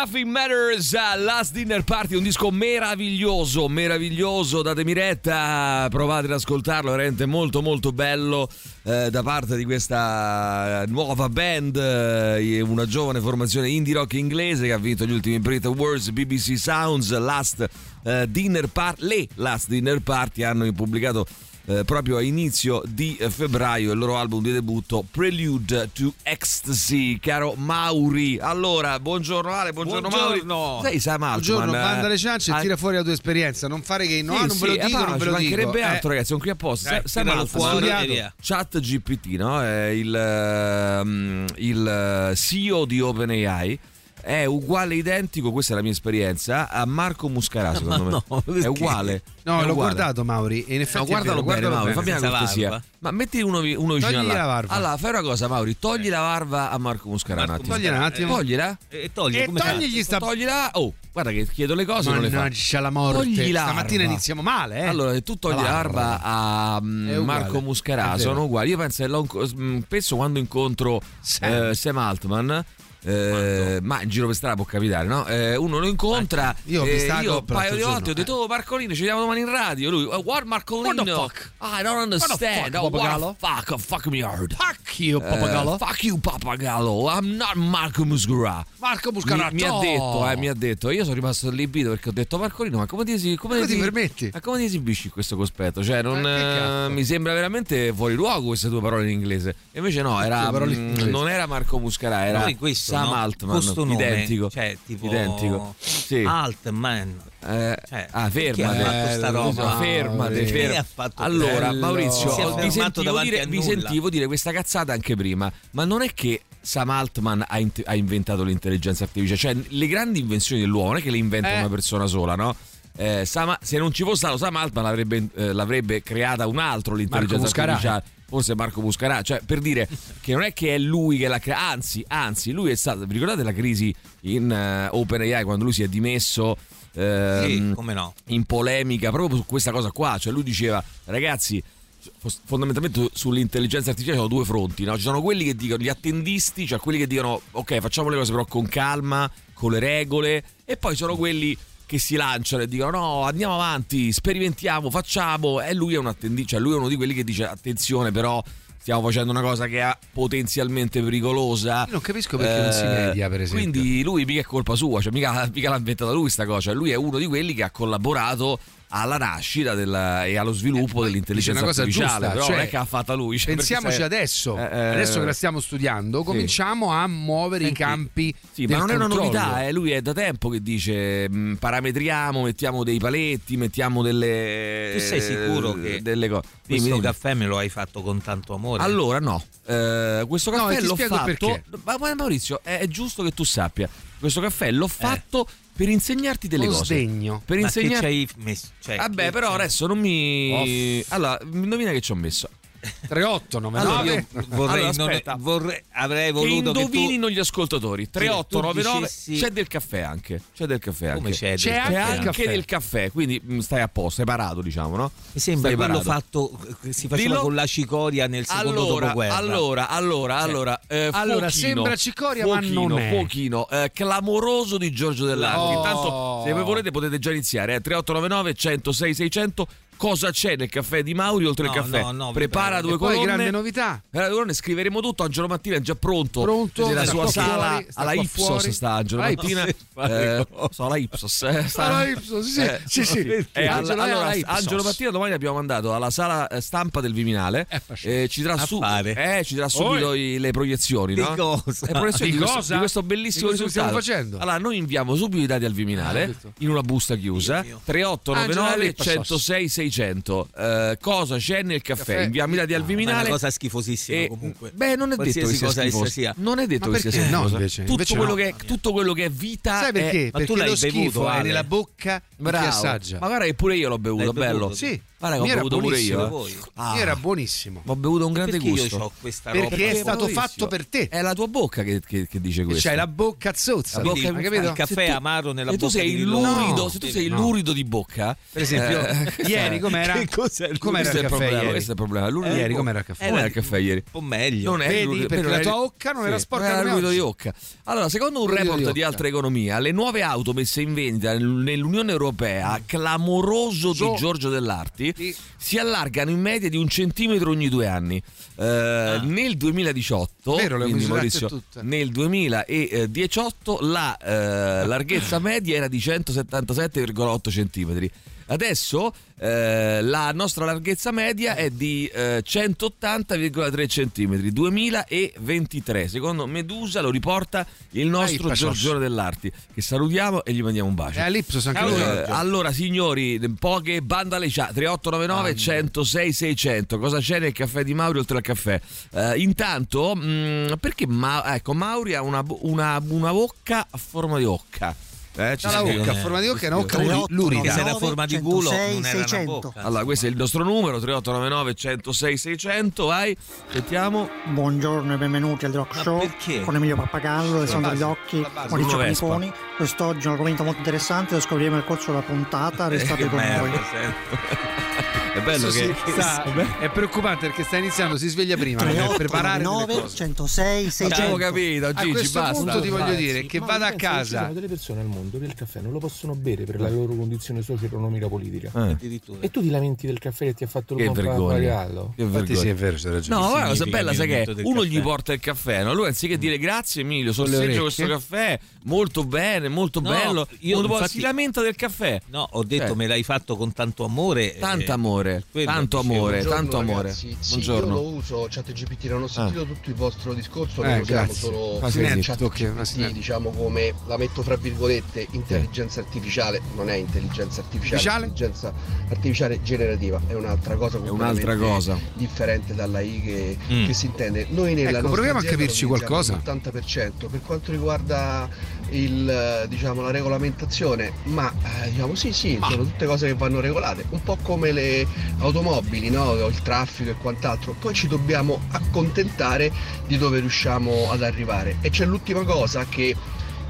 Nothing Matters, uh, Last Dinner Party, un disco meraviglioso, meraviglioso, datemi retta, provate ad ascoltarlo, veramente molto molto bello eh, da parte di questa nuova band, eh, una giovane formazione indie rock inglese che ha vinto gli ultimi Brit Awards, BBC Sounds, Last eh, Dinner Party, le Last Dinner Party hanno pubblicato eh, proprio a inizio di eh, febbraio il loro album di debutto Prelude to Ecstasy, caro Mauri. Allora, buongiorno Ale, buongiorno, Buongiorno. Mauri. Sei Sam Altman. Buongiorno, banda alle ciance e Ah, tira fuori la tua esperienza. Non fare che no, sì, non ve lo sì, dico, eh, non ve lo dico. mancherebbe Eh, altro, ragazzi, sono qui apposta. Dai, Sam Altman. Chat GPT, no? È il, ehm, il CEO di OpenAI. È uguale identico, questa è la mia esperienza, a Marco Muscarà, secondo me. no, è uguale. No, è l'ho uguale. guardato, Mauri. E in effetti No, guardalo, guardalo, bene. fammi una cortesia. barba. Ma metti uno, uno vicino Togli alla la barba. Allora, fai una cosa, Mauri, togli la barba a Marco Muscarà un Marco attimo. Togliela un attimo. Toglila? E togli, E come togligli sta... Toglila. Oh, guarda che chiedo le cose e non le fa. Mannaggia la morte. Togli Stamattina iniziamo male, eh. Allora, se tu togli la barba a mm, Marco Muscarà, sono uguali. Io penso che mm, spesso quando incontro eh, Sam Altman. Eh, ma in giro per strada può capitare, no? Eh, uno lo incontra. Io ho eh, io un paio di volte ho giorno, detto: Oh, Marcolino, ci vediamo domani in radio. Lui, "Oh, what Marcolino? What the fuck? I don't understand. fuck, oh, what the fuck? Oh, fuck me hard. Fuck you, Eh, papagallo. fuck you, Papagallo. I'm not Marco Muscarà. Marco Mi, Muscarà. mi ha no. detto, eh, mi ha detto. Io sono rimasto allibito perché ho detto Marcolino, ma come ti, come Come ti permetti? Ma come ti esibisci in questo cospetto? Cioè, non, eh, mi sembra veramente fuori luogo queste due parole in inglese. E invece no, era, parole in mm, non era Marco Muscarà, era Noi questo, Sam? Altman. Questo nome, identico. cioè, tipo identico. Sì. Altman. Eh, Cioè, ah, fermate. fatto sta roba? Fermate, fermate. ha fatto Allora, bello? Maurizio, Si è vi sentivo, dire, vi sentivo dire questa cazzata anche prima, ma non è che Sam Altman ha, int- ha inventato l'intelligenza artificiale, cioè le grandi invenzioni dell'uomo non è che le inventa Eh. una persona sola, no? Eh, Sam- se non ci fosse stato Sam Altman l'avrebbe, eh, l'avrebbe creata un altro l'intelligenza artificiale forse Marco Muscarà cioè per dire che non è che è lui che l'ha creata anzi, anzi lui è stato vi ricordate la crisi in eh, OpenAI quando lui si è dimesso ehm, Sì, come no? in polemica proprio su questa cosa qua. Cioè, lui diceva, ragazzi. Fondamentalmente sull'intelligenza artificiale ci sono due fronti, no? Ci sono quelli che dicono gli attendisti, cioè quelli che dicono ok, facciamo le cose però con calma, con le regole, e poi ci sono quelli che si lanciano e dicono no, andiamo avanti, sperimentiamo, facciamo. E lui è cioè lui è uno di quelli che dice attenzione, però stiamo facendo una cosa che è potenzialmente pericolosa. Io non capisco perché non si media, per esempio. Quindi lui mica è colpa sua, cioè mica, mica l'ha inventata lui sta cosa, cioè lui è uno di quelli che ha collaborato alla nascita della- e allo sviluppo dell'intelligenza dice una cosa artificiale, giusta, però cioè, non è che ha fatta lui. cioè, Pensiamoci perché se- adesso, eh, eh, adesso che la stiamo studiando, cominciamo a muovere i Senti, campi. Sì, del ma non è una controllo. novità, eh. lui è da tempo che dice mh, parametriamo, mettiamo dei paletti, mettiamo delle Tu sei sicuro che delle cose. Questo Dimmi, dimmi. caffè me lo hai fatto con tanto amore? Allora no, Eh, questo No, caffè ti l'ho fatto. perché. Ma, ma Maurizio, è, è giusto che tu sappia. Questo caffè l'ho fatto per insegnarti delle Lo cose. sdegno. Per Ma che insegnarti. ci hai messo? Cioè, Vabbè, però adesso non mi. Allora, indovina che ci ho messo. 38, 9, Allora, Io vorrei, Allora, non- vorrei- avrei Che voluto che, tu indovinino gli ascoltatori. 3899 dicessi- c'è del caffè anche. C'è del caffè Come anche. c'è? C'è del anche C'è caffè? anche caffè. del caffè, quindi mh, stai a posto, hai parato, diciamo, no? Mi sembra Stai quello parato. fatto che si faceva Dillo. con la cicoria nel secondo Allora, dopoguerra. allora, allora, allora, eh, Allora, fuochino, sembra cicoria, ma fuochino, non è. Fuochino, eh, clamoroso di Giorgio Dell'Archi. Oh. Intanto, se voi volete, potete già iniziare. Eh, 3899 106 600 cosa c'è nel caffè di Mauri oltre no, al caffè. No, no, Prepara due colonne. Poi grande novità. Grande colonne, scriveremo tutto. Angelo Mattina è già pronto. Pronto. Nella sua sala fuori, alla Ipsos fuori. sta Angelo Mattina. Eh, alla Ipsos. Eh, sta... Alla Ipsos, sì, eh, sì. sì, eh, sì. Eh, Angelo, allora, Ipsos. Angelo Mattina domani abbiamo mandato alla sala eh, stampa del Viminale. Eh, eh ci darà, su, eh, ci darà subito i, le proiezioni, di no? Cosa? Le proiezioni di, di, cosa? di questo bellissimo di risultato. facendo? Allora, noi inviamo subito i dati al Viminale in una busta chiusa. 3899 106 6 600. Eh, cosa c'è nel caffè? Caffè. Inviamo i dati al Ma è Viminale. una cosa schifosissima E, comunque. beh, non è detto che sia schifoso. sia. Non è detto che sia perché no, schifoso. invece? tutto, Invece quello no. che è, tutto quello che è vita Sai perché? è Ma tu perché l'hai lo schifo bevuto, è nella bocca di bravo. assaggia. Ma guarda che pure io l'ho bevuto, L'hai bello. bevuto? Sì. Guarda che ho Mi era bevuto pure io. buonissimo. eh. Ah, Era buonissimo. Ho bevuto un grande Perché gusto. io ho questa roba? Perché è stato Maurizio, fatto per te. È la tua bocca che, che- che dice questo. C'hai la bocca zozza. Quindi Hai capito? il caffè tu- amaro nella se tu bocca sei di lurido, No. se tu sei No. lurido di bocca, Per esempio, eh, ieri com'era? Che cos'è il Com'era questo il è caffè problema, ieri? Questo è il problema. Lurido Ieri bocca. com'era il caffè? Com'era il caffè ieri? Un po' meglio. Non è Vedi? lurido, Perché la tua occa non era sporca era come lurido di occa. Allora, secondo un report di altra economia, le nuove auto messe in vendita nel- nell'Unione Europea, clamoroso So- di Giorgio Dell'Arti, Sì. si allargano in media di un centimetro ogni due anni. Eh, Nel 2018, Vero, Maurizio, nel 2018 la eh, larghezza media era di 177,8 centimetri. Adesso eh, la nostra larghezza media è di eh, 180,3 centimetri, 2023. Secondo Medusa lo riporta il nostro Giorgione Dell'Arti, che salutiamo e gli mandiamo un bacio. Giorgio. Eh, allora signori, poche bandale ciao 3899 106 600. Cosa c'è nel caffè di Mauri oltre al caffè? Eh, intanto, mh, perché Ma- ecco, Mauri ha una, bo- una- una bocca a forma di occa? Eh, ci scrivono. occa a forma di occa è una occa 38, lurida. Che se era forma di culo 106, non era una 600. bocca. Allora, questo è il nostro numero 3899 106 600. Vai, sentiamo. Buongiorno e benvenuti al Rock Show perché? con Emilio Pappagallo, Alessandro la base. Maurizio. Paniconi. Quest'oggi è un argomento molto interessante, lo scopriremo nel corso della puntata. Restate che con merda, noi. È bello Sì, che. sì, sta- è preoccupante perché sta iniziando, si sveglia prima per preparare delle 3899 cose. 106 Abbiamo 600. capito, A Gigi, questo basta. punto ti voglio dire che vada a che Ci casa sono delle persone al mondo che il caffè non lo possono bere per la loro condizione socio-economica politica. Eh, Addirittura. E tu ti lamenti del caffè che ti ha fatto il che vergogna. Che vergogna. sì, è vero, c'è ragione. No, guarda, la cosa bella, sai che uno gli porta il caffè, no? lui anziché dire grazie Emilio, orecchie. questo caffè, molto bene, molto No, bello, io infatti- si lamenta del caffè. No, ho detto Cioè. me l'hai fatto con tanto amore. Tanto eh, amore, quello tanto amore, Buongiorno, tanto amore. ragazzi. Sì, Buongiorno. io lo uso ChatGPT, non ho sentito tutto il vostro discorso, Eh, noi usiamo solo Ah. ChatGPT, diciamo come la metto fra virgolette, intelligenza artificiale, non è intelligenza artificiale, Artificiale? intelligenza artificiale generativa, è un'altra cosa È un'altra cosa. differente dalla I che, Mm. che si intende. Noi nella Ecco, proviamo a capirci lo qualcosa. all'80% per quanto riguarda il, eh, diciamo, la regolamentazione, ma eh, diciamo sì sì, sono tutte cose che vanno regolate, un po' come le automobili, no? il traffico e quant'altro, poi ci dobbiamo accontentare di dove riusciamo ad arrivare. E c'è l'ultima cosa che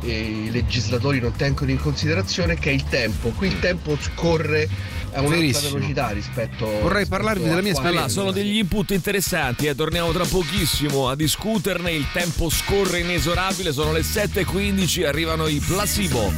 i legislatori non tengono in considerazione che è il tempo. Qui il tempo scorre a un'alta velocità rispetto Vorrei rispetto parlarvi della mia quando- Allora, sono degli input interessanti, eh. torniamo tra pochissimo a discuterne, il tempo scorre inesorabile, sono le 7.15, arrivano i placebo.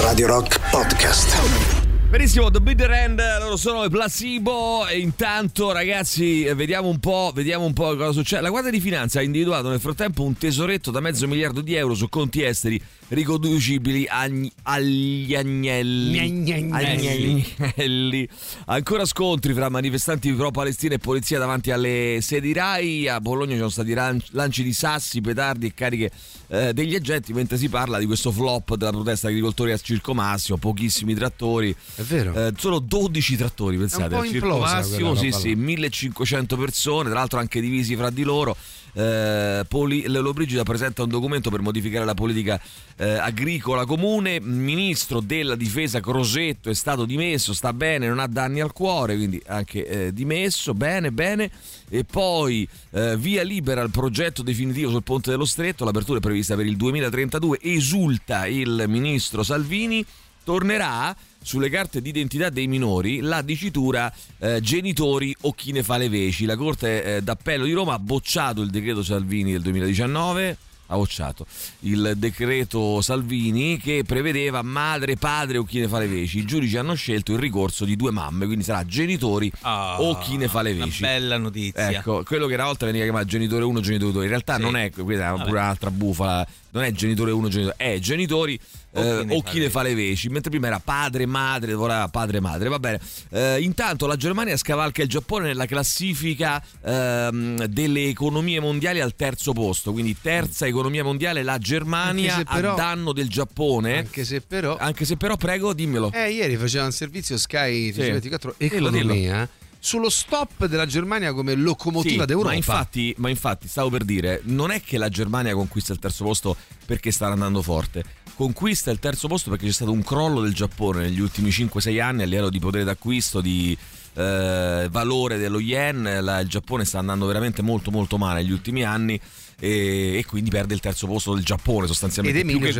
Radio Rock Podcast. Benissimo, The Bitter End, loro sono i placebo e intanto ragazzi vediamo un po', vediamo un po' cosa succede. La Guardia di Finanza ha individuato nel frattempo un tesoretto da mezzo miliardo di euro su conti esteri riconducibili agli, agli agnelli. Agnelli. Agnelli. Ancora scontri fra manifestanti pro-Palestina e polizia davanti alle sedi RAI. A Bologna ci sono stati lanci di sassi, petardi e cariche eh, degli agenti mentre si parla di questo flop della protesta agricoltori al Circo Massimo, pochissimi trattori. È vero. Eh, solo 12 trattori, pensate, po' al Circo Massimo, sì, sì, là. 1500 persone, tra l'altro anche divisi fra di loro. Eh, Poli- Lollobrigida presenta un documento per modificare la politica eh, agricola comune. Ministro della difesa Crosetto è stato dimesso, sta bene, non ha danni al cuore, quindi anche eh, dimesso, bene, bene. E poi eh, via libera al progetto definitivo sul Ponte dello Stretto, l'apertura è prevista per il 2032, esulta il ministro Salvini tornerà sulle carte d'identità dei minori la dicitura eh, genitori o chi ne fa le veci. La Corte eh, d'Appello di Roma ha bocciato il decreto Salvini del 2019. Ha bocciato il decreto Salvini che prevedeva madre, padre o chi ne fa le veci. I giudici hanno scelto il ricorso di due mamme, quindi sarà genitori Ah, o chi ne fa le una veci. bella notizia. Ecco, quello che una volta veniva chiamato genitore 1, genitore 2. In realtà Sì. non è, questa è pure un'altra bufala. Non è genitore 1, genitore è genitori eh, o chi le fa le veci. Mentre prima era padre, madre, ora padre, madre. Va bene. Eh, intanto la Germania scavalca il Giappone nella classifica ehm, delle economie mondiali al terzo posto. Quindi terza economia mondiale la Germania però- a danno del Giappone. Anche se però Anche se però, prego, dimmelo. Eh, ieri faceva un servizio Sky Sì. 24 Dillo, Economia sullo stop della Germania come locomotiva Sì, d'Europa. Ma infatti, ma infatti, stavo per dire, non è che la Germania conquista il terzo posto perché sta andando forte. Conquista il terzo posto perché c'è stato un crollo del Giappone negli ultimi 5-6 anni a livello di potere d'acquisto, di eh, valore dello yen. La- il Giappone sta andando veramente molto molto male negli ultimi anni e, e quindi perde il terzo posto del Giappone sostanzialmente. Più che, a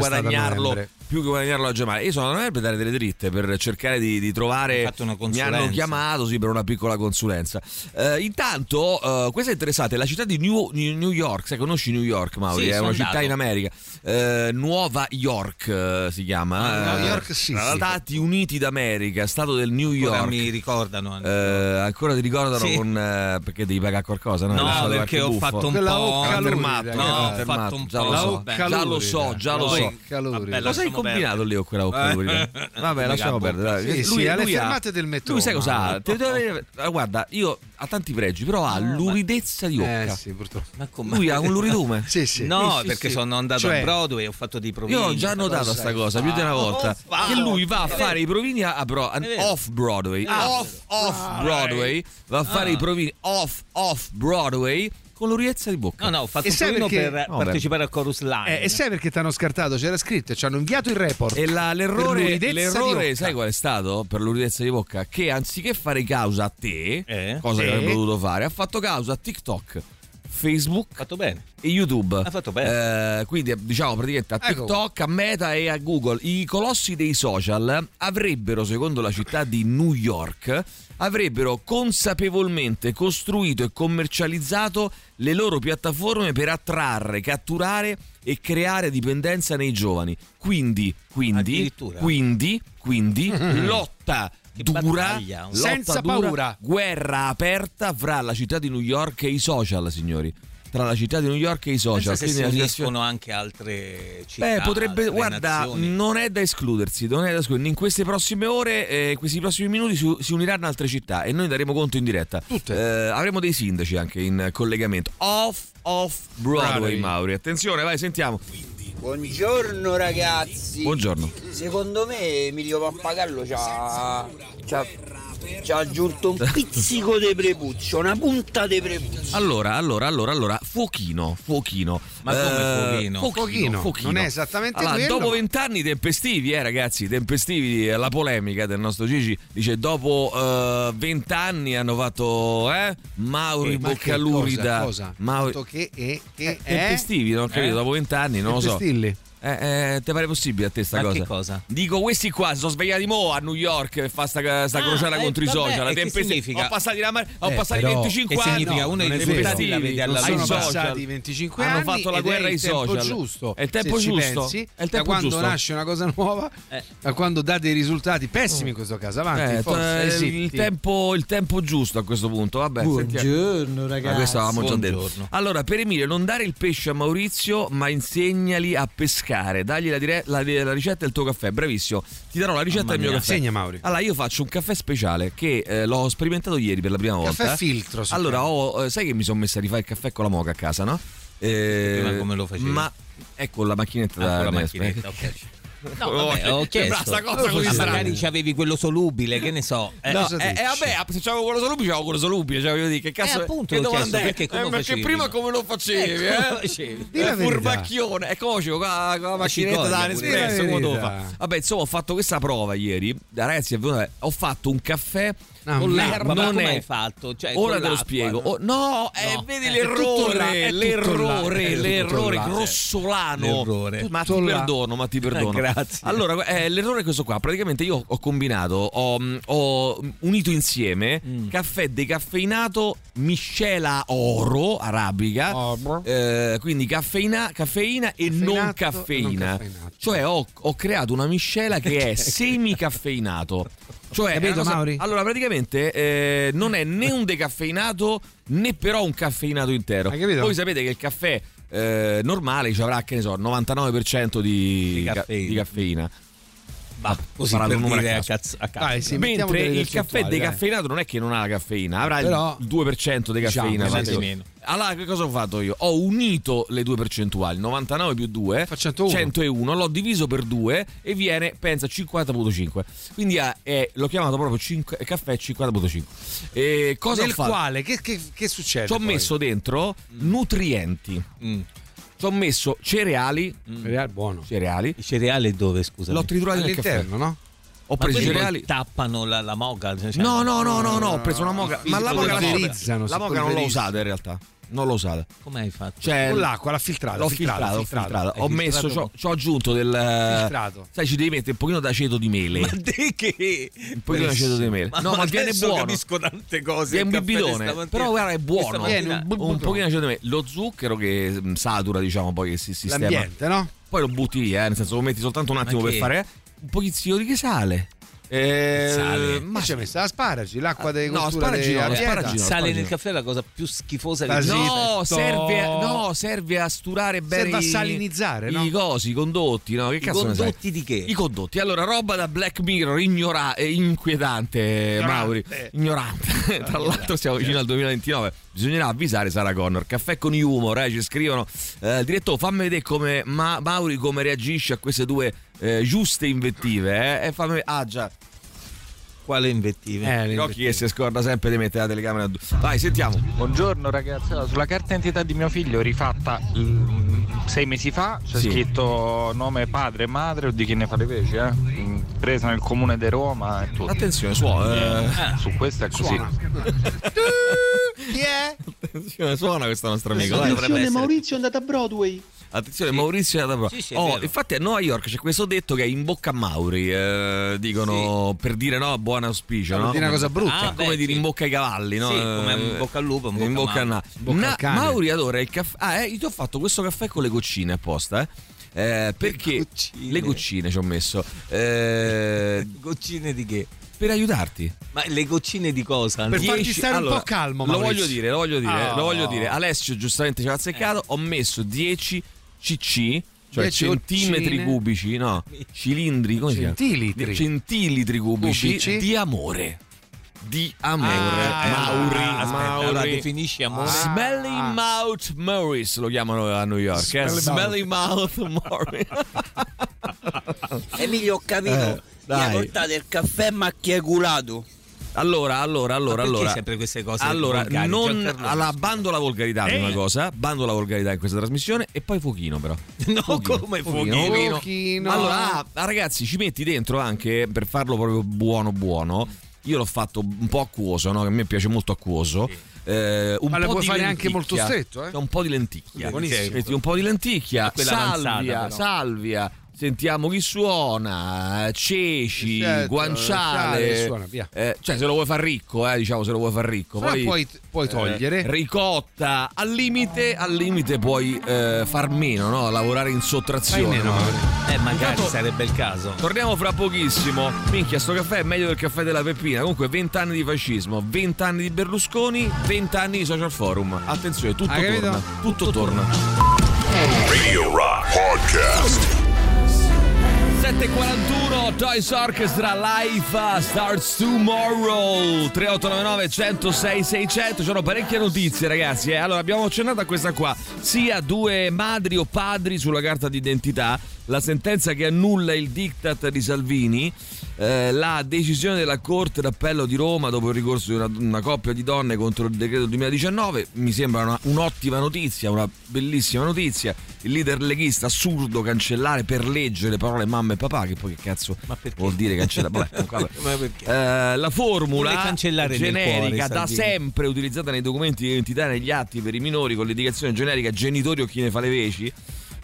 più che guadagnarlo la Germania. Io sono a novembre per dare delle dritte per cercare di, di trovare. Hai fatto una Mi hanno chiamato sì, per una piccola consulenza. Eh, intanto, eh, questa è interessante: la città di New, New York. Sai, conosci New York, Mauri? Sì, è una città andato. in America. Eh, Nuova York eh, si chiama. Ah, New Eh, York, sì, sì. Stati Uniti d'America, Stato del New Ancora York. mi ricordano. Eh, ancora ti ricordano Sì. con perché devi pagare qualcosa? No, No, perché ho buffo? fatto un Quella po'. Fermato, No, ho fermato, fatto un già po'. lo so, già lo so, già lo so. Vabbè, Cosa hai combinato lì con quella occa lurida? Vabbè, lasciamo perdere. Sì, sì, alle fermate del metro, Lui sai cosa ha? Te- Guarda, io ha tanti pregi, però ha luridezza di Eh occa. sì, purtroppo. Ma come? Lui ha un luridume. Sì, sì. No, perché sono andato Cioè- a Broadway, ho fatto dei provini. Io ho già notato cosa sta hai cosa più di una volta. Oh, fa- Che lui va a fare i provini a, off Broadway. Ah. Off, Broadway. Va a fare Ah. i provini off, off Broadway con l'urizza di bocca. No, no, ho fatto un provino perché- per No, partecipare al Chorus Line. Eh, e sai perché ti hanno scartato? C'era scritto, ci hanno inviato il report. E la- l'errore, l'errore sai qual è stato per l'uridezza di bocca? Che anziché fare causa a te, Eh? cosa che Sì. avrebbe dovuto fare, ha fatto causa a TikTok, Facebook fatto bene. e YouTube. Ha fatto bene. Eh, quindi diciamo praticamente a Ecco. TikTok, a Meta e a Google. I colossi dei social avrebbero, secondo la città di New York, avrebbero consapevolmente costruito e commercializzato le loro piattaforme per attrarre, catturare e creare dipendenza nei giovani. Quindi, quindi, quindi, quindi lotta Che dura, battaglia. lotta Senza dura, paura. guerra aperta fra la città di New York e i social, signori. Tra la città di New York e i social. Pensa Quindi si situazione- uniscono anche altre città. Beh, potrebbe, guarda, nazioni. non è da escludersi, non è da escludersi. In queste prossime ore, eh, in questi prossimi minuti si, si uniranno altre città e noi daremo conto in diretta. Tutte. Eh, avremo dei sindaci anche in collegamento. Off, off Broadway, Broadway. Mauri. Attenzione, vai, sentiamo. Buongiorno ragazzi. Buongiorno. Secondo me Emilio Pappagallo c'ha, c'ha, c'ha aggiunto un pizzico di prepuccio, una punta di prepuccio. Allora, allora, allora, allora, fuochino, fuochino. Ma come fuochino? Fuochino, Fuochino, non è esattamente allora, quello, Dopo ma- vent'anni tempestivi, eh ragazzi, tempestivi, eh, la polemica del nostro Gigi dice dopo eh, vent'anni hanno fatto, eh, Mauri Ma che Boccalurida. Cosa? cosa? Mauri- che, che, che Eh, tempestivi, non ho capito, Eh? dopo vent'anni, non lo so. Tempestilli. Eh, eh, ti pare possibile a te sta Ma cosa? che cosa? Dico, questi qua sono svegliati mo a New York per fare sta, sta Ah, crociata eh, contro i vabbè, social. e che tempesti- significa? Ho passati, la mar- ho Eh, passati però, 25 che anni. significa? Uno non dei è stili la vede alla sono social. passati 25 Hanno anni fatto la guerra ai il tempo social. giusto È il tempo giusto. pensi, È il da tempo quando giusto. nasce una cosa nuova Eh. da quando dà dei risultati pessimi in questo caso avanti Eh, forza, eh, sì. il, tempo, il tempo giusto a questo punto. Vabbè. Buongiorno Ma ragazzi. questo avevamo già detto. Buongiorno. Allora, per Emilio, non dare il pesce a Maurizio, ma insegnali a pescare. Dagli la, dire- la- la ricetta del tuo caffè. Bravissimo. Ti darò la ricetta del mio caffè. Segna, Mauri. Allora, io faccio un caffè speciale che eh, l'ho sperimentato ieri per la prima volta. Caffè filtro, Allora, ho, eh, sai che mi sono messa a rifare il caffè con la moca a casa, no? Eh, Prima come lo facevi? Ma ecco la macchinetta Ah, da la macchinetta, ok. No, vabbè, ho sembra chiesto. cosa così magari c'avevi quello solubile, che ne so. Eh, No, eh, eh, vabbè, se c'avevo quello solubile, c'avevo quello solubile. Cioè, voglio dire, che cazzo Eh, appunto, che domanda chiesto, è? perché come Eh, perché prima come lo facevi? Eh, eh? come facevi? Eh, furbacchione. E come facevo con la, con la macchinetta da. Nespresso? Come? Vabbè, insomma, ho fatto questa prova ieri. Ragazzi, ho fatto un caffè Ah, con l'erba. Non come è hai fatto? Cioè, Ora te lo spiego. no? Oh, no, eh, No, vedi l'errore, l'errore, l'errore là. grossolano. L'errore. Ma ti là. perdono, ma ti perdono. Grazie. Allora, eh, l'errore è questo qua. Praticamente io ho combinato, ho, ho unito insieme Mm. caffè decaffeinato, miscela oro arabica. Oro. eh, quindi caffeina, caffeina e non non caffeina. caffeinato. Cioè ho, ho creato una miscela che è semicaffeinato. Cioè, Capito, cosa- Mauri? Allora, praticamente eh, non è né un decaffeinato né però un caffeinato intero. Hai capito? Voi sapete che il caffè eh, normale ci avrà, che ne so, 99% di, Di ca- caffeina. di caffeina. Ma così per dire a cazzo. A caso. Dai, sì, Mentre il caffè decaffeinato non è che non ha la caffeina, avrà Però, il 2% di diciamo, caffeina. sì. meno. Allora, che cosa ho fatto io? Ho unito le due percentuali, 99 più 2, Fa 101. 101, l'ho diviso per 2 e viene, pensa, 50.5. Quindi è- l'ho chiamato proprio cinque- caffè 50.5. E cosa Nel quale che, che, che succede? Ci ho poi? messo dentro nutrienti. Mm. Ci ho messo cereali, Cereale buono. cereali, I cereali dove, scusa? l'ho triturato. All'interno, no? Ho Ma preso i cereali. tappano la, la moca? Cioè, No, no, no, no, no, ho preso una moca. Ma la moca, la la si moca non l'ho usata in realtà. Non l'ho usata. Come hai fatto? Cioè, Con l'acqua, l'ha filtrata. l'ho filtrato, l'ho filtrato. Ho messo, filtrato? ci ho aggiunto del. Filtrato. Sai, ci devi mettere un pochino d'aceto di mele. Ma di che? Un pochino d'aceto di mele. No, ma viene buono. capisco tante cose. È un bibitone, però guarda è buono. Viene un un pochino d'aceto di mele. Lo zucchero che mm, satura, diciamo, poi che si sistema. L'ambiente, no? Poi lo butti via, eh, nel senso lo metti soltanto un attimo Ma per fare un pochettino di sale. Eh, Sale? Ma ci hai messo asparagi, l'acqua dei No, cottura asparagi no, asparagi no. Sale nel caffè è la cosa più schifosa che Ah, esiste. No, serve, a- no, serve a sturare bene Serve a i- salinizzare, no? i cosi, i condotti, no? Che I cazzo condotti di che? I condotti. Allora, roba da Black Mirror, ignora- eh, inquietante, Mauri. Ignorante. Tra l'altro siamo vicino al 2029. Bisognerà avvisare Sara Connor. Caffè con humor, eh, ci scrivono. Eh, direttore, fammi vedere come Ma- Mauri come reagisce a queste due eh, giuste invettive. Eh? E fammi... Ah già, Quale invettive? Eh, le Rocchi che si scorda sempre di mettere la telecamera a due. Vai, sentiamo. Buongiorno ragazzi, Allora, sulla carta d'identità di mio figlio rifatta mm, sei mesi fa c'è Sì. scritto nome padre e madre o di chi ne fa le veci, eh? Mm, presa nel comune di Roma e tutto. Attenzione, suona. eh. Eh, su questo è così. Chi è? Attenzione, suona questo nostro amico. essere- Maurizio è andato a Broadway. Attenzione, Maurizio è andato Sì, sì, è oh, infatti a New York c'è questo detto che è in bocca a Mauri. eh, dicono per dire no, buon auspicio. Per no? dire una cosa brutta. Ah, È come beh, dire sì. in bocca ai cavalli, no? Sì, come Eh, in bocca al lupo, in in bocca a a na- Na-. Mauri adora il caffè. Ah, eh, io ti ho fatto questo caffè con le goccine apposta, eh? Eh, perché goccine. le goccine ci ho messo eh, Goccine di che? Per aiutarti. Ma le goccine di cosa? Per Dieci- farti stare Allora, un po' calmo, Lo Maurizio. voglio dire, lo voglio dire, Ah. lo voglio dire. Alessio giustamente ci ha azzeccato. Ho messo 10 cc, cioè 10 centimetri goccine. cubici, no, cilindri, come si chiama? Centilitri. Centilitri cubici, Cubici. di amore. Di amore. Ah, Mauri, Ah, aspetta, Mauri. allora definisci amore. Smelly Mouth Morris lo chiamano a New York. eh? Smelly Smelly Mouth Morris. Emilio ho capito. Eh, Mi ha dai. portato il caffè macchiaculato. Allora, allora, allora, allora. sempre queste cose Allora, volgari, non alla bando la volgarità prima cosa, bando la volgarità in questa trasmissione e poi fuochino però. No, Fuochino, come fuochino, fuochino? fuochino. Allora, ah, ah, ragazzi, ci metti dentro anche per farlo proprio buono buono. Io l'ho fatto un po' acquoso, no? Che a me piace molto acquoso. Eh, un Ma lo po' puoi di fare anche molto stretto, eh? C'è un po' di lenticchia. Buonissimo. Metti un po' di lenticchia, salvia, salvia. Sentiamo chi suona, ceci, Certo, guanciale. sale, suona, via. Eh, cioè, se lo vuoi far ricco, eh, diciamo, se lo vuoi far ricco. Però Poi, puoi, puoi togliere. eh, ricotta, al limite, al limite puoi eh, far meno, no? Lavorare in sottrazione. meno. magari. Eh, magari Intanto- sarebbe il caso. Torniamo fra pochissimo. Minchia, sto caffè è meglio del caffè della Peppina. Comunque, 20 anni di fascismo, 20 anni di Berlusconi, 20 anni di social forum. Attenzione, tutto Hai torna. Tutto, torna. Radio Rock Podcast. 741 Toys Orchestra Live uh, starts tomorrow 3899 106 600 ci sono parecchie notizie ragazzi eh. allora abbiamo accennato a questa qua sia due madri o padri sulla carta d'identità la sentenza che annulla il diktat di Salvini eh, la decisione della Corte d'Appello di Roma dopo il ricorso di una, una coppia di donne contro il decreto 2019 mi sembra una- un'ottima notizia una bellissima notizia il leader leghista assurdo cancellare per legge le parole mamma e papà che poi che cazzo vuol dire cancellare vabbè. Ma perché? Eh, la formula generica cuore, da sempre utilizzata nei documenti di identità e negli atti per i minori con l'indicazione generica genitori o chi ne fa le veci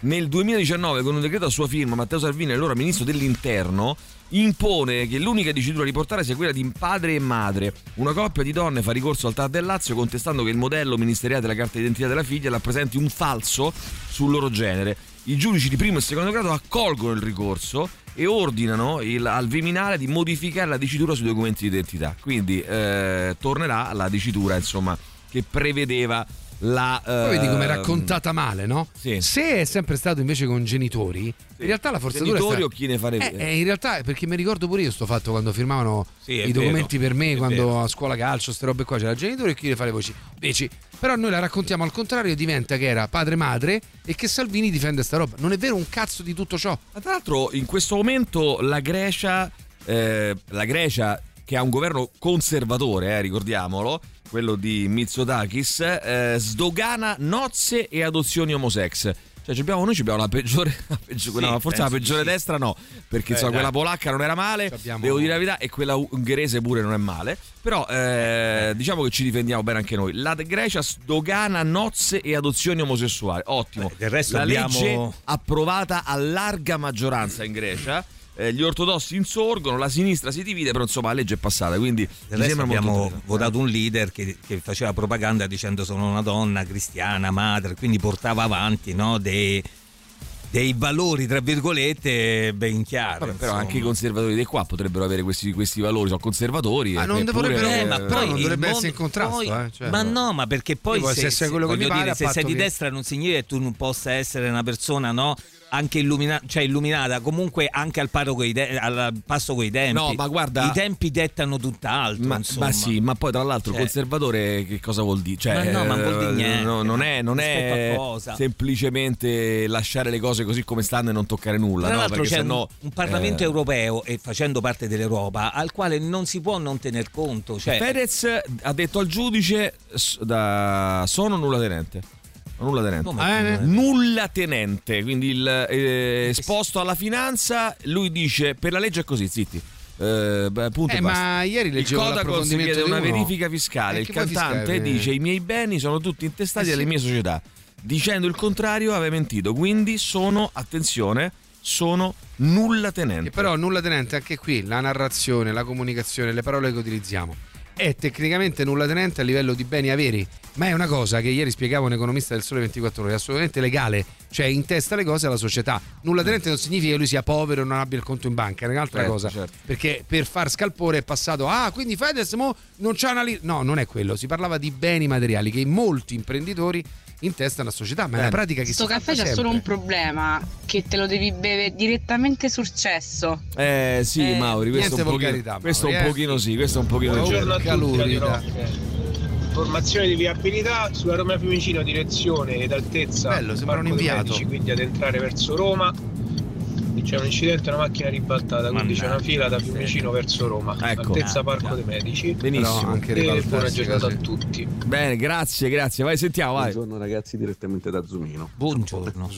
nel 2019 con un decreto a sua firma Matteo Salvini, allora ministro dell'interno impone che l'unica dicitura a riportare sia quella di padre e madre. Una coppia di donne fa ricorso al TAR del Lazio contestando che il modello ministeriale della carta d'identità della figlia rappresenti un falso sul loro genere. I giudici di primo e secondo grado accolgono il ricorso e ordinano il- al Viminale di modificare la dicitura sui documenti di identità. Quindi eh, tornerà la dicitura insomma, che prevedeva la... Poi vedi come è ehm, raccontata male, no? sì. Se è sempre stato invece con genitori, in realtà la forzatura Genitori sta- o chi ne fa le Eh, eh, in realtà perché mi ricordo pure io sto fatto quando firmavano Sì, i documenti vero, per me quando vero. a scuola calcio, ste robe qua c'era genitore e chi le fa le voci. Veci. Però noi la raccontiamo al contrario diventa che era padre madre e che Salvini difende sta roba. Non è vero un cazzo di tutto ciò. Ma tra l'altro in questo momento la Grecia, eh, la Grecia che ha un governo conservatore, eh, ricordiamolo, quello di Mitsotakis, eh, sdogana nozze e adozioni homosex. Cioè, ci abbiamo, noi ci abbiamo la peggiore, la peggiore- Sì, no, forse la peggiore sì. destra no, perché Eh, insomma, dai. quella polacca non era male, Abbiamo- devo dire la verità, e quella ungherese pure non è male. Però eh, diciamo che ci difendiamo bene anche noi. La Grecia sdogana nozze e adozioni omosessuali. Ottimo. Beh, del resto la abbiamo- legge approvata a larga maggioranza in Grecia. Eh, gli ortodossi insorgono, la sinistra si divide, però insomma la legge è passata, quindi abbiamo votato un leader che, che faceva propaganda dicendo sono una donna cristiana, madre, quindi portava avanti no, dei, dei valori, tra virgolette, ben chiari. Vabbè, però anche i conservatori di qua potrebbero avere questi, questi valori, sono conservatori. Ma e- non eppure- dovrebbero- Eh, ma però poi non dovrebbe mondo- essere in contrasto, poi- eh, cioè, ma no. ma perché poi voglio mi pare, dire, se sei di che- destra non significa che tu non possa essere una persona, no? Anche illumina- cioè illuminata, comunque anche al, de- al passo coi tempi. No, ma guarda- I tempi dettano tutt'altro. Ma, insomma. ma sì, ma poi tra l'altro Cioè- conservatore che cosa vuol dire? Cioè, Ma no, ma vuol dire eh, niente. no, non è, non è semplicemente lasciare le cose così come stanno e non toccare nulla. Tra no? l'altro Perché c'è sennò, un, un Parlamento eh, europeo e facendo parte dell'Europa al quale non si può non tener conto. Cioè, Fedez ha detto al giudice da, sono nulla tenente. Nulla tenente. Eh, Nulla tenente, quindi il, eh, esposto alla finanza, lui dice per la legge è così, zitti. Eh, beh, punto e Eh, ma ieri Il leggevo Codacons l'approfondimento chiede una verifica fiscale. Eh, il cantante fiscale? dice: I miei beni sono tutti intestati Eh, alle sì. mie società. Dicendo il contrario, aveva mentito. Quindi sono, attenzione, sono nulla tenente. Che però nulla tenente anche qui, la narrazione, la comunicazione, le parole che utilizziamo è tecnicamente nulla tenente a livello di beni averi, ma è una cosa che ieri spiegava un economista del Sole 24 Ore, è assolutamente legale, cioè in testa le cose alla società. Nulla tenente non significa che lui sia povero e non abbia il conto in banca, è un'altra Certo, cosa. certo. Perché per far scalpore è passato, ah, quindi Fedez mo non c'ha una lira. No, non è quello, si parlava di beni materiali che molti imprenditori intestano a società, ma è una Bene. pratica che Sto si caffè fa c'è sempre. solo un problema, che te lo devi bere direttamente sul cesso. Eh sì, Eh, Mauri, questo, niente un pochino, volgarità, questo un Mauri, eh. pochino sì, questo è un pochino Buongiorno a tutti. Informazione di viabilità sulla Roma Fiumicino, direzione ed altezza. Bello, sembra un Parco dei inviato. Medici, quindi ad entrare verso Roma. C'è un incidente, una macchina ribaltata, quindi c'è una fila da Fiumicino verso Roma. Ecco. Altezza Parco dei Medici. Benissimo. Però anche E buona giornata così. a tutti. Bene, grazie, grazie. Vai, sentiamo, vai. Buongiorno ragazzi, direttamente da Zumino. Buongiorno.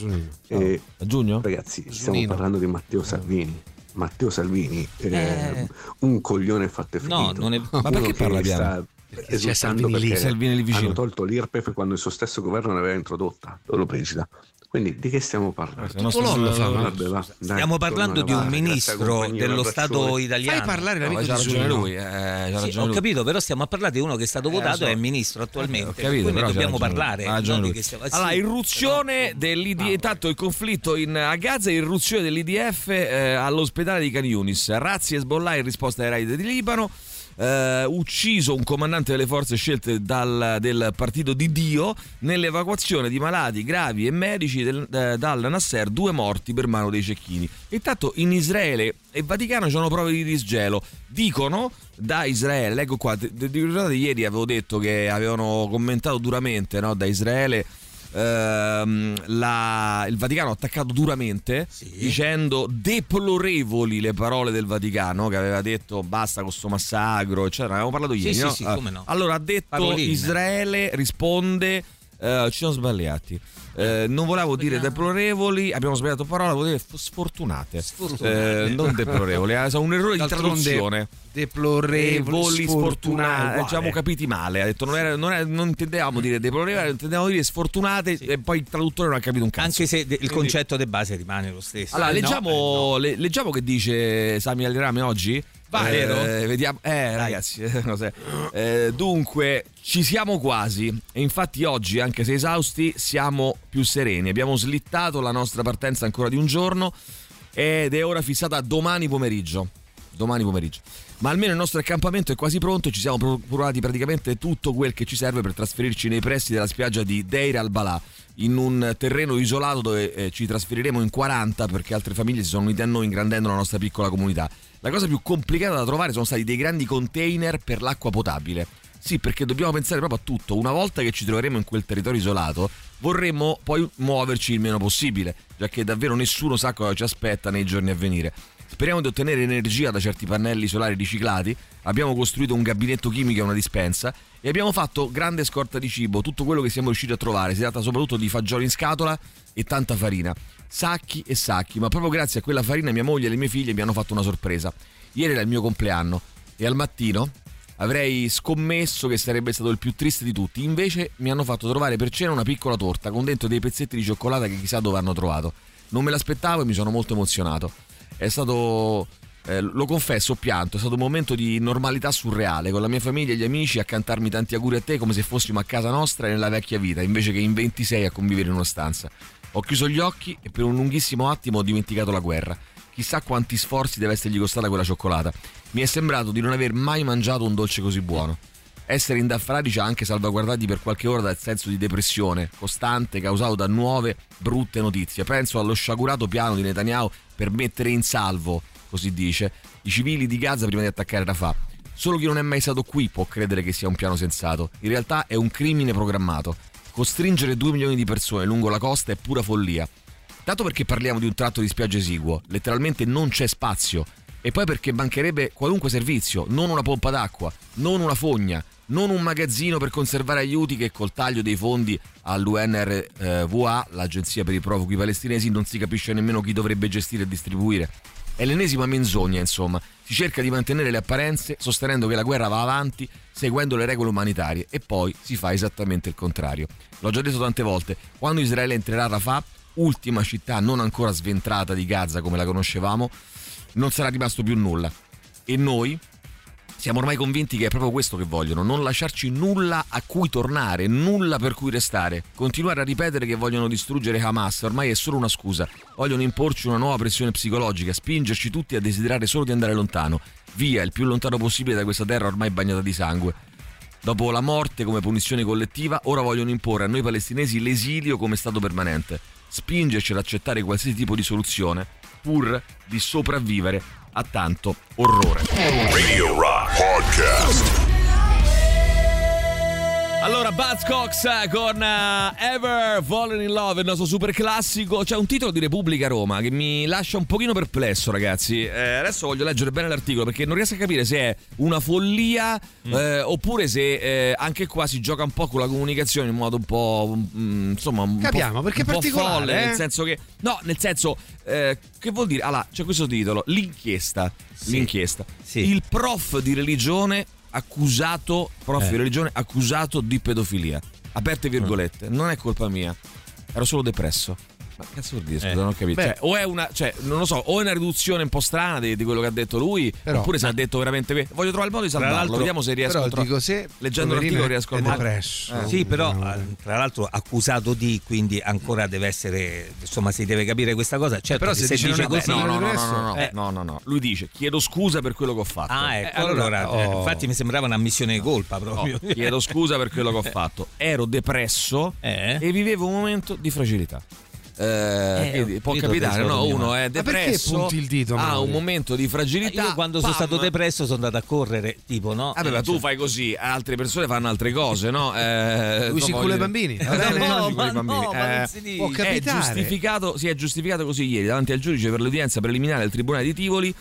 E, A giugno? ragazzi, stiamo Zunino. parlando di Matteo Salvini. Matteo Salvini, eh, Eh. un coglione fatto e finito. No, non è- Ma Uno perché parla piano? Perché c'è esultando Salvini lì, Salvini lì vicino. Hanno tolto l'IRPEF quando il suo stesso governo l'aveva introdotta, Lollobrigida. Quindi di che stiamo parlando? No Lollo, no? Dai, Stiamo parlando di un ministro dello Stato italiano. Fai parlare No, l'amico c'ha di ragione lui, eh, ragione ho capito, però stiamo a parlare di uno che è stato Eh, votato lo e è ministro attualmente. Però ne c'ha dobbiamo parlare. Allora, irruzione dell'ID, intanto il conflitto in, a Gaza, irruzione dell'IDF eh, all'ospedale di Can Yunis, razzi e Hezbollah in risposta ai raid di Libano. Eh, ucciso un comandante delle forze scelte dal, del partito di Dio nell'evacuazione di malati gravi e medici del- eh, dal Nasser, due morti per mano dei cecchini. Intanto in Israele e Vaticano ci sono prove di disgelo. Dicono da Israele, leggo qua, ricordate ieri avevo detto che avevano commentato duramente no, da Israele ehm, la- il Vaticano ha attaccato duramente dicendo deplorevoli le parole del Vaticano che aveva detto basta con sto massacro eccetera avevamo parlato Sì, ieri sì, no? sì, Ah, come no. allora ha detto Paroline. Israele risponde eh, ci siamo sbagliati Eh, non volevo dire deplorevoli abbiamo sbagliato parola volevo dire sfortunate, Sfortunate. Eh, non deplorevoli eh, è un errore di traduzione Deplorevoli, sfortunate, ci siamo capiti male. Ha detto non, era- non, era- non intendevamo dire deplorevoli, intendevamo dire sfortunate e poi il traduttore non ha capito un cazzo. Anche se il concetto di base rimane lo stesso. Allora, Eh, no, leggiamo, le- leggiamo che dice Sami Alirame oggi. Vai, Eh, vero? vediamo. Eh, ragazzi, eh, cos'è? Eh, dunque, ci siamo quasi. E infatti, oggi, anche se esausti, siamo più sereni. Abbiamo slittato la nostra partenza ancora di un giorno ed è ora fissata a domani pomeriggio. Domani pomeriggio. Ma almeno il nostro accampamento è quasi pronto e ci siamo procurati praticamente tutto quel che ci serve per trasferirci nei pressi della spiaggia di Deir al-Balà, in un terreno isolato dove eh, ci trasferiremo in 40 perché altre famiglie si sono unite a noi ingrandendo la nostra piccola comunità. La cosa più complicata da trovare sono stati dei grandi container per l'acqua potabile. Sì, perché dobbiamo pensare proprio a tutto. Una volta che ci troveremo in quel territorio isolato, vorremmo poi muoverci il meno possibile, già che davvero nessuno sa cosa ci aspetta nei giorni a venire. Speriamo di ottenere energia da certi pannelli solari riciclati. Abbiamo costruito un gabinetto chimico e una dispensa e abbiamo fatto grande scorta di cibo, tutto quello che siamo riusciti a trovare. Si tratta soprattutto di fagioli in scatola e tanta farina. Sacchi e sacchi, ma proprio grazie a quella farina mia moglie e le mie figlie mi hanno fatto una sorpresa. Ieri era il mio compleanno e al mattino avrei scommesso che sarebbe stato il più triste di tutti. Invece mi hanno fatto trovare per cena una piccola torta con dentro dei pezzetti di cioccolata che chissà dove hanno trovato. Non me l'aspettavo e mi sono molto emozionato. È stato, eh, lo confesso, ho pianto, è stato un momento di normalità surreale, con la mia famiglia e gli amici a cantarmi tanti auguri a te come se fossimo a casa nostra e nella vecchia vita, invece che in 26 a convivere in una stanza. Ho chiuso gli occhi e per un lunghissimo attimo ho dimenticato la guerra. Chissà quanti sforzi deve essergli costata quella cioccolata. Mi è sembrato di non aver mai mangiato un dolce così buono. Essere indaffarati ci ha anche salvaguardati per qualche ora dal senso di depressione costante causato da nuove brutte notizie. Penso allo sciagurato piano di Netanyahu per mettere in salvo, così dice, i civili di Gaza prima di attaccare Rafah. Solo chi non è mai stato qui può credere che sia un piano sensato. In realtà è un crimine programmato. Costringere 2 milioni di persone lungo la costa è pura follia. Dato perché parliamo di un tratto di spiaggia esiguo, letteralmente non c'è spazio. E poi perché mancherebbe qualunque servizio, non una pompa d'acqua, non una fogna, non un magazzino per conservare aiuti che col taglio dei fondi all'UNRWA, l'agenzia per i profughi palestinesi, non si capisce nemmeno chi dovrebbe gestire e distribuire. È l'ennesima menzogna, insomma. Si cerca di mantenere le apparenze sostenendo che la guerra va avanti seguendo le regole umanitarie e poi si fa esattamente il contrario. L'ho già detto tante volte, quando Israele entrerà a Rafah, ultima città non ancora sventrata di Gaza come la conoscevamo, non sarà rimasto più nulla. E noi siamo ormai convinti che è proprio questo che vogliono, non lasciarci nulla a cui tornare, nulla per cui restare. Continuare a ripetere che vogliono distruggere Hamas ormai è solo una scusa. Vogliono imporci una nuova pressione psicologica, spingerci tutti a desiderare solo di andare lontano, via, il più lontano possibile da questa terra ormai bagnata di sangue. Dopo la morte come punizione collettiva, ora vogliono imporre a noi palestinesi l'esilio come stato permanente, spingerci ad accettare qualsiasi tipo di soluzione, pur di sopravvivere a tanto orrore. Radio Rock Podcast. Allora, Buzzcocks con uh, Ever Fallen in Love, il nostro super classico. C'è un titolo di Repubblica Roma che mi lascia un pochino perplesso, ragazzi. Eh, adesso voglio leggere bene l'articolo perché non riesco a capire se è una follia Mm. eh, oppure se eh, anche qua si gioca un po' con la comunicazione in modo un po'. mm, insomma, un Capiamo, po', perché è un po' particolare, folle, eh? nel senso che. No, nel senso. eh, che vuol dire? Allora, c'è questo titolo: L'inchiesta. L'inchiesta. Il prof di religione accusato. Prof Eh. di religione accusato di pedofilia. Aperte virgolette. Non è colpa mia. Ero solo depresso. Ma cazzo vuol dire? Scusa, Eh. non ho capito. Beh. Cioè, o è una. Cioè, non lo so, o è una riduzione un po' strana di, di quello che ha detto lui. Però- oppure se ha detto veramente. Voglio trovare il modo di salvarlo. l'altro- Vediamo se riesco però a trovare. dico se Leggendo l'articolo riesco a depresso. Eh. Sì, però eh, tra l'altro accusato di, quindi ancora deve essere, insomma, si deve capire questa cosa. Certo, Però che se dice vabbè, colpa No, no, no, no, no, no, eh. no, no, no. Lui dice: Chiedo scusa per quello che ho fatto. Ah, ecco, Eh, allora, eh, oh. infatti mi sembrava un'ammissione di colpa proprio. No, chiedo scusa per quello che ho fatto. Ero depresso Eh? e vivevo un momento di fragilità. Eh, quindi può capitare, no? Uno è depresso, punti il dito, ha un momento di fragilità. Io quando sono pam. stato depresso sono andato a correre, tipo, no? Ma Eh, tu cioè- fai così, altre persone fanno altre cose, no? Eh, Lui si incula i bambini, No, ma bambini. no, ma Eh, può è capitare. giustificato, si è giustificato così ieri davanti al giudice per l'udienza preliminare del Tribunale di Tivoli.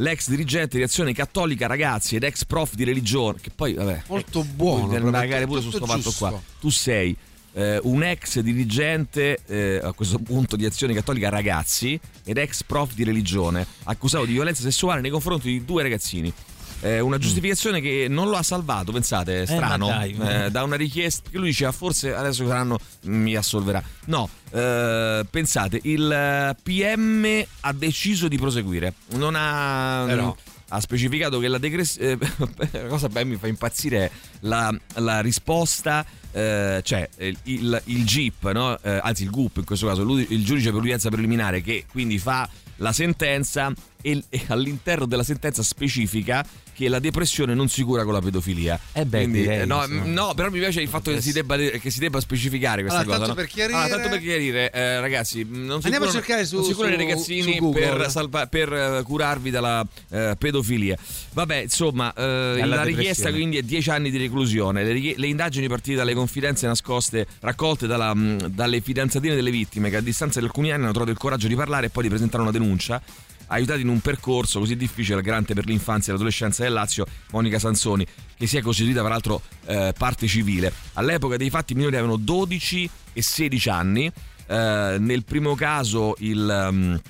L'ex dirigente di Azione Cattolica Ragazzi ed ex prof di religione, che poi, vabbè, Molto buono. Magari pure su tutto sto fatto qua. Tu sei eh, un ex dirigente eh, a questo punto di azione cattolica ragazzi ed ex prof di religione accusato di violenza sessuale nei confronti di due ragazzini. Eh, una giustificazione che non lo ha salvato, pensate, è strano. ma dai. Eh, da una richiesta che lui diceva forse adesso saranno mi assolverà. No, eh, pensate, il eh, PM ha deciso di proseguire. Non ha Però. Ha specificato che la decressione la cosa che mi fa impazzire la, la risposta eh, cioè eh, il, il GIP no? Eh, anzi il GUP in questo caso lui- il giudice per l'udienza preliminare che quindi fa la sentenza e, e all'interno della sentenza specifica che la depressione non si cura con la pedofilia Eh beh, Quindi, direi, eh, no, no, però mi piace il fatto che si debba, che si debba specificare questa Allora, cosa tanto no? per chiarire- Allora, tanto per chiarire eh, ragazzi non si Andiamo a curano- cercare su- non si curano su- i ragazzini su per, salva- per eh, curarvi dalla eh, pedofilia. Vabbè, insomma, eh, Dalla la richiesta quindi è 10 anni di reclusione. Le, le indagini partite dalle confidenze nascoste raccolte dalla, mh, dalle fidanzatine delle vittime che a distanza di alcuni anni hanno trovato il coraggio di parlare e poi di presentare una denuncia. Aiutati in un percorso così difficile al garante per l'infanzia e l'adolescenza del Lazio, Monica Sansoni, che si è costituita peraltro eh, parte civile. All'epoca dei fatti i minori avevano 12 e 16 anni. Eh, nel primo caso il... Um,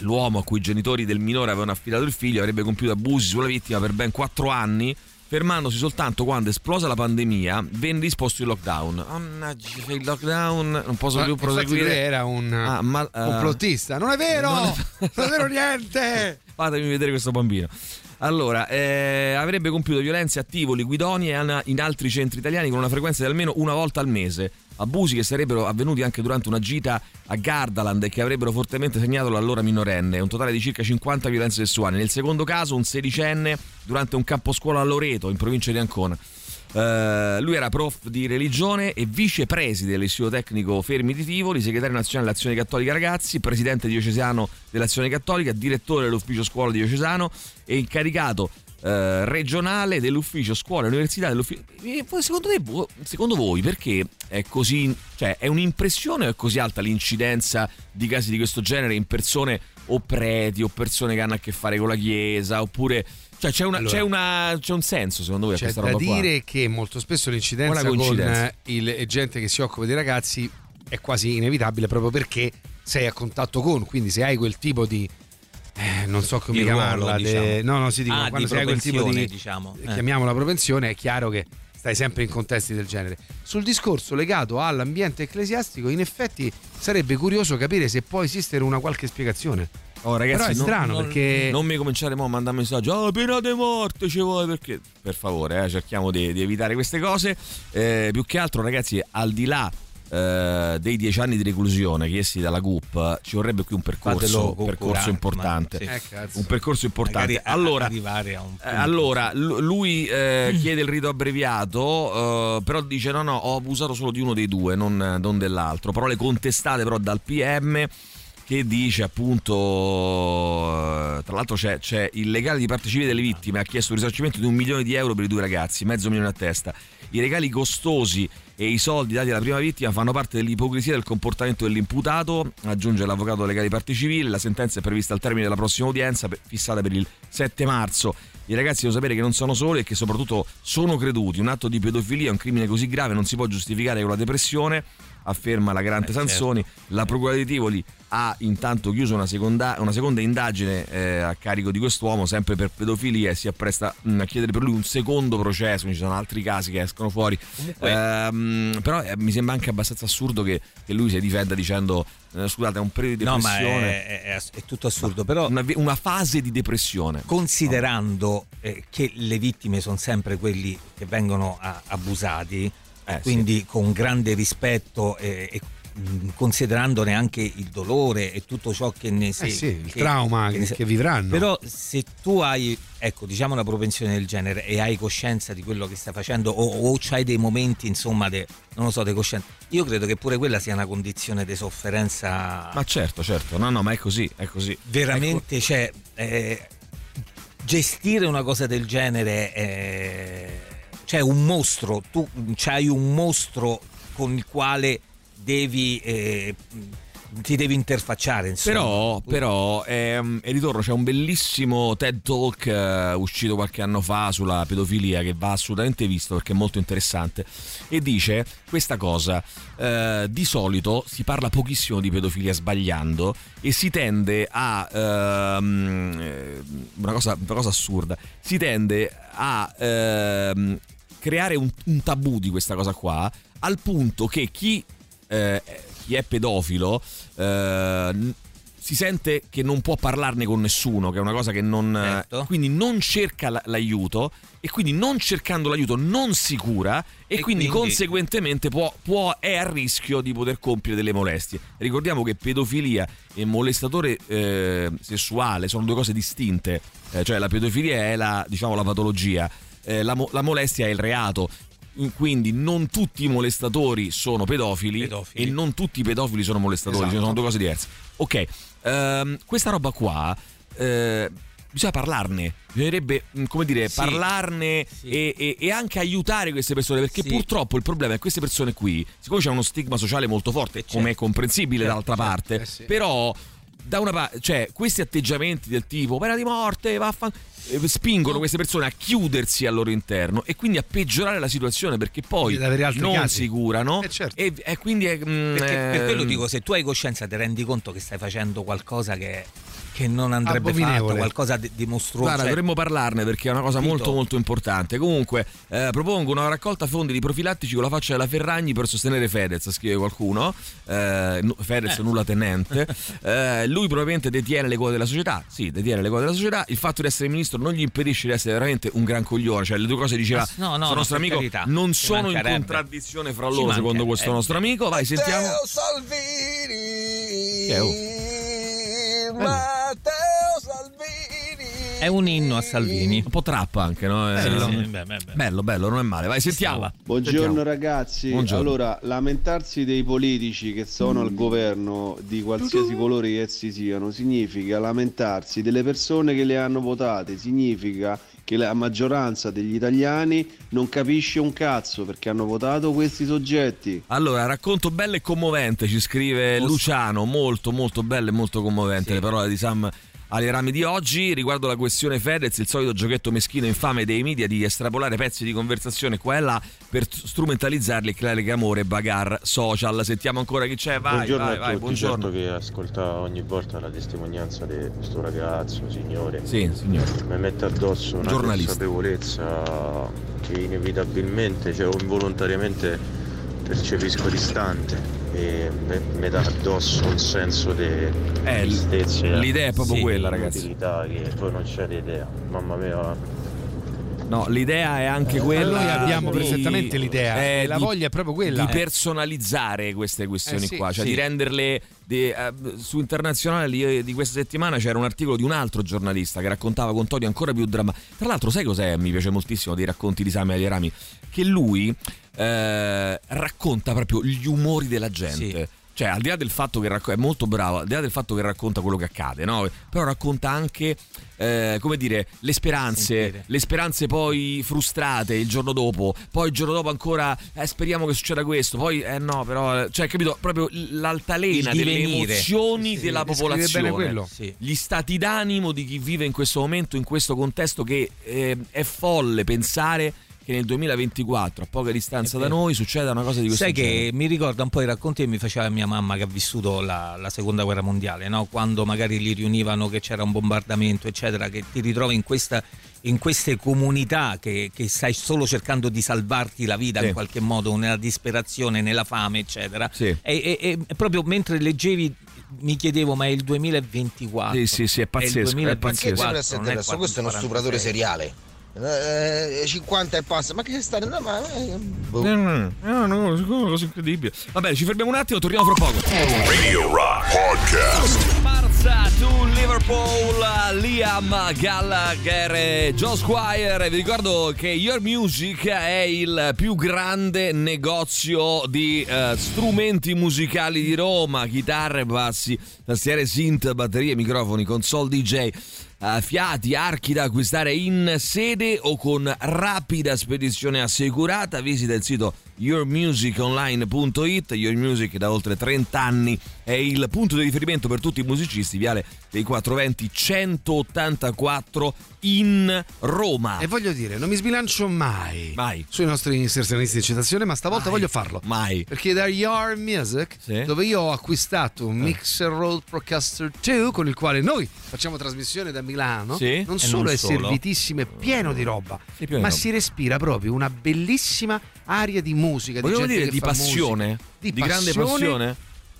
l'uomo a cui i genitori del minore avevano affidato il figlio avrebbe compiuto abusi sulla vittima per ben 4 anni fermandosi soltanto quando esplosa la pandemia venne disposto il lockdown. Mannaggia, il lockdown non posso Ma più proseguire. era un Ah, ma- eh, complottista. Non è vero! non Non è- è, vero niente! Fatemi vedere questo bambino. Allora, eh, avrebbe compiuto violenze a Tivoli, Guidoni e in altri centri italiani con una frequenza di almeno una volta al mese. Abusi che sarebbero avvenuti anche durante una gita a Gardaland e che avrebbero fortemente segnato l'allora minorenne. Un totale di circa 50 violenze sessuali. Nel secondo caso, un sedicenne durante un campo scuola a Loreto, in provincia di Ancona. Eh, lui era prof di religione e vicepreside dell'Istituto Tecnico Fermi di Tivoli, segretario nazionale dell'Azione Cattolica Ragazzi, presidente diocesano dell'Azione Cattolica, direttore dell'ufficio scuola diocesano e incaricato eh, regionale dell'ufficio scuola e università dell'ufficio. Secondo, te, vo- secondo voi perché è così, cioè è un'impressione o è così alta l'incidenza di casi di questo genere in persone o preti o persone che hanno a che fare con la chiesa oppure cioè c'è, una- Allora. c'è una- c'è un senso secondo voi a questa da roba qua? dire che molto spesso l'incidenza con coincidenza. eh, il, gente che si occupa dei ragazzi è quasi inevitabile proprio perché sei a contatto con, quindi se hai quel tipo di eh, non so come Di ruolo, chiamarla, de- diciamo. no, no, si dicono Ah, quando di sei quel tipo di diciamo. Eh. chiamiamola propensione, è chiaro che stai sempre in contesti del genere. Sul discorso legato all'ambiente ecclesiastico, in effetti sarebbe curioso capire se può esistere una qualche spiegazione. Oh, ragazzi, Però è non- strano non, perché non mi cominciare mo a mandare messaggio. Oh, pena di morte ci vuole perché. Per favore, eh, cerchiamo di, di evitare queste cose. Eh, più che altro, ragazzi, al di là eh, dei dieci anni di reclusione chiesti dalla GUP, ci vorrebbe qui un percorso, un percorso importante. ma- Eh. Un percorso importante. Allora, un eh, allora, lui eh, chiede il rito abbreviato, eh, però dice: No, no, ho abusato solo di uno dei due, non, non dell'altro. Parole contestate però dal PM che dice appunto. Tra l'altro, c'è, c'è il legale di parte civile delle vittime, ha chiesto un risarcimento di un milione di euro per i due ragazzi, mezzo milione a testa. I regali costosi e i soldi dati alla prima vittima fanno parte dell'ipocrisia del comportamento dell'imputato, aggiunge l'avvocato legale di parte civile. La sentenza è prevista al termine della prossima udienza, fissata per il 7 marzo. I ragazzi devono sapere che non sono soli e che soprattutto sono creduti. Un atto di pedofilia, un crimine così grave, non si può giustificare con la depressione, afferma la Garante Eh, Sansoni. La Procura di Tivoli ha intanto chiuso una seconda, una seconda indagine eh, a carico di quest'uomo, sempre per pedofilia, e si appresta mm, a chiedere per lui un secondo processo. quindi Ci sono altri casi che escono fuori. Ehm, però eh, mi sembra anche abbastanza assurdo che, che lui si difenda dicendo: eh, Scusate, è un periodo di No, depressione. è, è- è tutto assurdo, però una, una fase di depressione. considerando eh, che le vittime sono sempre quelli che vengono a- abusati, Eh, quindi con grande rispetto e, e, mh, considerandone anche il dolore e tutto ciò che ne si, Eh sì, il che- trauma che, ne che vivranno. Però se tu hai, ecco, diciamo una propensione del genere e hai coscienza di quello che stai facendo o, o c'hai dei momenti, insomma, de, non lo so, di coscienza, io credo che pure quella sia una condizione di sofferenza Ma certo, certo, no, no, ma è così, è così. veramente, cioè, eh, gestire una cosa del genere è cioè un mostro, tu c'hai un mostro con il quale devi eh, ti devi interfacciare insomma. Però, però ehm, e ritorno, c'è un bellissimo TED Talk eh, uscito qualche anno fa sulla pedofilia che va assolutamente visto perché è molto interessante e dice questa cosa, eh, di solito si parla pochissimo di pedofilia sbagliando e si tende a, ehm, eh, una, cosa, una cosa assurda, si tende a ehm, creare un, un tabù di questa cosa qua al punto che chi eh, chi è pedofilo eh, si sente che non può parlarne con nessuno, che è una cosa che non... eh, Certo. Quindi non cerca la- l'aiuto e quindi non cercando l'aiuto non si cura e, E quindi, quindi- conseguentemente può, può- è a rischio di poter compiere delle molestie. Ricordiamo che pedofilia e molestatore eh, sessuale sono due cose distinte, Eh, cioè la pedofilia è la, diciamo, la patologia, eh, la, mo- la molestia è il reato. Quindi non tutti i molestatori sono pedofili, Pedofili. e non tutti i pedofili sono molestatori, Esatto. sono due cose diverse. Ok, ehm, questa roba qua eh, bisogna parlarne, bisognerebbe, mh, come dire, Sì. parlarne Sì. E, e- e anche aiutare queste persone, perché Sì. purtroppo il problema è che queste persone qui, siccome c'è uno stigma sociale molto forte, certo. come è comprensibile Certo, d'altra certo, parte, eh però da una parte, cioè, questi atteggiamenti del tipo pena di morte, vaffan eh, spingono queste persone a chiudersi al loro interno e quindi a peggiorare la situazione perché poi non casi. si curano Eh, certo. e, e quindi è, mm, Perché per quello dico, se tu hai coscienza ti rendi conto che stai facendo qualcosa che, che non andrebbe fatto, qualcosa di, di mostruoso. Guarda, cioè, dovremmo parlarne perché è una cosa Capito? molto molto importante. Comunque, eh, propongo una raccolta fondi di profilattici con la faccia della Ferragni per sostenere Fedez, scrive qualcuno. Eh, Fedez nulla tenente. Eh, lui probabilmente detiene le quote della società. Sì, detiene le quote della società. Il fatto di essere ministro non gli impedisce di essere veramente un gran coglione. Cioè, le due cose diceva Ma- no, no, no, nostro amico carità, non ci sono in contraddizione fra loro, secondo questo nostro amico. Vai, sentiamo. Salvini. Che oh? È un inno a Salvini. Un po' trappa anche, no? Eh, Bello. sì. Beh, beh, beh. bello, bello, non è male. Vai, sentiamo. Buongiorno Sentiamo. ragazzi, Buongiorno. allora lamentarsi dei politici che sono al governo di qualsiasi colore che essi siano significa lamentarsi delle persone che le hanno votate, significa che la maggioranza degli italiani non capisce un cazzo perché hanno votato questi soggetti. Allora, racconto bello e commovente, ci scrive Luciano, molto molto bello e molto commovente le parole di Sam alle rami di oggi riguardo la questione Fedez, il solito giochetto meschino e infame dei media di estrapolare pezzi di conversazione qua e là per strumentalizzarli e creare amore bagar social. Sentiamo ancora chi c'è, vai, buongiorno vai, a vai, buongiorno. certo che ascolta ogni volta la testimonianza di questo ragazzo, signore. Sì, signore. Mi mette addosso una consapevolezza che inevitabilmente, cioè involontariamente percepisco distante e me- mi dà addosso un senso di Eh, tristezza e l'idea è proprio sì, quella, ragazzi. che voi non c'è idea. Mamma mia, No, l'idea è anche quella. Noi abbiamo di- perfettamente l'idea, eh, la di- voglia è proprio quella. Di Eh. personalizzare queste questioni Eh sì, qua, cioè sì. di renderle. di- eh, su internazionale di, di questa settimana c'era un articolo di un altro giornalista che raccontava con toni ancora più drammatici. Tra l'altro, sai cos'è? Mi piace moltissimo dei racconti di Sami Rami Che lui eh, racconta proprio gli umori della gente. Cioè, al di là del fatto che racconta, è molto bravo, al di là del fatto che racconta quello che accade, no? Però racconta anche, eh, come dire, le speranze, le speranze poi frustrate il giorno dopo, poi il giorno dopo ancora, eh, speriamo che succeda questo, poi, eh no, però, eh, cioè, capito, proprio l'altalena delle emozioni Sì, della popolazione. Sì. gli stati d'animo di chi vive in questo momento, in questo contesto che eh, è folle pensare che nel 2024, a poca distanza da noi, succeda una cosa di questo Sai genere. che mi ricorda un po' i racconti che mi faceva mia mamma che ha vissuto la, la seconda guerra mondiale, no? quando magari li riunivano che c'era un bombardamento, eccetera, che ti ritrovi in, questa, in queste comunità che, che stai solo cercando di salvarti la vita Sì. in qualche modo, nella disperazione, nella fame, eccetera. Sì. E, e- e proprio mentre leggevi mi chiedevo, ma è il 2024? Sì, sì, sì, è pazzesco, il è 2024, pazzesco. Sembra non essere è adesso, questo è uno 46. stupratore seriale. Eh, 50 e passa, ma che stato? No, ma, eh, boh. No, no, no, una cosa incredibile. Va bene, ci fermiamo un attimo, torniamo fra poco. Radio Rock Podcast. Marza to Liverpool, Liam Gallagher e Joe Squire. Vi ricordo che Your Music è il più grande negozio di eh, strumenti musicali di Roma, chitarre, bassi, tastiere, synth, batterie, microfoni, console DJ. Fiati, archi da acquistare in sede o con rapida spedizione assicurata. Visita il sito yourmusiconline.it. Your Music da oltre 30 anni è il punto di riferimento per tutti i musicisti. Viale dei 420 184 in Roma. E voglio dire, non mi sbilancio mai, Mai. sui nostri inserzionisti di citazione, ma stavolta Mai. voglio farlo. Mai. Perché da Your Music, Sì. dove io ho acquistato un Mixer Road Procaster 2, con il quale noi facciamo trasmissione da Milano, Sì. non solo non è solo. servitissimo, è pieno di roba, Sì, pieno di ma roba. si respira proprio una bellissima aria di musica, di Volevo gente dire di passione, musica, di, grande passione.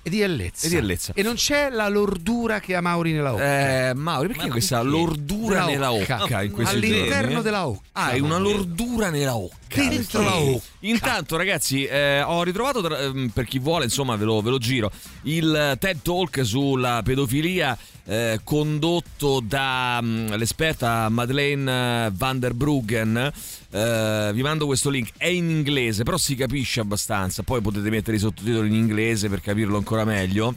E di bellezza. E di bellezza. E non c'è la lordura che ha Mauri nella occa. Eh, Mauri, perché Ma questa perché? lordura Nella nella occa. occa in All'interno giorni, eh? della occa. Ah, hai una lordura nella occa. Dentro Perché? la occa. Intanto, ragazzi, eh, ho ritrovato tra- ehm, per chi vuole, insomma, ve lo, ve lo giro. Il TED Talk sulla pedofilia eh, condotto dall'esperta Madeleine van der Bruggen. Eh, vi mando questo link, è in inglese, però si capisce abbastanza. Poi potete mettere i sottotitoli in inglese per capirlo ancora meglio.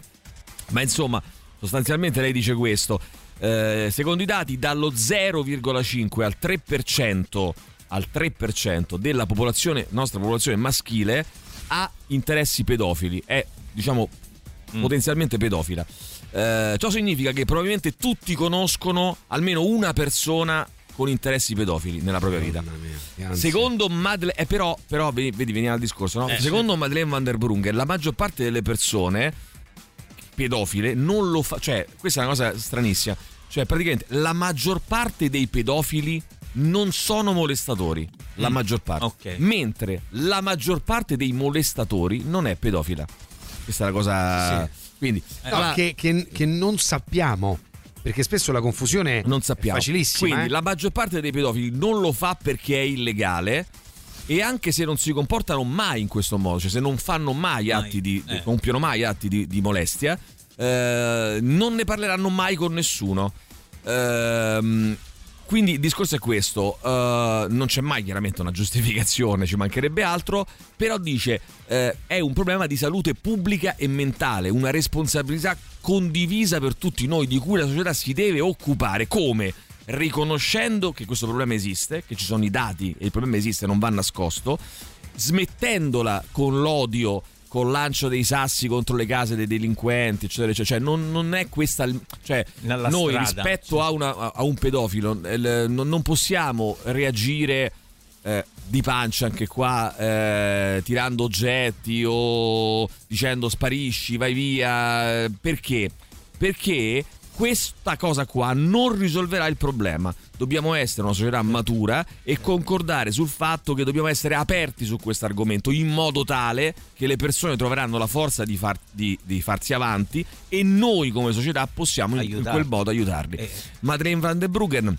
Ma insomma, sostanzialmente lei dice questo. Eh, secondo i dati, dallo 0,5 al 3%, al 3% della popolazione, nostra popolazione maschile, ha interessi pedofili. È, diciamo, potenzialmente pedofila. Eh, ciò significa che probabilmente tutti conoscono almeno una persona con interessi pedofili nella propria vita. Secondo Madeleine, eh, però, però vedi, vedi, veniamo al discorso, no? Eh, Secondo Madeleine van der Brungen, la maggior parte delle persone pedofile non lo fa, cioè, questa è una cosa stranissima. Cioè, praticamente la maggior parte dei pedofili non sono molestatori, la Mm, maggior parte. ok. Mentre la maggior parte dei molestatori non è pedofila. Questa è la cosa. Quindi, No, allora- che, che- che non sappiamo. Perché spesso la confusione non sappiamo. è facilissima. Quindi eh. la maggior parte dei pedofili non lo fa perché è illegale. E anche se non si comportano mai in questo modo, cioè se non fanno mai atti di. eh. compiono mai atti di, di molestia, eh, non ne parleranno mai con nessuno. Quindi il discorso è questo, eh, non c'è mai chiaramente una giustificazione, ci mancherebbe altro, però dice eh, è un problema di salute pubblica e mentale, una responsabilità condivisa per tutti noi di cui la società si deve occupare come? Riconoscendo che questo problema esiste, che ci sono i dati e il problema esiste, non va nascosto, smettendola con l'odio, col lancio dei sassi contro le case dei delinquenti, eccetera, eccetera. Cioè, non, non è questa. Cioè, Nella noi strada, rispetto a, una- a un pedofilo il- non, non possiamo reagire. eh, di pancia anche qua eh, tirando oggetti o dicendo sparisci vai via eh, perché perché questa cosa qua non risolverà il problema dobbiamo essere una società matura e concordare sul fatto che dobbiamo essere aperti su questo argomento in modo tale che le persone troveranno la forza di, far- di- di farsi avanti e noi come società possiamo in, in quel modo aiutarli Eh. Madeleine van der Bruggen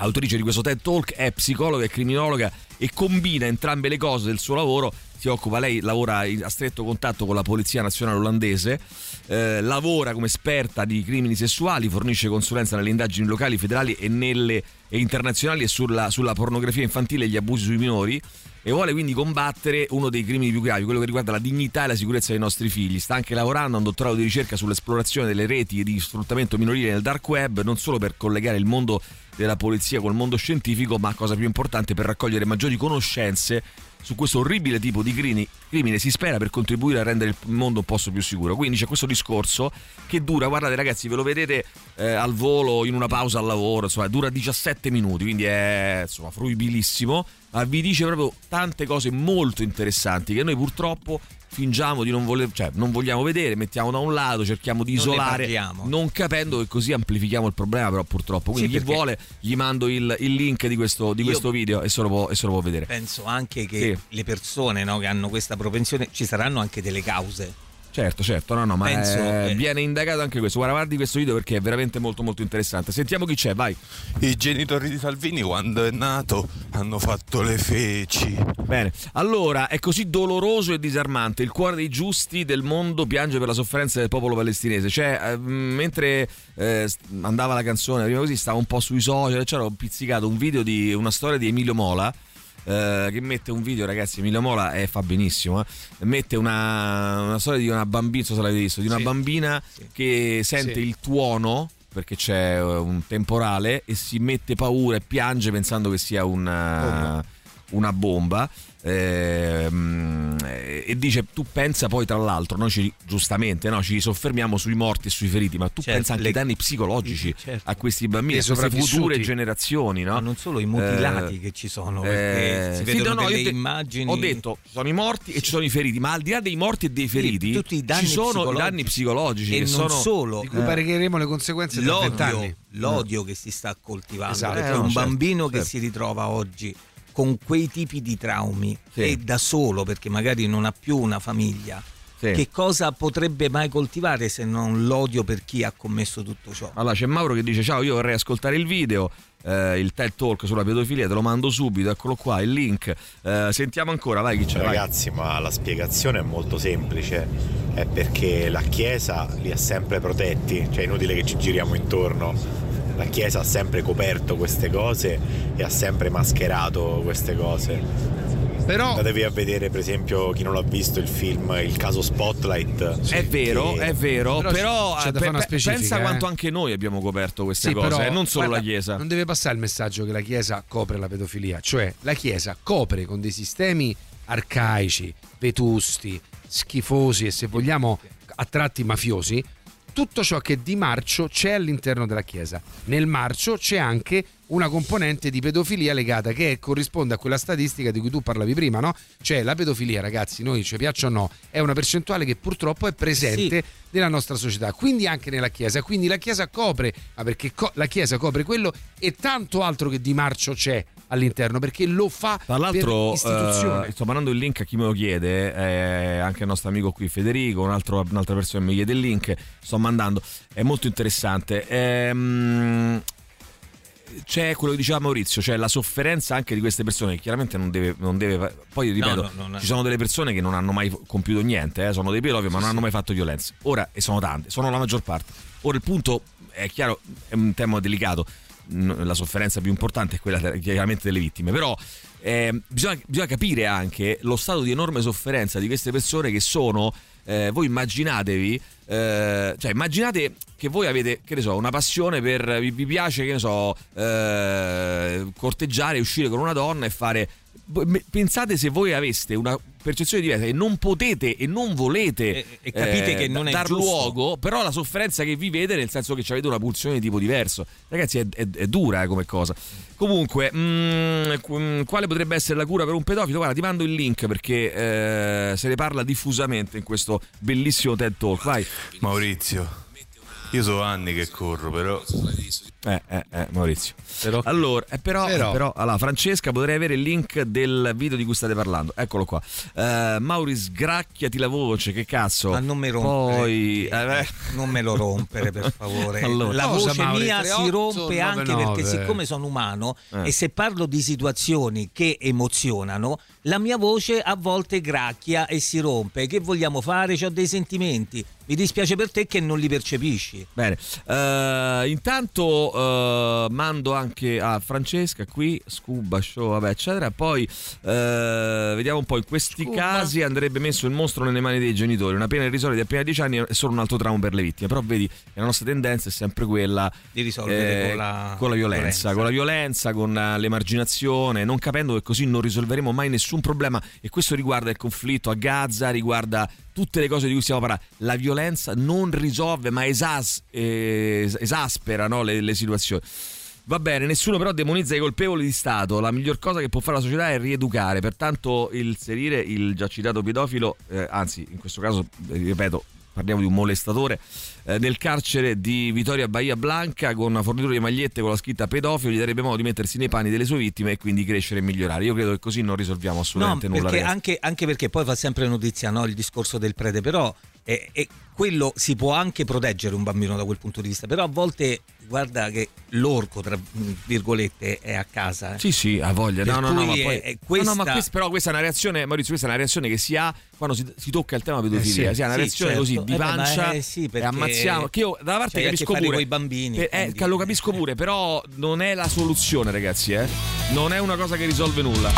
autrice di questo TED Talk, è psicologa e criminologa e combina entrambe le cose del suo lavoro. Si occupa, lei lavora a stretto contatto con la Polizia Nazionale Olandese, eh, lavora come esperta di crimini sessuali, fornisce consulenza nelle indagini locali, federali e, nelle, e internazionali e sulla, sulla pornografia infantile e gli abusi sui minori e vuole quindi combattere uno dei crimini più gravi, quello che riguarda la dignità e la sicurezza dei nostri figli. Sta anche lavorando a un dottorato di ricerca sull'esplorazione delle reti di sfruttamento minorile nel dark web, non solo per collegare il mondo della polizia col mondo scientifico, ma cosa più importante per raccogliere maggiori conoscenze su questo orribile tipo di crimine si spera per contribuire a rendere il mondo un posto più sicuro. Quindi c'è questo discorso che dura, guardate ragazzi, ve lo vedete eh, al volo in una pausa al lavoro, insomma, dura 17 minuti, quindi è insomma fruibilissimo, vi dice proprio tante cose molto interessanti che noi purtroppo fingiamo di non voler, cioè non vogliamo vedere, mettiamo da un lato, cerchiamo di Non isolare, non capendo che così amplifichiamo il problema, però purtroppo. Quindi Sì, chi vuole gli mando il, il link di questo, di questo video e se, lo può, e se lo può vedere. Penso anche che Sì. le persone no, che hanno questa propensione ci saranno anche delle cause. Certo, certo, no, no, ma Penso, eh, eh. viene indagato anche questo. Guarda, guardi questo video perché è veramente molto molto interessante. Sentiamo chi c'è, vai. I genitori di Salvini quando è nato hanno fatto le feci. Bene, allora è così doloroso e disarmante. Il cuore dei giusti del mondo piange per la sofferenza del popolo palestinese. Cioè, eh, mentre eh, andava la canzone, prima così stava un po' sui social, c'era un pizzicato un video di una storia di Emilio Mola. Eh, che mette un video, ragazzi. Emilio Mola eh, fa benissimo. eh, mette una, una storia di una bambina, so se l'avete visto, di una Sì. bambina che sente Sì. il tuono perché c'è eh, un temporale e si mette paura e piange pensando che sia una Bomba. una bomba ehm, e e dice tu pensa poi tra l'altro noi ci, giustamente no, ci soffermiamo sui morti e sui feriti ma tu Certo, pensa anche le- ai danni psicologici Certo. a questi bambini Dei a queste future generazioni no? Ma non solo i mutilati Eh, che ci sono, eh, perché si sì, vedono no, no, delle te- immagini. ho detto ci sono i morti e ci sono i feriti ma al di là dei morti e dei feriti tutti i danni ci sono i danni psicologici E che non sono solo, Di cui pagheremo le conseguenze l'odio, l'odio che si sta coltivando. Esatto. Perché Eh, no, un certo, bambino che certo. si ritrova oggi con quei tipi di traumi Sì. e da solo, perché magari non ha più una famiglia, Sì. che cosa potrebbe mai coltivare se non l'odio per chi ha commesso tutto ciò? Allora c'è Mauro che dice ciao io vorrei ascoltare il video eh, il TED Talk sulla pedofilia te lo mando subito eccolo qua il link Eh, sentiamo ancora vai chi c'è vai. Ragazzi, ma la spiegazione è molto semplice, è perché la Chiesa li ha sempre protetti, cioè è inutile che ci giriamo intorno. La Chiesa ha sempre coperto queste cose e ha sempre mascherato queste cose. Però Andatevi a vedere, per esempio, chi non l'ha visto il film Il caso Spotlight. è vero, che- è vero, Però però, c'è da eh, fare una pe- specifica, pensa eh. quanto anche noi abbiamo coperto queste Sì, cose, però, eh, non solo guarda, la Chiesa. Non deve passare il messaggio che la Chiesa copre la pedofilia, cioè la Chiesa copre con dei sistemi arcaici, vetusti, schifosi e se vogliamo a tratti mafiosi tutto ciò che di marcio c'è all'interno della Chiesa. Nel marcio c'è anche una componente di pedofilia legata che corrisponde a quella statistica di cui tu parlavi prima, no? Cioè la pedofilia, ragazzi, noi ci piaccia o no, è una percentuale che purtroppo è presente nella nostra società, quindi anche nella Chiesa. Quindi la Chiesa copre, ma perché co- la Chiesa copre quello e tanto altro che di marcio c'è all'interno, perché lo fa Tra per l'altro, eh, sto mandando il link a chi me lo chiede, eh, anche il nostro amico qui Federico, un altro- un'altra persona mi chiede il link, sto mandando, è molto interessante. Ehm, c'è quello che diceva Maurizio, cioè la sofferenza anche di queste persone che chiaramente non deve, non deve poi ripeto, no, non è- ci sono delle persone che non hanno mai compiuto niente, eh, sono dei pedofili ma non hanno mai fatto violenza. Ora, e sono tante, sono la maggior parte. Ora il punto è chiaro, è un tema delicato, la sofferenza più importante è quella chiaramente delle vittime, però eh, bisogna, bisogna capire anche lo stato di enorme sofferenza di queste persone che sono, eh, voi immaginatevi, eh, cioè immaginate che voi avete, che ne so, una passione per, vi, vi piace, che ne so, eh, corteggiare, uscire con una donna e fare... Pensate se voi aveste una percezione diversa e non potete e non volete E- e capite che non è dar giusto. luogo, però la sofferenza che vivete nel senso che avete una pulsione di tipo diverso. Ragazzi, è, è- è dura eh, come cosa. Comunque, mm, qu- mm, quale potrebbe essere la cura per un pedofilo? Guarda, ti mando il link perché eh, se ne parla diffusamente in questo bellissimo TED Talk. Vai. Maurizio, io so anni che corro, però. Eh, eh, eh, Maurizio. Allora, eh, però, Però. eh, però, allora, Francesca, potrei avere il link del video di cui state parlando. Eccolo qua. Eh, Mauri, sgracchiati la voce, che cazzo. Ma non mi rompere. Poi, eh, beh. Non me lo rompere, per favore. Allora. la voce Mauri? mia si rompe anche 3899. perché, siccome sono umano Eh. e se parlo di situazioni che emozionano, la mia voce a volte gracchia e si rompe. Che vogliamo fare? Ho dei sentimenti. Mi dispiace per te che non li percepisci. Bene, Eh, intanto eh, mando anche a Francesca qui, Scuba Show, vabbè, eccetera. Poi eh, vediamo un po'. In questi casi andrebbe messo il mostro nelle mani dei genitori. Una pena irrisolta di appena 10 anni è solo un altro trauma per le vittime. Però vedi che la nostra tendenza è sempre quella Di risolvere eh, con la con la violenza, violenza. con la violenza, con l'emarginazione, non capendo che così non risolveremo mai nessun problema. E questo riguarda il conflitto a Gaza, riguarda tutte le cose di cui stiamo parlando. La violenza non risolve, ma esas- eh, esaspera no, le, le situazioni. Va bene, nessuno però demonizza i colpevoli di Stato. La miglior cosa che può fare la società è rieducare. Pertanto, inserire il già citato pedofilo, eh, anzi, in questo caso, eh, ripeto, parliamo di un molestatore, eh, nel carcere di Vitoria Bahia Blanca con una fornitura di magliette con la scritta pedofilo gli darebbe modo di mettersi nei panni delle sue vittime e quindi crescere e migliorare. Io credo che così non risolviamo assolutamente no, nulla. perché anche, anche perché poi fa sempre notizia no, il discorso del prete, però eh, eh, quello si può anche proteggere un bambino da quel punto di vista, però a volte guarda che l'orco, tra virgolette, è a casa. eh. Sì, sì, ha voglia. No, no, no, ma cui poi. è- è No, no, ma questa- però questa è una reazione, Maurizio, questa è una reazione che si ha quando si, si tocca il tema pedofilia. Eh sì, si ha una sì, reazione certo. così di Eh beh, pancia eh sì, e ammazziamo. Che io da una parte che capisco pure. coi bambini, per- eh, quindi- lo capisco pure, però non è la soluzione, ragazzi, eh. Non è una cosa che risolve nulla.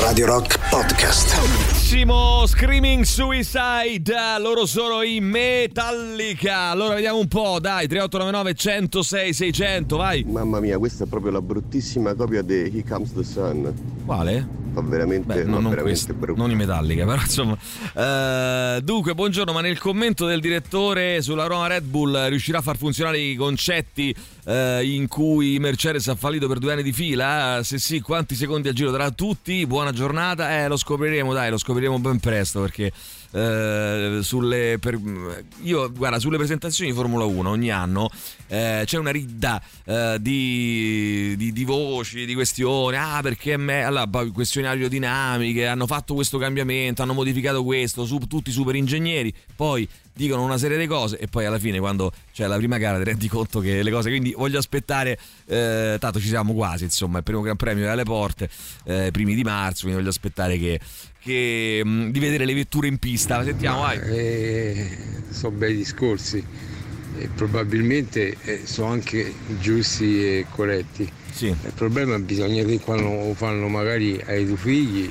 Radio Rock Podcast. Bellissimo Screaming Suicide, loro sono i Metallica. Allora vediamo un po', dai, 3899 106 600, vai. Mamma mia, questa è proprio la bruttissima copia di Here Comes the Sun. Quale? Fa veramente, Beh, fa non, veramente brutto. non i Metallica, però insomma. Eh, dunque, buongiorno, ma nel commento del direttore sulla Roma Red Bull riuscirà a far funzionare i concetti eh, in cui Mercedes ha fallito per due anni di fila? Se sì, quanti secondi a giro darà tutti? Buona giornata? Eh, lo scopriremo, dai, lo scopriremo ben presto perché. Eh, sulle per- io guarda sulle presentazioni di Formula 1 ogni anno eh, c'è una ridda eh, di, di- di voci di questioni. Ah perché me allora, questioni aerodinamiche hanno fatto questo cambiamento hanno modificato questo su, tutti super ingegneri poi dicono una serie di cose e poi alla fine quando c'è la prima gara ti rendi conto che le cose quindi voglio aspettare eh, tanto ci siamo quasi insomma il primo gran premio è alle porte eh, primi di marzo quindi voglio aspettare che, che, mh, di vedere le vetture in pista. Sentiamo vai. sono bei discorsi. E probabilmente eh, sono anche giusti e corretti. Il problema bisogna che quando lo fanno magari ai tuoi figli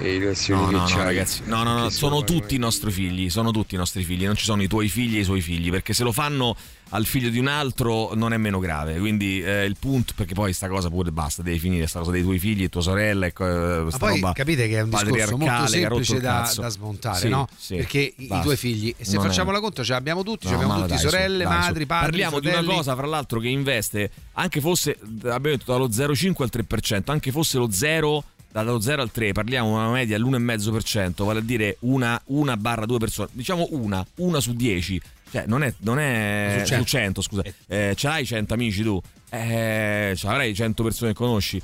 e le azioni No, no, no, ragazzi, no, no, no, sono tutti i nostri figli, sono tutti i nostri figli, non ci sono i tuoi figli e i suoi figli, perché se lo fanno al figlio di un altro non è meno grave, quindi eh, il punto, perché poi sta cosa pure basta, devi finire sta cosa dei tuoi figli e tua sorella, ecco, eh, Ma sta poi roba capite che è un discorso molto semplice da, da smontare, Sì, no? sì, Perché i- i basta. tuoi figli, e se Non è- facciamo la conto, ce l'abbiamo tutti, ce No, l'abbiamo ma tutti, dai, sorelle, dai, madri, padri. Parliamo di una fratelli. cosa, fra l'altro, che investe, anche fosse, abbiamo detto dallo 0,5 al 3%, anche fosse lo 0 dallo 0 al 3 parliamo di una media all'1,5%, vale a dire una, una barra due persone, diciamo una, una su 10, cioè non è, non è Su su, 100. 100. scusa, eh, ce l'hai 100 amici tu? Eh, ce l'avrai 100 persone che conosci.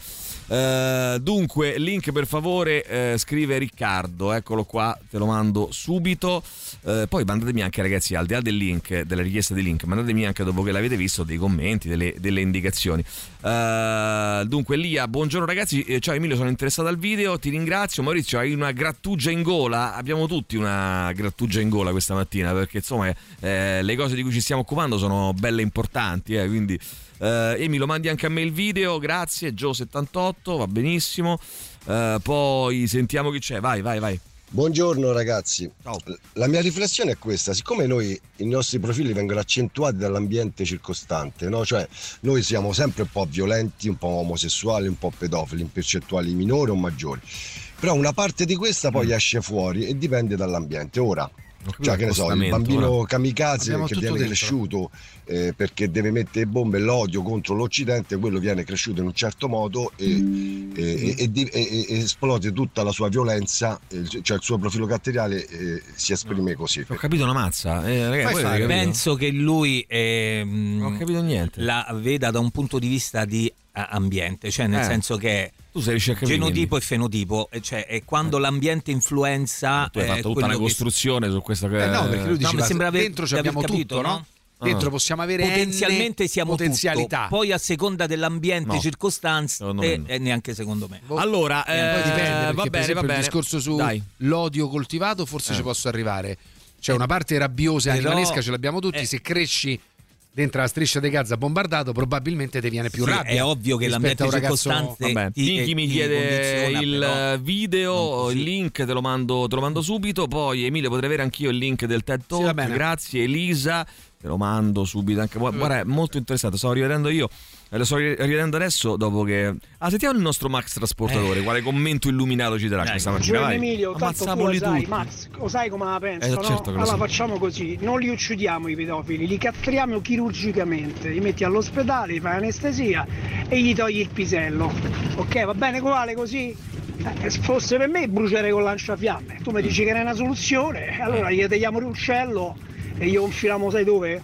Eh, dunque, link per favore, eh, scrive Riccardo, eccolo qua, te lo mando subito. Eh, poi mandatemi anche, ragazzi, al di là del link, della richiesta di link, mandatemi anche dopo che l'avete visto dei commenti, delle, delle indicazioni. Dunque, Lia, buongiorno ragazzi. Eh, ciao Emilio, sono interessato al video, ti ringrazio. Maurizio, hai una grattugia in gola? Abbiamo tutti una grattugia in gola questa mattina perché insomma eh, le cose di cui ci stiamo occupando sono belle importanti, eh, quindi. Eh, Emi lo mandi anche a me il video, grazie. Gio78, va benissimo. Eh, poi sentiamo chi c'è. Vai, vai, vai. Buongiorno ragazzi, la mia riflessione è questa, siccome noi i nostri profili vengono accentuati dall'ambiente circostante, no? cioè noi siamo sempre un po' violenti, un po' omosessuali, un po' pedofili, in percentuali minori o maggiori, però una parte di questa poi esce fuori e dipende dall'ambiente. Ora, cioè che ne so, il bambino no? kamikaze Abbiamo che viene detto. cresciuto eh, perché deve mettere bombe, l'odio contro l'Occidente, quello viene cresciuto in un certo modo e, e- e- e e- e esplode tutta la sua violenza, eh, cioè il suo profilo caratteriale eh, si esprime così. Ho capito una mazza. Eh, ragazzi, capito? penso che lui ehm, Non ho capito niente. la veda da un punto di vista di ambiente, cioè nel Eh. senso che Tu sei genotipo e fenotipo, cioè è quando l'ambiente influenza Tu hai eh, fatto tutta una che- costruzione su questa Eh no, perché lui No, diceva mi sembra aver- dentro abbiamo capito, tutto, no? no? Dentro Ah. possiamo avere potenzialmente N siamo potenzialità. tutto. Poi a seconda dell'ambiente No, no. e neanche secondo me. Allora, Eh, eh, poi dipende, perché va bene, va bene. il discorso su Dai. l'odio coltivato forse Eh. ci posso arrivare. Cioè una parte rabbiosa e animalesca ce l'abbiamo tutti, eh. se cresci dentro la striscia di Gaza bombardato probabilmente ti viene più Sì, rabbia. è ovvio che l'ambiente a ragazzo- circostante Vabbè, ti- eh, mi chiede il video, il link te lo, mando, te lo mando subito. Poi Emilio potrei avere anch'io il link del TED Talk. bene. Grazie Elisa, te lo mando subito. Anche, guarda, è molto interessante. Stavo rivedendo io. e Lo sto ri- rivedendo adesso dopo che. Ah, sentiamo il nostro Max trasportatore. Quale commento illuminato ci darà questa mattina? Vai. Emilio, tanto tu lo sai. Max, lo sai come la penso, Eh, no? certo allora so. facciamo così, non li uccidiamo i pedofili, li castriamo chirurgicamente, li metti all'ospedale, gli fai anestesia e gli togli il pisello. Ok, va bene uguale così? Eh, se fosse per me bruciare con lanciafiamme, tu mi dici che era una soluzione, allora gli tagliamo l'uccello e gli infiliamo sai dove?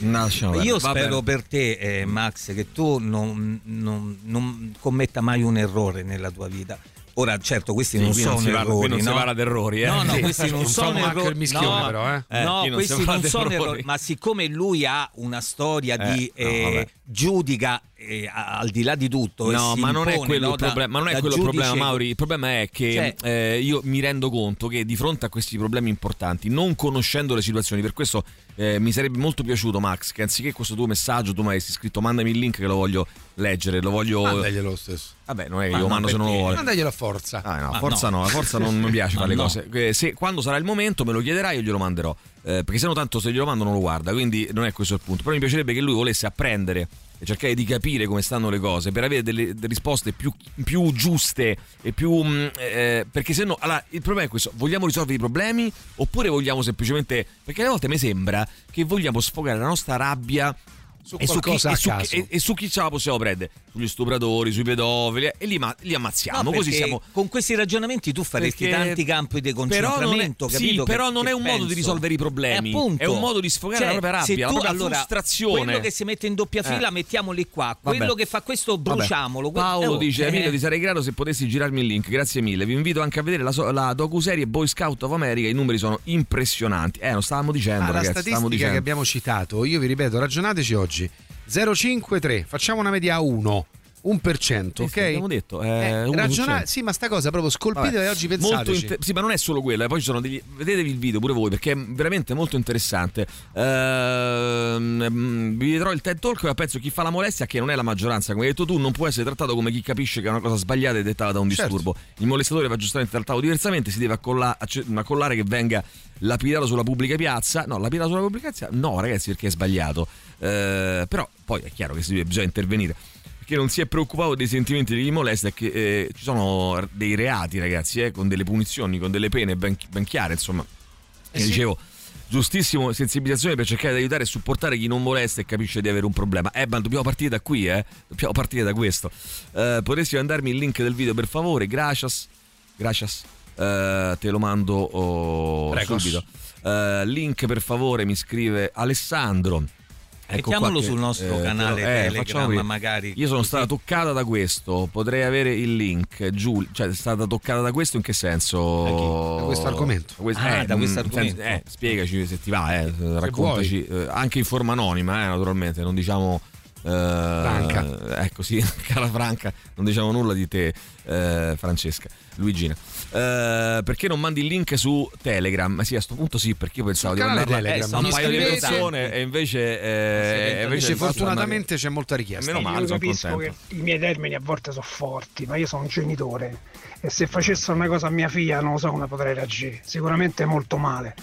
No. Io spero bene. per te, eh, Max, che tu non, non- non commetta mai un errore nella tua vita. Ora, certo, questi Sì, non qui sono non si parla- errori. qui non si no? parla di errori, eh. No, no, Sì. questi non Non sono errori. mischione, no, però, eh. Eh, no, si questi parla non sono errori. errori. Ma siccome lui ha una storia Eh, di no, eh. Giudica eh, al di là di tutto, No, ma non è impone, quello no, il da- problema. Ma non è quello il problema, Mauri. Il problema è che Cioè- eh, io mi rendo conto che di fronte a questi problemi importanti, non conoscendo le situazioni, per questo eh, mi sarebbe molto piaciuto, Max, che anziché questo tuo messaggio, tu mi avessi scritto mandami il link che lo voglio leggere, lo voglio. Mandaglielo stesso. Vabbè, non è che Ma io lo mando se non lo vuole. Mandaglielo a forza. Ah, no, Ma forza no, no. forza non mi piace fare le no. cose. Eh, Se, quando sarà il momento me lo chiederai io glielo manderò. Eh, perché se no tanto se glielo mando non lo guarda, quindi non è questo il punto. Però mi piacerebbe che lui volesse apprendere e cercare di capire come stanno le cose per avere delle, delle risposte più, più giuste e più... mm, eh, perché se no... Allora, il problema è questo, vogliamo risolvere i problemi oppure vogliamo semplicemente... Perché alle volte mi sembra che vogliamo sfogare la nostra rabbia Su e, su chi, e, a su, caso. e- e su chi ce la possiamo prendere? Sugli stupratori, sui pedofili e li, li ammazziamo. No, così siamo... con questi ragionamenti tu faresti Perché- tanti campi di Però non è, concentramento, sì, capito? però Che- non che è un modo di penso. risolvere i problemi. Eh, appunto. È un modo di sfogare Cioè, la propria rabbia, la tu- propria allora, frustrazione. Quello che si mette in doppia fila, Eh. mettiamoli qua. Vabbè. Quello che fa questo, Vabbè. bruciamolo. Que- Paolo oh, dice: eh. Emilio, ti sarei grato se potessi girarmi il link. Grazie mille. Vi invito anche a vedere la, so- la docuserie Boy Scout of America. I numeri sono impressionanti. Eh, lo stavamo dicendo, Ah, la ragazzi. Stavamo statistica dicendo. che abbiamo citato, io vi ripeto, ragionateci oggi. 053, facciamo una media a 1. un per cento, Sì, sì, ok? abbiamo detto, è Eh, cento. sì, ma sta cosa proprio scolpite Vabbè, e oggi molto pensateci. inte- sì, ma non è solo quello, eh, poi ci sono degli. Vedetevi il video pure voi perché è veramente molto interessante. Ehm, mm, vi vedrò il TED Talk e penso chi fa la molestia, che non è la maggioranza, come hai detto tu, non può essere trattato come chi capisce che è una cosa sbagliata e dettata da un Certo. disturbo. Il molestatore va giustamente trattato diversamente, si deve accolla- accollare che venga lapidato sulla pubblica piazza. No, lapidato sulla pubblica piazza? No, ragazzi, perché è sbagliato. Eh, però poi è chiaro che si deve, bisogna intervenire perché non si è preoccupato dei sentimenti di chi molesta che eh, ci sono dei reati ragazzi eh, con delle punizioni con delle pene ben, ben chiare insomma. E sì. dicevo giustissimo sensibilizzazione per cercare di aiutare e supportare chi non molesta e capisce di avere un problema. Eh ma dobbiamo partire da qui eh. Dobbiamo partire da questo. Eh, potresti mandarmi il link del video per favore? Gracias. Gracias. Eh, te lo mando oh, subito. Eh, link per favore mi scrive Alessandro Mettiamolo qua che, sul nostro eh, canale lo- eh, Telegram, magari. Io sono stata toccata da questo, potrei avere il link. Giù, cioè, è stata toccata da questo in che senso? Da questo argomento. Da questo- Ah, da mm, questo nel argomento. senso- eh, spiegaci se ti va, eh, raccontaci. eh, anche in forma anonima, eh, naturalmente, non diciamo. eh, Franca. Ecco sì, cara Franca, non diciamo nulla di te, eh, Francesca, Luigina. Eh, perché non mandi il link su Telegram? Ma sì, a sto punto sì, perché io pensavo Sul di mandarla Telegram. a un paio di persone e invece, eh, e Invece fortunatamente c'è molta richiesta. Meno male, Io sono capisco contento. che i miei termini a volte sono forti, ma io sono un genitore e se facessero una cosa a mia figlia non lo so come potrei reagire, sicuramente molto male.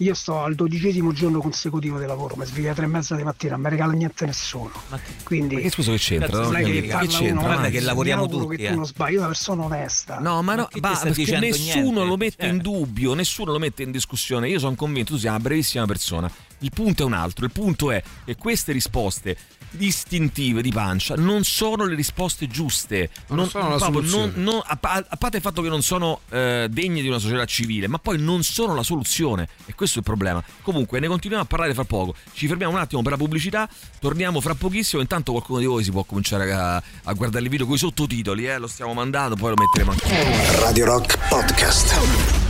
Io sto al dodicesimo giorno consecutivo di lavoro, mi sveglio alle tre e mezza di mattina, non mi regala niente nessuno. Quindi Ma che scusa che c'entra? non Non è ho che parla Che c'entra? uno, Guarda ma che lavoriamo tutti, che eh. tu non sbagli, io sono una persona onesta. No, ma, no, che sta perché nessuno niente? lo mette Cioè. in dubbio, nessuno lo mette in discussione. Io sono convinto, tu sei una brevissima persona. Il punto è un altro, il punto è che queste risposte istintive di pancia non sono le risposte giuste. Non sono la proprio soluzione. non- non- a parte il fatto che non sono eh, degne di una società civile, ma poi non sono la soluzione. E questo è il problema. Comunque, ne continuiamo a parlare fra poco. Ci fermiamo un attimo per la pubblicità, torniamo fra pochissimo. Intanto qualcuno di voi si può cominciare a, a guardare il video con i sottotitoli, eh, lo stiamo mandando, poi lo metteremo anche. Radio Rock Podcast.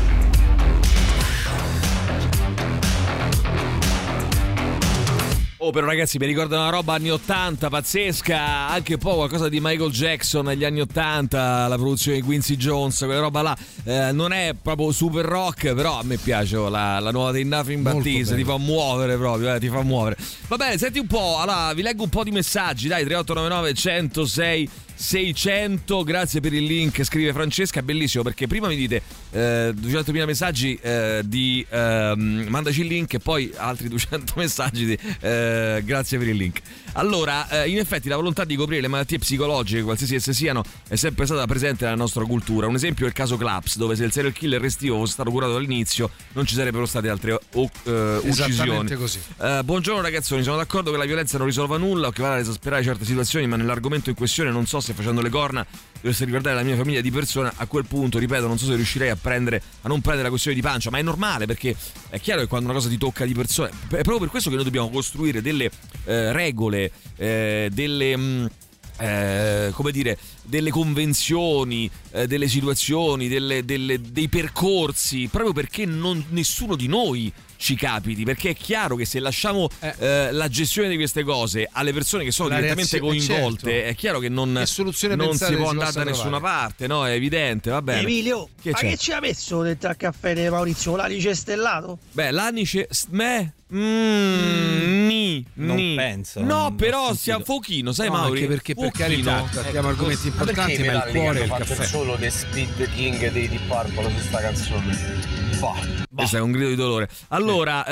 Oh, però ragazzi, mi ricorda una roba anni 80 pazzesca, anche un po' qualcosa di Michael Jackson negli anni 80, la produzione di Quincy Jones, quella roba là. Eh, non è proprio super rock, però a me piace oh, la, la nuova dei Nothing Battista, ti fa muovere proprio, eh, ti fa muovere. Va bene, senti un po', allora vi leggo un po' di messaggi, dai, 3899 106 600, grazie per il link, scrive Francesca, bellissimo perché prima mi dite eh, 200.000 messaggi eh, di ehm, mandaci il link e poi altri 200 messaggi di eh, grazie per il link. Allora, eh, in effetti la volontà di coprire le malattie psicologiche, qualsiasi esse siano, è sempre stata presente nella nostra cultura. Un esempio è il caso Claps, dove se il serial killer restivo fosse stato curato all'inizio non ci sarebbero state altre o- eh, uccisioni. Così. Eh, buongiorno ragazzoni, sono d'accordo che la violenza non risolva nulla o che vada a esasperare certe situazioni, ma nell'argomento in questione non so se facendo le corna dovesse riguardare la mia famiglia di persone, a quel punto, ripeto, non so se riuscirei a prendere a non prendere la questione di pancia, ma è normale perché è chiaro che quando una cosa ti tocca di persone, è proprio per questo che noi dobbiamo costruire delle eh, regole, eh, delle mh, eh, come dire, delle convenzioni, eh, delle situazioni, delle- delle- dei percorsi, proprio perché non- nessuno di noi ci capiti, perché è chiaro che se lasciamo eh, la gestione di queste cose alle persone che sono La direttamente coinvolte, certo. è chiaro che non, Che non si può si andare da nessuna parte, no? È evidente, va bene. Emilio, Che ma c'è? che ci ha messo dentro al caffè di Maurizio? L'anice stellato? Beh, l'anice. s- Me? Mm, ni, Non ni. penso, No, però sia Fochino, sai, No, Mauri? anche perché per carità trattiamo argomenti importanti, ma il cuore è il caffè. solo The Speed King dei Deep Purple su sta canzone. Bah. Questo è un grido di dolore. Allora,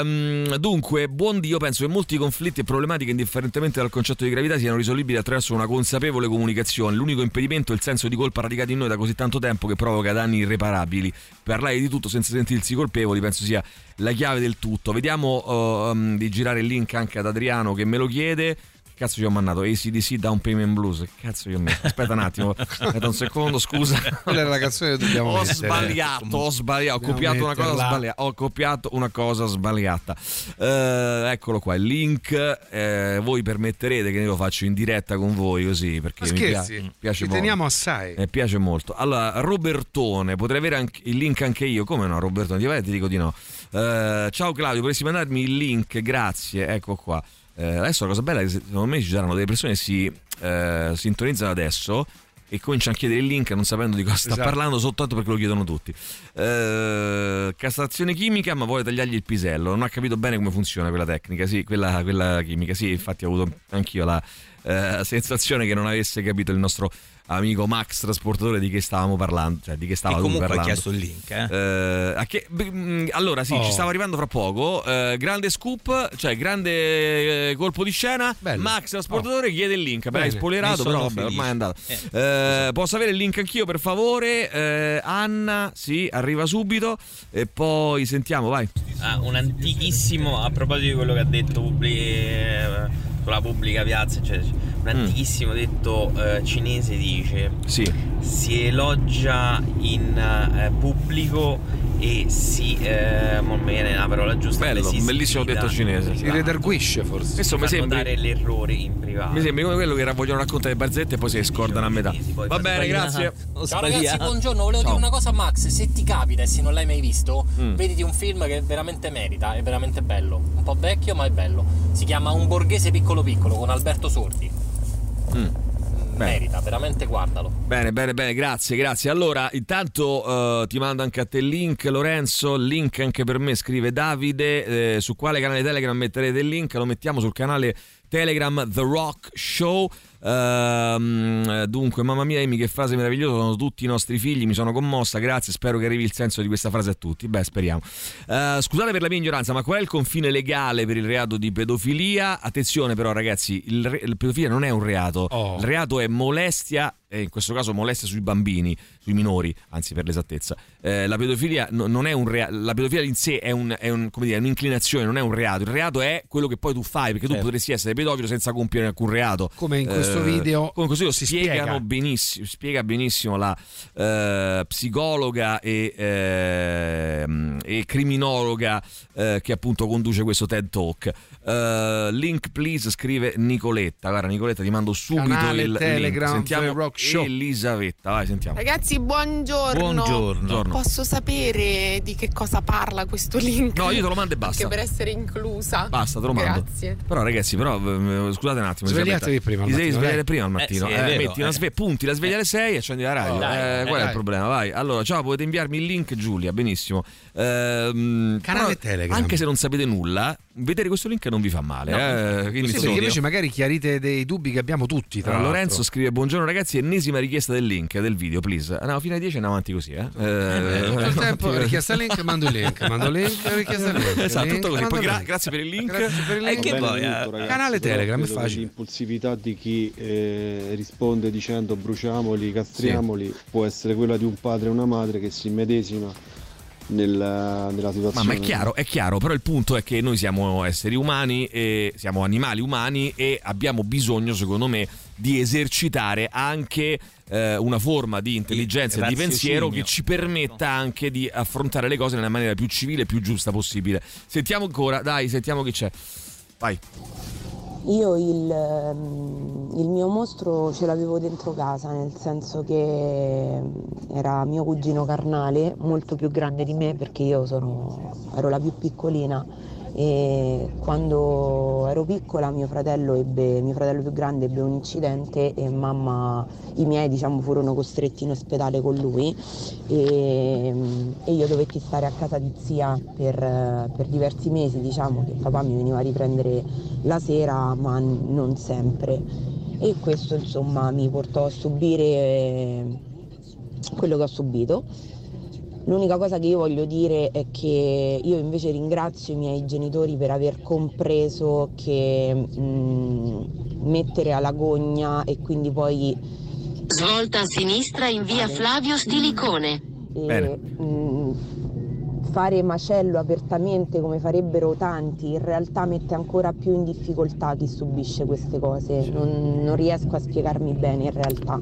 ehm, dunque, buon Dio, penso che molti conflitti e problematiche, indifferentemente dal concetto di gravità, siano risolvibili attraverso una consapevole comunicazione. L'unico impedimento è il senso di colpa radicato in noi da così tanto tempo che provoca danni irreparabili. Parlare di tutto senza sentirsi colpevoli penso sia la chiave del tutto. Vediamo ehm, di girare il link anche ad Adriano che me lo chiede. Cazzo ci ho mandato ACDC Down Payment Blues. Che Cazzo io ho messo? Aspetta un attimo, aspetta un secondo, scusa. Quella era la canzone che dobbiamo Ho mettere. sbagliato, ho sbagliato, ho copiato una cosa sbagliata. Ho copiato una cosa sbagliata. Eh, eccolo qua, il link. eh, voi permetterete che io lo faccio in diretta con voi così perché Ma mi scherzi? piace Ci molto. teniamo assai. Mi piace molto. Allora, Robertone, potrei avere anche il link anche io? Come no, Robertone? Ti, vai, ti dico di no. Eh, ciao Claudio, vorresti mandarmi il link? Grazie, ecco qua. Eh, adesso la cosa bella è che secondo me ci saranno delle persone che si eh, sintonizzano adesso e cominciano a chiedere il link non sapendo di cosa sta Esatto. parlando soltanto perché lo chiedono tutti. Eh, castrazione chimica, ma vuole tagliargli il pisello. Non ha capito bene come funziona quella tecnica, sì, quella, quella chimica. Sì, infatti ho avuto anch'io la eh, sensazione che non avesse capito il nostro amico Max trasportatore di che stavamo parlando, cioè di che stava E lui comunque ha parlando. chiesto il link, eh. Eh, a che- beh, mh, allora sì, Oh. ci stava arrivando fra poco. Eh, grande scoop, cioè grande eh, colpo di scena. Max trasportatore chiede il link. Beh, hai spoilerato, però vabbè, ormai è andato. Eh, posso avere il link anch'io, per favore? Eh, Anna, sì, arriva subito. E poi sentiamo, vai. Ah, un antichissimo, a proposito di quello che ha detto Publi- sulla pubblica piazza, eccetera, eccetera, un antichissimo detto eh, cinese dice si elogia in eh, pubblico e si eh, non mi viene la parola giusta Bello, si bellissimo detto cinese. Si redarguisce forse. Questo mi sembra. notare l'errore in privato Mi sembra come quello che vogliono raccontare le barzette e poi si scordano a metà. Va bene, grazie. Ciao ragazzi, buongiorno. Volevo dire una cosa a Max. Se ti capita e se non l'hai mai visto, Mm. vediti un film che veramente merita, è veramente bello. Un po' vecchio, ma è bello. Si chiama Un borghese piccolo piccolo con Alberto Sordi. Mm. Merita, veramente guardalo. Bene, bene, bene, grazie, grazie. Allora, intanto eh, ti mando anche a te il link, Lorenzo, link anche per me, scrive Davide, eh, su quale canale Telegram metterete il link? Lo mettiamo sul canale Telegram The Rock Show. Ehm, dunque, mamma mia, Amy, che frase meravigliosa, sono tutti i nostri figli, mi sono commossa, grazie, spero che arrivi il senso di questa frase a tutti. Beh, speriamo. Eh, scusate per la mia ignoranza, ma qual è il confine legale per il reato di pedofilia? Attenzione però ragazzi, il, re- il pedofilia non è un reato, il reato è molestia e in questo caso molestia sui bambini, sui minori, anzi per l'esattezza. Eh, la pedofilia no- non è un reato, la pedofilia in sé è, un- è un- come dire, un'inclinazione, non è un reato. Il reato è quello che poi tu fai, perché tu Certo. potresti essere pedofilo senza compiere alcun reato. Come in questo Eh, video come in questo video si spiegano spiega. benissimo, spiega benissimo la eh, psicologa e, ehm, e criminologa eh, che appunto conduce questo TED Talk. Eh, link please scrive Nicoletta. Guarda Nicoletta ti mando subito Canale il Telegram, link. Sentiamo The Rock Show. Elisavetta, vai sentiamo. Ragazzi, buongiorno. Buongiorno. Posso sapere di che cosa parla questo link? No, io te lo mando e basta. Anche per essere inclusa. Basta, te lo mando. Grazie. Però ragazzi, però eh, scusate un attimo. Svegliatevi prima Ti svegliare prima al Eh, mattino. sì, Eh, vero, metti una eh. sve- punti la sveglia alle 6 e accendi la radio. Oh, dai, Eh, eh, qual è il problema? Vai. Allora, ciao, potete inviarmi il link Giulia, benissimo. Ehm, Canale però, Telegram. Anche se non sapete nulla, vedere questo link non vi fa male. No. eh, quindi Sì, perché invece magari chiarite dei dubbi che abbiamo tutti. Tra Allora. Lorenzo scrive: Buongiorno ragazzi, ennesima richiesta del link del video, please. Andiamo fino alle 10 e andiamo avanti così. Eh? Eh, Tutto il tempo richiesta link, mando il link, mando il link, richiesta link. Esatto, link, tutto così. Poi gra- grazie per il link. Grazie per il link. Va bene poi, eh, canale Telegram, è che facile. L'impulsività di chi eh, risponde dicendo bruciamoli, castriamoli, può essere quella di un padre e una madre che si immedesima nella, nella Ma, situazione. ma è chiaro, è chiaro, però il punto è che noi siamo esseri umani, e siamo animali umani e abbiamo bisogno, secondo me, di esercitare anche eh, una forma di intelligenza e di pensiero che ci permetta anche di affrontare le cose nella maniera più civile e più giusta possibile. Sentiamo ancora, dai, sentiamo chi c'è. Vai. Io il, ehm, il mio mostro ce l'avevo dentro casa, nel senso che ehm, era mio cugino carnale, molto più grande di me perché io sono, ero la più piccolina e quando ero piccola mio fratello, ebbe, mio fratello più grande ebbe un incidente e mamma, i miei diciamo furono costretti in ospedale con lui e, e io dovetti stare a casa di zia per, per diversi mesi, diciamo che papà mi veniva a riprendere la sera ma non sempre e questo insomma mi portò a subire eh, quello che ho subito. L'unica cosa che io voglio dire è che io invece ringrazio i miei genitori per aver compreso che mh, mettere alla gogna e quindi poi Svolta a sinistra in via Flavio Stilicone. e, mh, fare macello apertamente come farebbero tanti in realtà mette ancora più in difficoltà chi subisce queste cose. Non, non riesco a spiegarmi bene in realtà.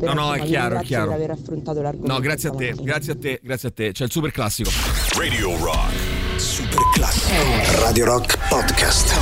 Però, No, no, è chiaro, è chiaro. per aver affrontato l'argomento. No, grazie a te, grazie a te, grazie a te. C'è il super classico. Radio Rock. Super classico. Radio Rock Podcast.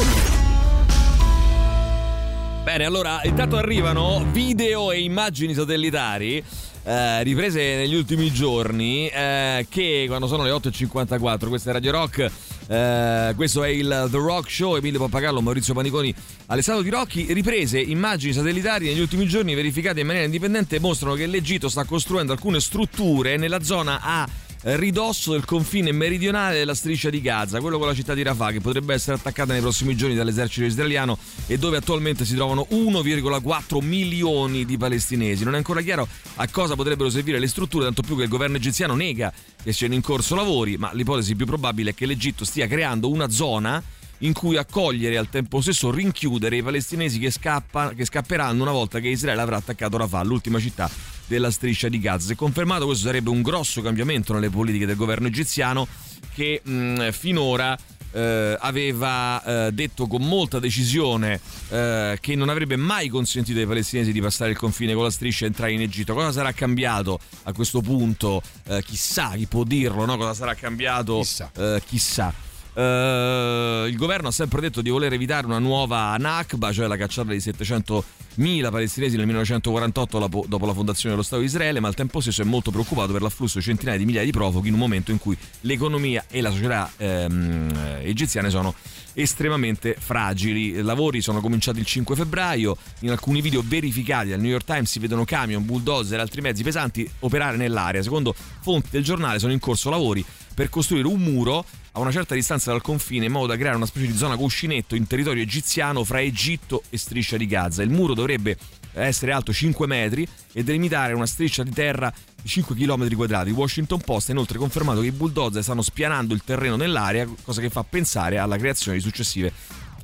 Bene, allora, intanto arrivano video e immagini satellitari. eh, riprese negli ultimi giorni eh, che quando sono le 8.54 questa è Radio Rock Eh, questo è il The Rock Show, Emilio Pappagallo, Maurizio Paniconi, Alessandro Di Rocchi. Riprese immagini satellitari negli ultimi giorni verificate in maniera indipendente mostrano che l'Egitto sta costruendo alcune strutture nella zona a ridosso del confine meridionale della striscia di Gaza, quello con la città di Rafah, che potrebbe essere attaccata nei prossimi giorni dall'esercito israeliano e dove attualmente si trovano 1,4 milioni di palestinesi. Non è ancora chiaro a cosa potrebbero servire le strutture, tanto più che il governo egiziano nega che siano in corso lavori, ma l'ipotesi più probabile è che l'Egitto stia creando una zona in cui accogliere e al tempo stesso rinchiudere i palestinesi che, scappa, che scapperanno una volta che Israele avrà attaccato Rafah, l'ultima città della striscia di Gaza. Se confermato questo sarebbe un grosso cambiamento nelle politiche del governo egiziano che mh, finora eh, aveva eh, detto con molta decisione eh, che non avrebbe mai consentito ai palestinesi di passare il confine con la striscia e entrare in Egitto. Cosa sarà cambiato a questo punto? Eh, chissà, chi può dirlo, no? Cosa sarà cambiato? Chissà. Eh, chissà. Uh, il governo ha sempre detto di voler evitare una nuova Nakba, cioè la cacciata di 700.000 palestinesi nel 1948 dopo la fondazione dello Stato di Israele, ma al tempo stesso è molto preoccupato per l'afflusso di centinaia di migliaia di profughi in un momento in cui l'economia e la società ehm, egiziane sono estremamente fragili. I lavori sono cominciati il 5 febbraio, in alcuni video verificati dal New York Times si vedono camion, bulldozer e altri mezzi pesanti operare nell'area. Secondo fonti del giornale sono in corso lavori per costruire un muro a una certa distanza dal confine in modo da creare una specie di zona cuscinetto in territorio egiziano fra Egitto e striscia di Gaza. Il muro dovrebbe essere alto 5 metri e delimitare una striscia di terra di 5 km quadrati. Washington Post ha inoltre confermato che i bulldozer stanno spianando il terreno nell'area, cosa che fa pensare alla creazione di successive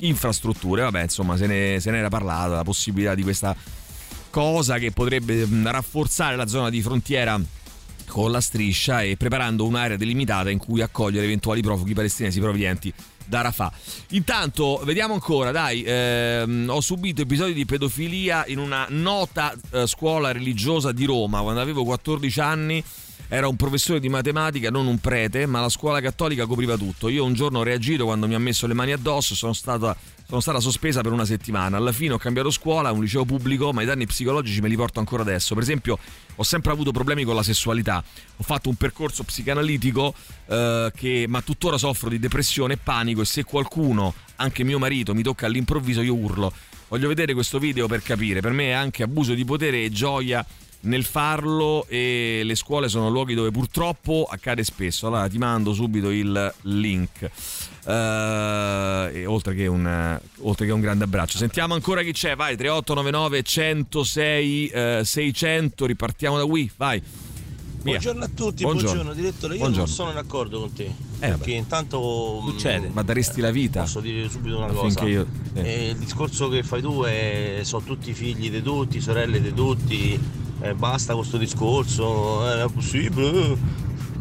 infrastrutture. Vabbè, insomma, se ne, se ne era parlato, la possibilità di questa cosa che potrebbe rafforzare la zona di frontiera con la striscia e preparando un'area delimitata in cui accogliere eventuali profughi palestinesi provenienti da Rafah. Intanto, vediamo ancora, dai, ehm, ho subito episodi di pedofilia in una nota eh, scuola religiosa di Roma quando avevo 14 anni. Era un professore di matematica, non un prete, ma la scuola cattolica copriva tutto. Io un giorno ho reagito quando mi ha messo le mani addosso, sono stata sono stata sospesa per una settimana. Alla fine ho cambiato scuola, un liceo pubblico, ma i danni psicologici me li porto ancora adesso. Per esempio, ho sempre avuto problemi con la sessualità. Ho fatto un percorso psicanalitico, eh, che, ma tuttora soffro di depressione e panico. E se qualcuno, anche mio marito, mi tocca all'improvviso, io urlo. Voglio vedere questo video per capire. Per me è anche abuso di potere e gioia nel farlo e le scuole sono luoghi dove purtroppo accade spesso. Allora ti mando subito il link. Uh, oltre, che un, oltre che un grande abbraccio. Sentiamo ancora chi c'è, vai 3899 106 uh, 600, ripartiamo da qui, vai. Via. Buongiorno a tutti, buongiorno, buongiorno direttore. Io buongiorno. non sono d'accordo con te. Eh, perché intanto. Succede. Ma daresti la vita. Posso dire subito una cosa. Io, eh. Eh, il discorso che fai tu è. Sono tutti figli di tutti, sorelle di tutti. Eh, basta con questo discorso. È possibile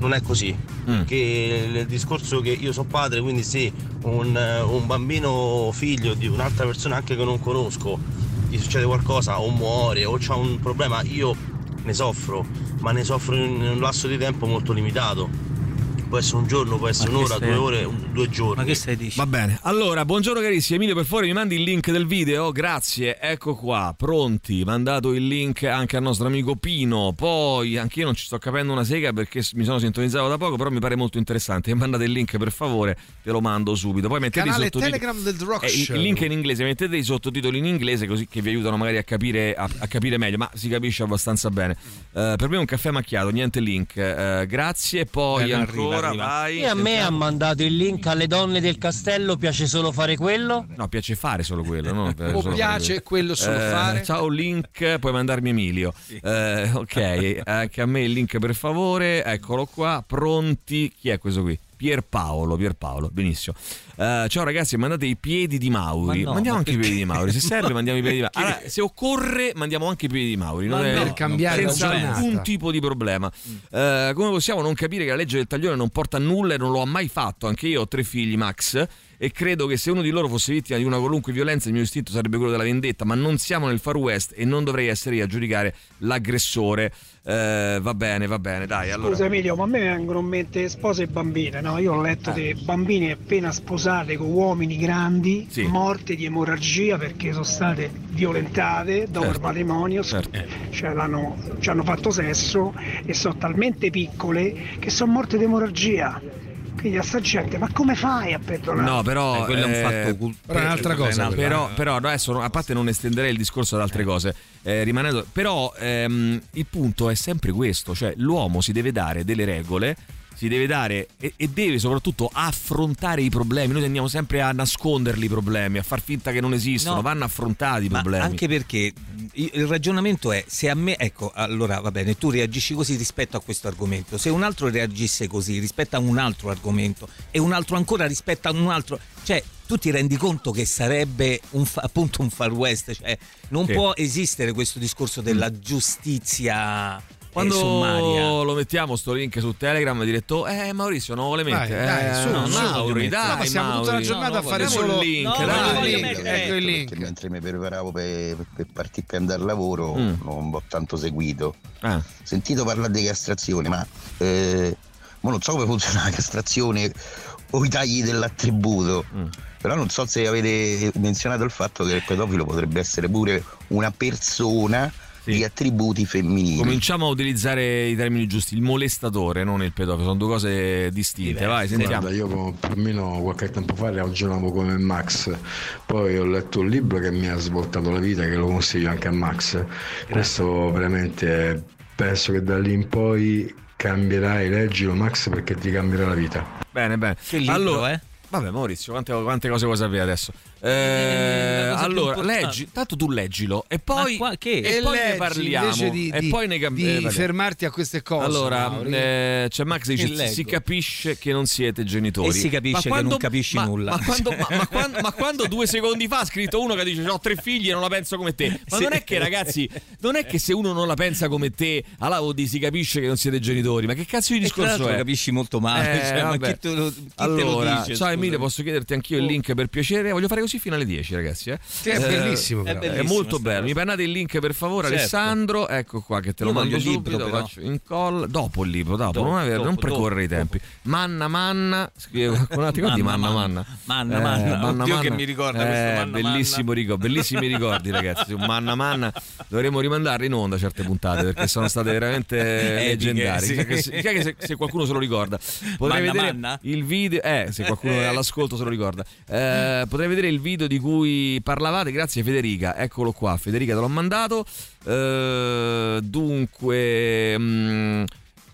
non è così. Mm. Che il discorso che io sono padre, quindi se un, un, bambino figlio di un'altra persona anche che non conosco, gli succede qualcosa o muore o ha un problema, io ne soffro, ma ne soffro in un lasso di tempo molto limitato può essere un giorno, può essere un'ora, due ore, due giorni. Ma che stai dicendo? Va bene. Allora, buongiorno carissimi. Emilio, per favore mi mandi il link del video? Grazie. Ecco qua, pronti. Mandato il link anche al nostro amico Pino. Poi, anche io non ci sto capendo una sega perché mi sono sintonizzato da poco, però mi pare molto interessante. Mandate il link per favore, te lo mando subito. Poi mettete Canale i sottotitoli. Telegram del Rock eh, Show. Il link è in inglese, mettete i sottotitoli in inglese così che vi aiutano magari a capire, a, a capire meglio, ma si capisce abbastanza bene. Uh, per me è un caffè macchiato, niente link. Uh, grazie. Poi Eh, ancora, arriva, arriva. vai. E a me ha mandato il link alle donne del castello, piace solo fare quello? No, piace fare solo quello. No? O piace quello solo fare? Ciao link, puoi mandarmi Emilio. Eh, ok, anche a me il link per favore. Eccolo qua, pronti. Chi è questo qui? Pierpaolo, Pierpaolo, benissimo. Eh, ciao ragazzi, mandate i piedi di Mauri. Ma no, mandiamo ma anche i perché? piedi di Mauri. Se serve, mandiamo i piedi di Mauri. Allora, se occorre, mandiamo anche i piedi di Mauri. Ma non è- no, per cambiare senza alcun tipo di problema. Eh, come possiamo non capire che la legge del taglione non porta a nulla e non lo ha mai fatto? Anche io ho tre figli, Max. E credo che se uno di loro fosse vittima di una qualunque violenza, il mio istinto sarebbe quello della vendetta. Ma non siamo nel Far West e non dovrei essere io a giudicare l'aggressore. Eh, va bene, va bene, dai. Allora. Scusa Emilio, ma a me vengono in mente spose e bambine, no? Io ho letto Eh. di bambine appena sposate con uomini grandi, Sì. morte di emorragia perché sono state violentate dopo Certo. il matrimonio, Certo. cioè ci hanno fatto sesso e sono talmente piccole che sono morte di emorragia. Quindi a sta gente, ma come fai a perdonare? No, però. Eh, quello è un eh, fatto cult- però è un'altra cosa, no, quella. però, però adesso, a parte non estenderei il discorso ad altre cose, eh, rimanendo. Però ehm, il punto è sempre questo: cioè l'uomo si deve dare delle regole. Si deve dare e, e deve soprattutto affrontare i problemi. Noi tendiamo sempre a nasconderli i problemi, a far finta che non esistono. No. Vanno affrontati i problemi. anche perché il ragionamento è se a me, ecco, allora va bene, tu reagisci così rispetto a questo argomento, se un altro reagisse così rispetto a un altro argomento e un altro ancora rispetto a un altro, cioè tu ti rendi conto che sarebbe un fa- appunto un far west, cioè non Sì. può esistere questo discorso della giustizia eh, Quando lo mettiamo sto link su Telegram, ha detto: Eh, Maurizio, non vuole Dai, mettere. dai, eh, su, no, su, Mauri, dai. No, passiamo tutta la Mauri. giornata a fare solo- il link. No, dai. no, voglio link. Ecco il link. Perché mentre mi preparavo per, per partire per andare al lavoro Mm. non ho tanto seguito. Ah. Sentito parlare di castrazione, ma eh, mo non so come funziona la castrazione o i tagli dell'attributo. Mm. Però non so se avete menzionato il fatto che il pedofilo potrebbe essere pure una persona di attributi femminili. Cominciamo a utilizzare i termini giusti. Il molestatore, non il pedofilo, sono due cose distinte. Vai, sentiamo. Guarda, io con- più o meno qualche tempo fa ragionavo come Max, poi ho letto un libro che mi ha svoltato la vita, che lo consiglio anche a Max. Questo veramente penso che da lì in poi cambierai, leggilo Max perché ti cambierà la vita. Bene, bene. Che libro, allora, eh? Vabbè, Maurizio, quante, quante cose vuoi sapere adesso? Eh, la cosa più allora, leggi, tanto tu leggilo e poi, qua- che? e E poi ne leggi, parliamo. invece di, e di- poi ne cam- di eh, parliamo. fermarti a queste cose. Allora, eh, c'è Max che Che dice: leggo. Si capisce che non siete genitori. E si capisce che non capisci ma- nulla. Ma quando, ma- ma quando- ma quando due secondi fa ha scritto uno che dice: Ho tre figli e non la penso come te. Ma Sì. non è che, ragazzi, non è che se uno non la pensa come te, allora vuol dire si capisce che non siete genitori. Ma che cazzo di discorso è? lo capisci molto male, Eh, cioè, ma chi te lo, chi te allora, lo dice? ciao Emilio, posso chiederti anch'io il link per piacere? Voglio fare così fino alle 10, ragazzi. Eh. Sì, è Eh, bellissimo, è però. È bellissimo molto sta bello. cosa. Mi pennate il link per favore, Certo. Alessandro. Ecco qua che te lo Io mando libro, subito. però. faccio in call. Dopo il libro, dopo, Dopo, non, avere- non dopo, precorrere i dopo, tempi. Manna manna. Scrive qualcun altro ricordi Manna, manna manna. manna. Manna, manna. Oddio che mi ricorda questo Eh, manna, bellissimo manna. ricordo, bellissimi ricordi, ragazzi. Su manna manna dovremmo rimandarle in onda certe puntate perché sono state veramente leggendarie. sì. Chissà che se- chissà che se, se qualcuno se lo ricorda. Potrei Manna, vedere manna? il video. Eh, se qualcuno è all'ascolto se lo ricorda. Eh, potrei vedere il video di cui parlavate. Grazie Federica. Eccolo qua. Federica te l'ho mandato. Eh, dunque. mm,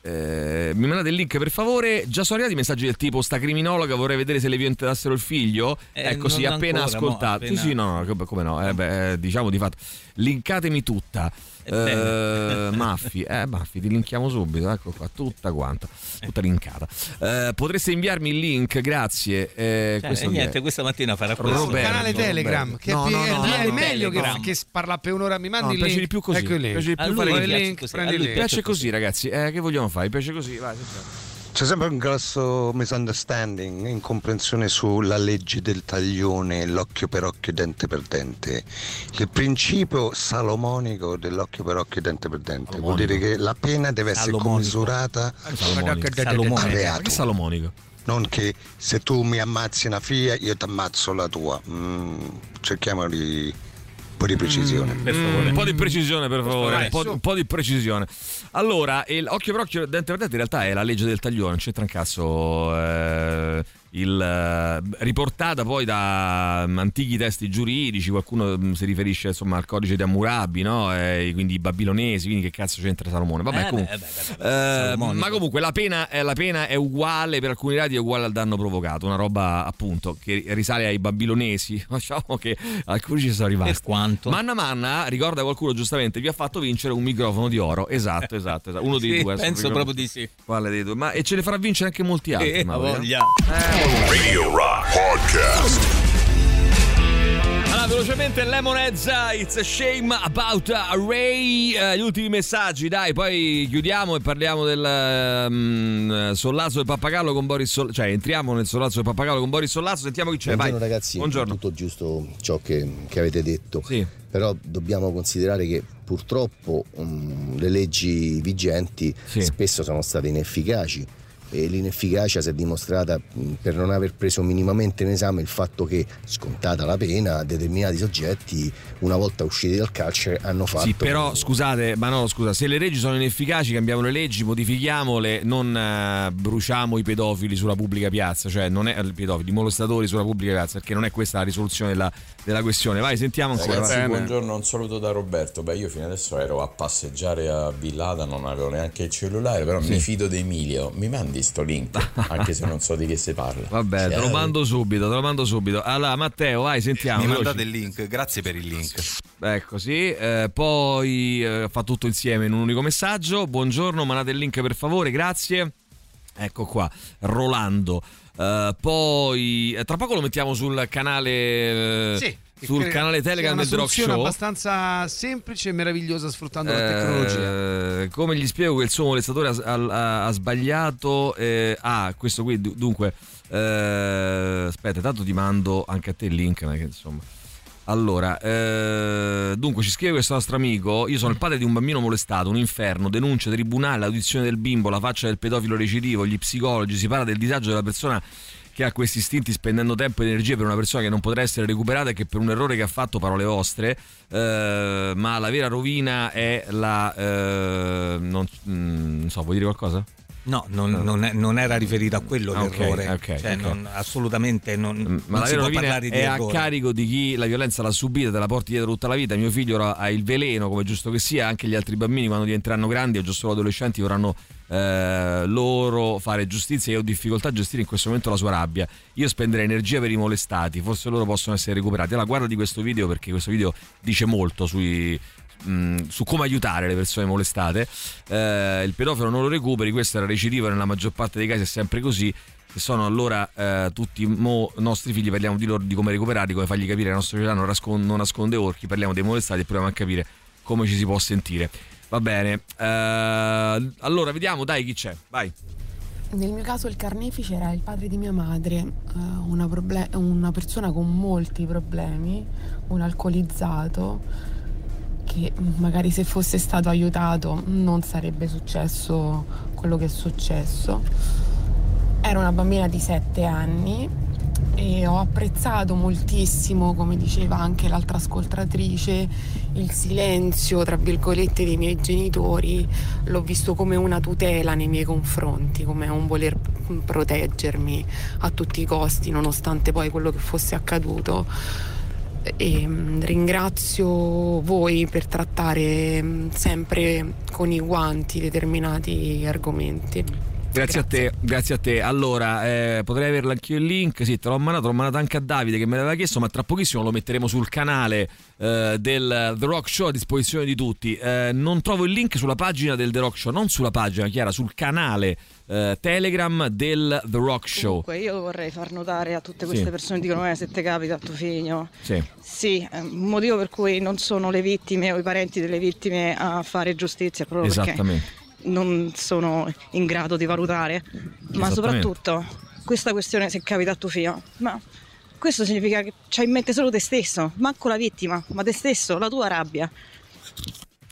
eh, mi mandate il link per favore. Già sono arrivati messaggi del tipo: Sta criminologa vorrei vedere se le violentassero il figlio. Eh, ecco, sì, appena ancora, ascoltato. appena- Sì, sì, no, no, come- come no. Eh, beh, eh, diciamo di fatto. Linkatemi tutta. Eh, Maffi, eh, Maffi, ti linkiamo subito. Ecco qua, tutta quanta, tutta linkata. Eh, potreste inviarmi il link, grazie. Eh, Cioè, questo e è? niente, questa mattina farà questo. Sul Roberto, canale Telegram, che No, è, no, è- no, è no, meglio che, Telegram. che parla per un'ora. Mi mandi No, il piace link. di più così. Ecco il link. Piace di più fare il piace link, così, prendi a il lui link. Piace piace così, ragazzi. Eh, che vogliamo fare? Piace così, vai. sentiamo. C'è sempre un grosso misunderstanding, incomprensione sulla legge del taglione, l'occhio per occhio, dente per dente. Il principio salomonico dell'occhio per occhio, dente per dente vuol dire che la pena deve essere Salomonico. commisurata Salomonico. A reato. salomonico. Non che se tu mi ammazzi una figlia io ti ammazzo la tua. Mm, cerchiamo di po' di precisione. Per Mm, favore. un po' di precisione, per favore. Un po', un po' di precisione. Allora, il occhio per occhio, dente per dente, in realtà è la legge del taglione, non c'entra un cazzo. eh, il, eh, riportata poi da mm, antichi testi giuridici, qualcuno mm, si riferisce insomma al codice di Hammurabi, no? Eh, quindi i babilonesi, quindi che cazzo c'entra Salomone? Vabbè, Eh, comunque. beh, beh, beh, beh, Eh, ma comunque la pena, è, la pena è uguale per alcuni reati, è uguale al danno provocato, una roba appunto che risale ai babilonesi, diciamo che alcuni ci sono rimasti. Per quanto? Manna Manna, ricorda qualcuno giustamente, vi ha fatto vincere un microfono di oro. Esatto, esatto, esatto. Uno dei Sì, due. adesso penso proprio di sì. Quale dei due? Ma e ce ne farà vincere anche molti altri. Eh, Mauro, eh? Radio Rock Podcast. Allora, velocemente Lemonheads, it's a shame about Ray. Uh, gli ultimi messaggi, dai, poi chiudiamo e parliamo del um, Sollazzo del Pappagallo con Boris Sollazzo. Cioè, entriamo nel Sollazzo del Pappagallo con Boris Sollazzo, sentiamo chi c'è. Buongiorno vai. ragazzi, Buongiorno. tutto giusto ciò che, che avete detto, Sì. però dobbiamo considerare che purtroppo mm, le leggi vigenti Sì. spesso sono state inefficaci e l'inefficacia si è dimostrata mh, per non aver preso minimamente in esame il fatto che, scontata la pena, determinati soggetti, una volta usciti dal carcere, hanno fatto. Sì, però scusate, ma no, scusa, se le leggi sono inefficaci, cambiamo le leggi, modifichiamole, non eh, bruciamo i pedofili sulla pubblica piazza, cioè non è i pedofili, i molestatori sulla pubblica piazza, perché non è questa la risoluzione della, della questione. Vai, sentiamo ancora. Ragazzi, vai. buongiorno, un saluto da Roberto. Beh, io fino adesso ero a passeggiare a Villada, non avevo neanche il cellulare, però Sì. mi fido di Emilio. Mi mandi sto link, anche se non so di che si parla. Vabbè, te lo Ciao. mando subito, te lo mando subito. Allora, Matteo, vai, sentiamo. Mi veloci. mandate il link, grazie per il link. Ecco, sì. Eh, poi eh, fa tutto insieme in un unico messaggio. Buongiorno, mandate il link per favore, grazie. Ecco qua, Rolando. Eh, poi eh, tra poco lo mettiamo sul canale eh, Sì, sul canale Telegram del The una Rock soluzione Show. abbastanza semplice e meravigliosa sfruttando la tecnologia. Eh, come gli spiego che il suo molestatore ha, ha- ha sbagliato? eh, ah, questo qui, du- dunque, eh, aspetta, tanto ti mando anche a te il link, che insomma. Allora, eh, dunque ci scrive questo nostro amico, io sono il padre di un bambino molestato, un inferno, denuncia, tribunale, l'audizione del bimbo, la faccia del pedofilo recidivo, gli psicologi, si parla del disagio della persona che ha questi istinti spendendo tempo e energie per una persona che non potrà essere recuperata e che per un errore che ha fatto, parole vostre, eh, ma la vera rovina è la... eh, non, mm, non so, vuoi dire qualcosa? No, non, non è- non era riferito a quello Ah, ok, l'errore. ok, Cioè, ok. non- assolutamente non, Ma non la si può rovina parlare di è a carico di chi la violenza l'ha subita, te la porti dietro tutta la vita. Mio figlio ha il veleno, come è giusto che sia, anche gli altri bambini quando diventeranno grandi o già solo adolescenti vorranno eh, loro fare giustizia. Io ho difficoltà a gestire in questo momento la sua rabbia. Io spenderei energia per i molestati, forse loro possono essere recuperati. Allora guarda di questo video perché questo video dice molto sui, mh, su come aiutare le persone molestate. Eh, il pedofilo non lo recuperi, questo era recidivo nella maggior parte dei casi, è sempre così. Se sono allora eh, tutti mo- nostri figli, parliamo di loro di come recuperarli, come fargli capire che la nostra società non, rascon- non nasconde orchi, parliamo dei molestati e proviamo a capire come ci si può sentire. Va bene, eh, allora vediamo, dai chi c'è, vai. Nel mio caso il carnefice era il padre di mia madre, eh, una, proble- una persona con molti problemi, un alcolizzato che magari se fosse stato aiutato non sarebbe successo quello che è successo. Era una bambina di 7 anni e ho apprezzato moltissimo, come diceva anche l'altra ascoltatrice, il silenzio, tra virgolette, dei miei genitori. L'ho visto come una tutela nei miei confronti, come un voler proteggermi a tutti i costi, nonostante poi quello che fosse accaduto. E mm, ringrazio voi per trattare mm, sempre con i guanti determinati argomenti. Grazie, a te, grazie a te. Allora, eh, potrei averlo anch'io il link. Sì, te l'ho mandato, l'ho mandato anche a Davide che me l'aveva chiesto, ma tra pochissimo lo metteremo sul canale eh, del The Rock Show a disposizione di tutti. Eh, non trovo il link sulla pagina del The Rock Show, non sulla pagina, Chiara, sul canale eh, Telegram del The Rock Show. Comunque io vorrei far notare a tutte Sì. queste persone che dicono eh, se te capita a tuo figlio. Sì. Sì, un motivo per cui non sono le vittime o i parenti delle vittime a fare giustizia proprio Esattamente. perché non sono in grado di valutare. Ma soprattutto questa questione se capita a tuo figlio. Ma questo significa che c'hai in mente solo te stesso, manco la vittima, ma te stesso, la tua rabbia.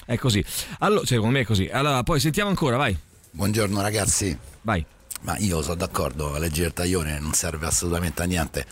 È così. Allora, secondo me è così. Allora, poi sentiamo ancora, vai. Buongiorno ragazzi. Vai. Ma io sono d'accordo, la legge del taglione non serve assolutamente a niente.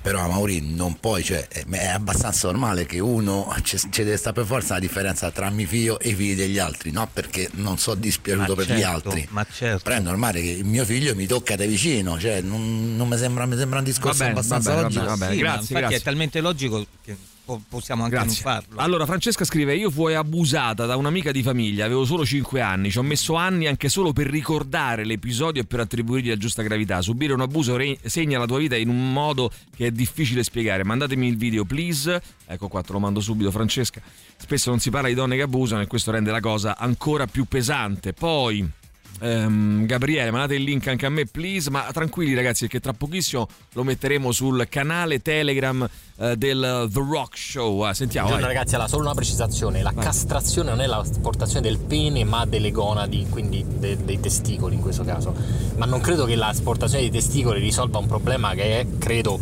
Però Mauri non puoi, cioè, è è abbastanza normale che uno ci deve stare per forza la differenza tra mio figlio e i figli degli altri, no? Perché non so dispiaciuto Ma per gli certo, altri. ma certo. Però è normale che il mio figlio mi tocca da vicino, cioè non, non mi, sembra, mi sembra un discorso Va bene, abbastanza va bene, logico. va bene, Sì, ma grazie, infatti grazie. è talmente logico che po- possiamo anche Grazie. non farlo. Allora, Francesca scrive: Io fui abusata da un'amica di famiglia, avevo solo 5 anni, ci ho messo anni anche solo per ricordare l'episodio e per attribuirgli la giusta gravità. Subire un abuso re- segna la tua vita in un modo che è difficile spiegare. Mandatemi il video, please. Ecco qua, te lo mando subito, Francesca. Spesso non si parla di donne che abusano e questo rende la cosa ancora più pesante. Poi. Ehm, Gabriele, mandate il link anche a me, please. Ma tranquilli, ragazzi, perché tra pochissimo lo metteremo sul canale Telegram eh, del The Rock Show. Ah, sentiamo. Buongiorno ragazzi, allora solo una precisazione, la Vai. castrazione non è l'asportazione del pene ma delle gonadi, quindi de- dei testicoli in questo caso, ma non credo che l'asportazione dei testicoli risolva un problema che è, credo,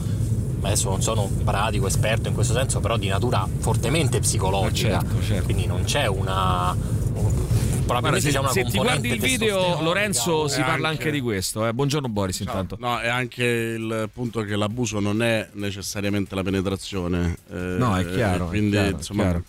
adesso non sono un pratico esperto in questo senso, però di natura fortemente psicologica, certo, certo. quindi non c'è una... un- Guarda, probabilmente se, c'è una se ti guardi il video, Lorenzo, si parla anche- anche di questo. eh. Buongiorno Boris, intanto. No, è anche il punto che l'abuso non è necessariamente la penetrazione. eh, No, è chiaro, è Quindi, chiaro, è insomma, chiaro.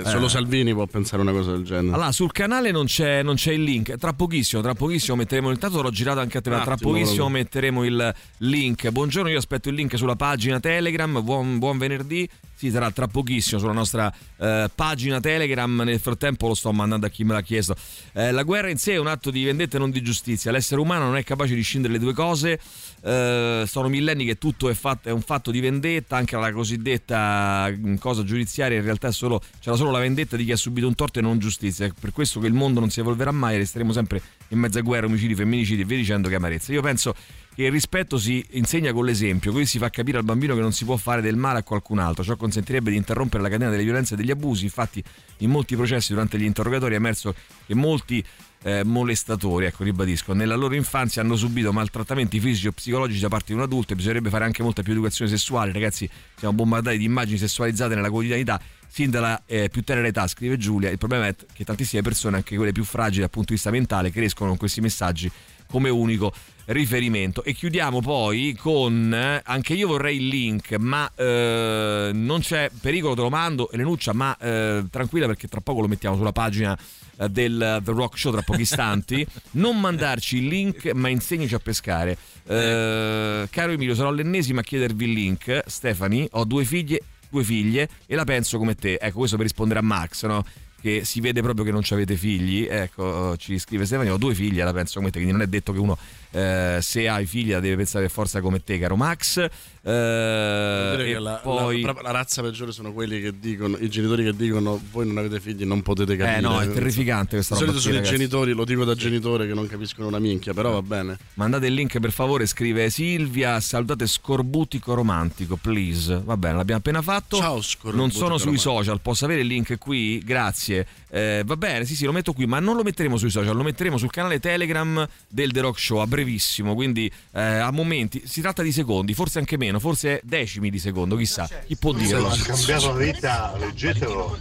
Eh, solo Eh. Salvini può pensare una cosa del genere. Allora, sul canale non c'è, non c'è il link. Tra pochissimo, tra pochissimo metteremo. Intanto l'ho girato anche a te, Un tra attimo, pochissimo metteremo il link. Buongiorno, io aspetto il link sulla pagina Telegram. Buon, buon venerdì. Sì, sarà tra pochissimo sulla nostra eh, pagina Telegram. Nel frattempo lo sto mandando a chi me l'ha chiesto. Eh, la guerra in sé è un atto di vendetta e non di giustizia. L'essere umano non è capace di scindere le due cose. Eh, sono millenni che tutto è, fatto- è un fatto di vendetta. Anche la cosiddetta mm, cosa giudiziaria in realtà solo, c'era solo la vendetta di chi ha subito un torto e non giustizia. È per questo che il mondo non si evolverà mai resteremo sempre in mezzo a guerre, omicidi, femminicidi e via dicendo che amarezza. Io penso che il rispetto si insegna con l'esempio, così si fa capire al bambino che non si può fare del male a qualcun altro. Ciò consentirebbe di interrompere la catena delle violenze e degli abusi. Infatti, in molti processi durante gli interrogatori è emerso che molti eh, molestatori, ecco ribadisco, nella loro infanzia hanno subito maltrattamenti fisici o psicologici da parte di un adulto e bisognerebbe fare anche molta più educazione sessuale. Ragazzi, siamo bombardati di immagini sessualizzate nella quotidianità sin dalla eh, più tenera età, scrive Giulia. Il problema è che tantissime persone, anche quelle più fragili dal punto di vista mentale, crescono con questi messaggi come unico riferimento. E chiudiamo poi con eh, anche io vorrei il link, ma eh, non c'è pericolo, te lo mando, Elenuccia, ma eh, tranquilla perché tra poco lo mettiamo sulla pagina eh, del The Rock Show tra pochi istanti. non mandarci il link, ma insegnaci a pescare. Eh, caro Emilio, sarò l'ennesima a chiedervi il link. Stefani, ho due figlie, due figlie e la penso come te. Ecco, questo per rispondere a Max, no? Che si vede proprio che non avete figli. Ecco, ci scrive Stefani, ho due figlie, la penso come te. Quindi non è detto che uno, eh, se hai figlia, deve pensare per forza come te, caro Max. Eh, e la, poi... la- la razza peggiore sono quelli che dicono, i genitori che dicono voi non avete figli, non potete capire. Eh no, è terrificante questa Di roba solito sono i genitori, lo dico da genitore che non capiscono una minchia, però va bene. Mandate il link per favore, scrive Silvia, salutate Scorbutico Romantico, please. Va bene, l'abbiamo appena fatto. Ciao, Scorbutico Non sono sui Romantico. social, posso avere il link qui? Grazie. Eh, va bene, sì sì, lo metto qui, ma non lo metteremo sui social, lo metteremo sul canale Telegram del The Rock Show a brevissimo, quindi eh, a momenti, si tratta di secondi, forse anche meno, forse decimi di secondo, chissà, chi può dirlo? ha cambiato la vita, leggetelo.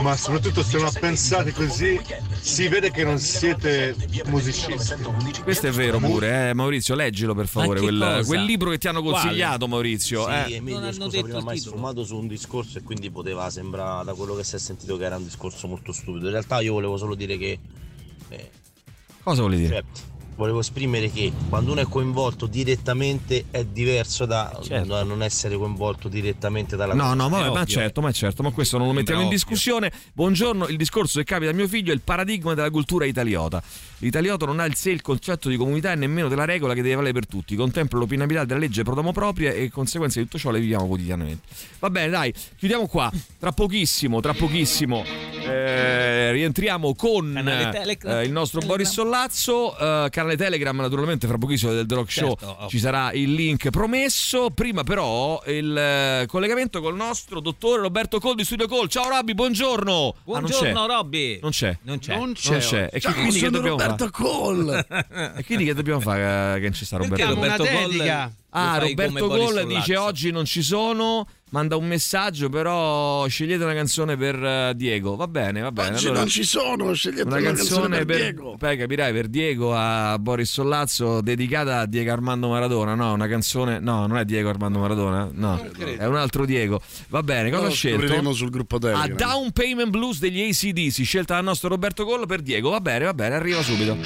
Ma soprattutto se non pensate così, si vede che non siete musicisti. Questo è vero pure, eh, Maurizio, leggilo per favore, quel, quel libro che ti hanno Quale? consigliato Maurizio. Sì, eh. Emilio, scusa, prima mai sfumato su un discorso e quindi poteva sembrare da quello che si è sentito che era un discorso molto stupido. In realtà io volevo solo dire che eh, Cosa volevi dire? cioè, volevo esprimere che quando uno è coinvolto direttamente è diverso da, da non essere coinvolto direttamente dalla No, cosa. no, ma, ma ovvio. certo, ma certo, ma questo non lo mettiamo in discussione. Buongiorno, il discorso che capita a mio figlio è il paradigma della cultura italiota. L'italioto non ha il sé il concetto di comunità e nemmeno della regola che deve valere per tutti. Contempla l'opinabilità della legge pro domo propria e conseguenze di tutto ciò le viviamo quotidianamente. Va bene, dai, chiudiamo qua. Tra pochissimo, tra pochissimo eh, rientriamo con eh, il nostro Boris Sollazzo. eh, canale Telegram, naturalmente, fra pochissimo del The Rock Show Certo, ci sarà il link promesso. Prima, però, il eh, collegamento col nostro dottore Roberto Col di Studio Call. Ciao Robby, buongiorno. Ah, non c'è. Buongiorno Robby. Non c'è. Non c'è. Non c'è. E Ciao, che- quindi che sono dobbiamo Roberto fare? E quindi che dobbiamo fare eh, che non ci sta Roberto? Cole Ah, Roberto Sollazzo. dice oggi non ci sono, manda un messaggio, però scegliete una canzone per eh, Diego. Va bene, va bene. Oggi allora, non ci sono, scegliete una una canzone, per per, Diego. Poi capirai per Diego a Boris Sollazzo dedicata a Diego Armando Maradona. No, una canzone. No, non è Diego Armando Maradona. No, è un altro Diego. Va bene, cosa ha scelto? sul gruppo A Telegram. Down Payment Blues degli ACDC, scelta dal nostro Roberto Collo per Diego. Va bene, va bene, arriva subito.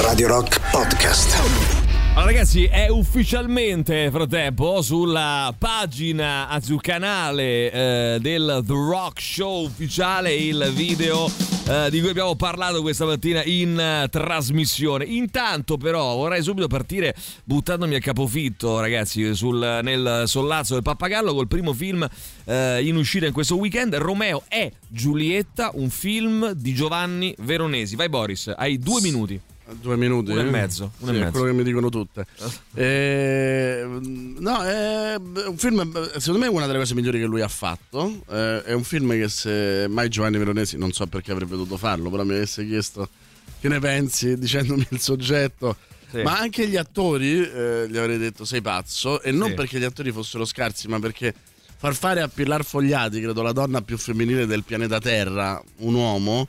Radio Rock Podcast. Allora ragazzi è ufficialmente frattempo sulla pagina, anzi sul canale eh, del The Rock Show ufficiale il video eh, di cui abbiamo parlato questa mattina in eh, trasmissione. Intanto però vorrei subito partire buttandomi a capofitto ragazzi sul, nel sollazzo del pappagallo col primo film eh, in uscita in questo weekend. Romeo e Giulietta, un film di Giovanni Veronesi. Vai Boris, hai due minuti. Due minuti? Uno e mezzo, uno Sì, e è mezzo. quello che mi dicono tutte. Eh, no, è un film, secondo me, è una delle cose migliori che lui ha fatto. Eh, è un film che se mai Giovanni Veronesi, non so perché avrebbe dovuto farlo, però mi avesse chiesto che ne pensi dicendomi il soggetto. Sì. Ma anche gli attori eh, gli avrei detto sei pazzo e non Sì. perché gli attori fossero scarsi, ma perché far fare a Pilar Fogliati, credo la donna più femminile del pianeta Terra, un uomo,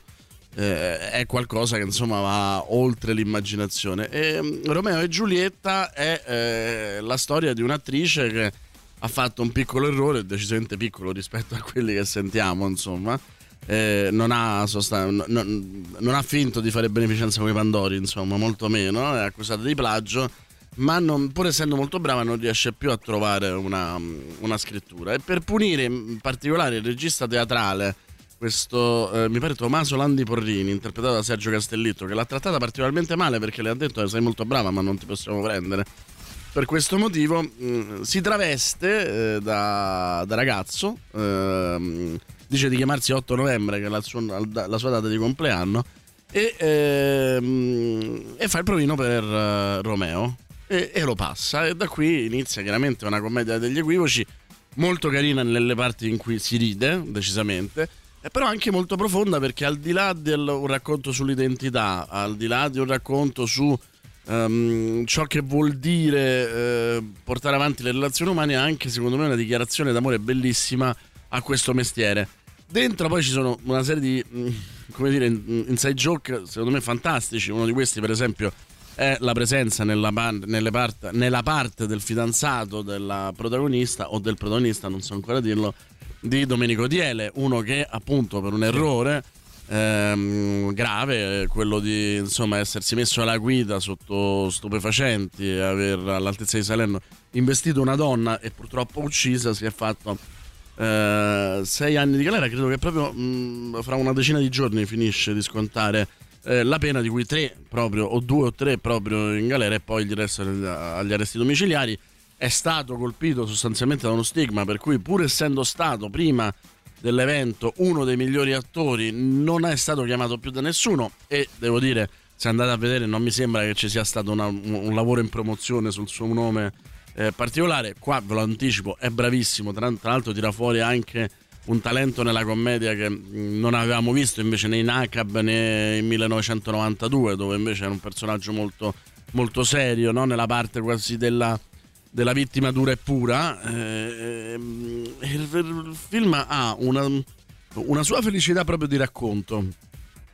eh, è qualcosa che insomma va oltre l'immaginazione. E, mm, Romeo e Giulietta è eh, la storia di un'attrice che ha fatto un piccolo errore, decisamente piccolo rispetto a quelli che sentiamo, insomma. Eh, non, ha sostan- non, non ha finto di fare beneficenza come Pandori, insomma, molto meno, è accusata di plagio, ma non- pur essendo molto brava non riesce più a trovare una, una scrittura. E per punire in particolare il regista teatrale, questo eh, mi pare Tommaso Landi Porrini, interpretato da Sergio Castellitto, che l'ha trattata particolarmente male perché le ha detto sei molto brava ma non ti possiamo prendere. Per questo motivo mh, si traveste eh, da, da ragazzo, ehm, dice di chiamarsi 8 novembre, che è la sua, la sua data di compleanno, e, ehm, e fa il provino per eh, Romeo e, e lo passa. E da qui inizia chiaramente una commedia degli equivoci, molto carina nelle parti in cui si ride, decisamente, e però anche molto profonda perché al di là di un racconto sull'identità, al di là di un racconto su ehm, ciò che vuol dire eh, portare avanti le relazioni umane, è anche secondo me una dichiarazione d'amore bellissima a questo mestiere. Dentro poi ci sono una serie di, mm, come dire, in- inside joke secondo me fantastici. Uno di questi, per esempio, è la presenza nella, part- nella parte del fidanzato della protagonista o del protagonista, non so ancora dirlo, di Domenico Diele, uno che appunto per un errore ehm, grave, eh, quello di insomma essersi messo alla guida sotto stupefacenti e aver all'altezza di Salerno investito una donna e purtroppo uccisa, si è fatto eh, sei anni di galera, credo che proprio mh, fra una decina di giorni finisce di scontare eh, la pena di cui tre proprio o due o tre proprio in galera e poi il resto agli- agli arresti domiciliari è stato colpito sostanzialmente da uno stigma per cui pur essendo stato prima dell'evento uno dei migliori attori non è stato chiamato più da nessuno e devo dire se andate a vedere non mi sembra che ci sia stato una- un, lavoro in promozione sul suo nome eh, particolare qua ve lo anticipo è bravissimo tra, tra l'altro tira fuori anche un talento nella commedia che non avevamo visto invece nei Nakab né in 1992 dove invece era un personaggio molto, molto serio no? nella parte quasi della, della vittima dura e pura eh, ehm, il, il film ha una, una sua felicità proprio di racconto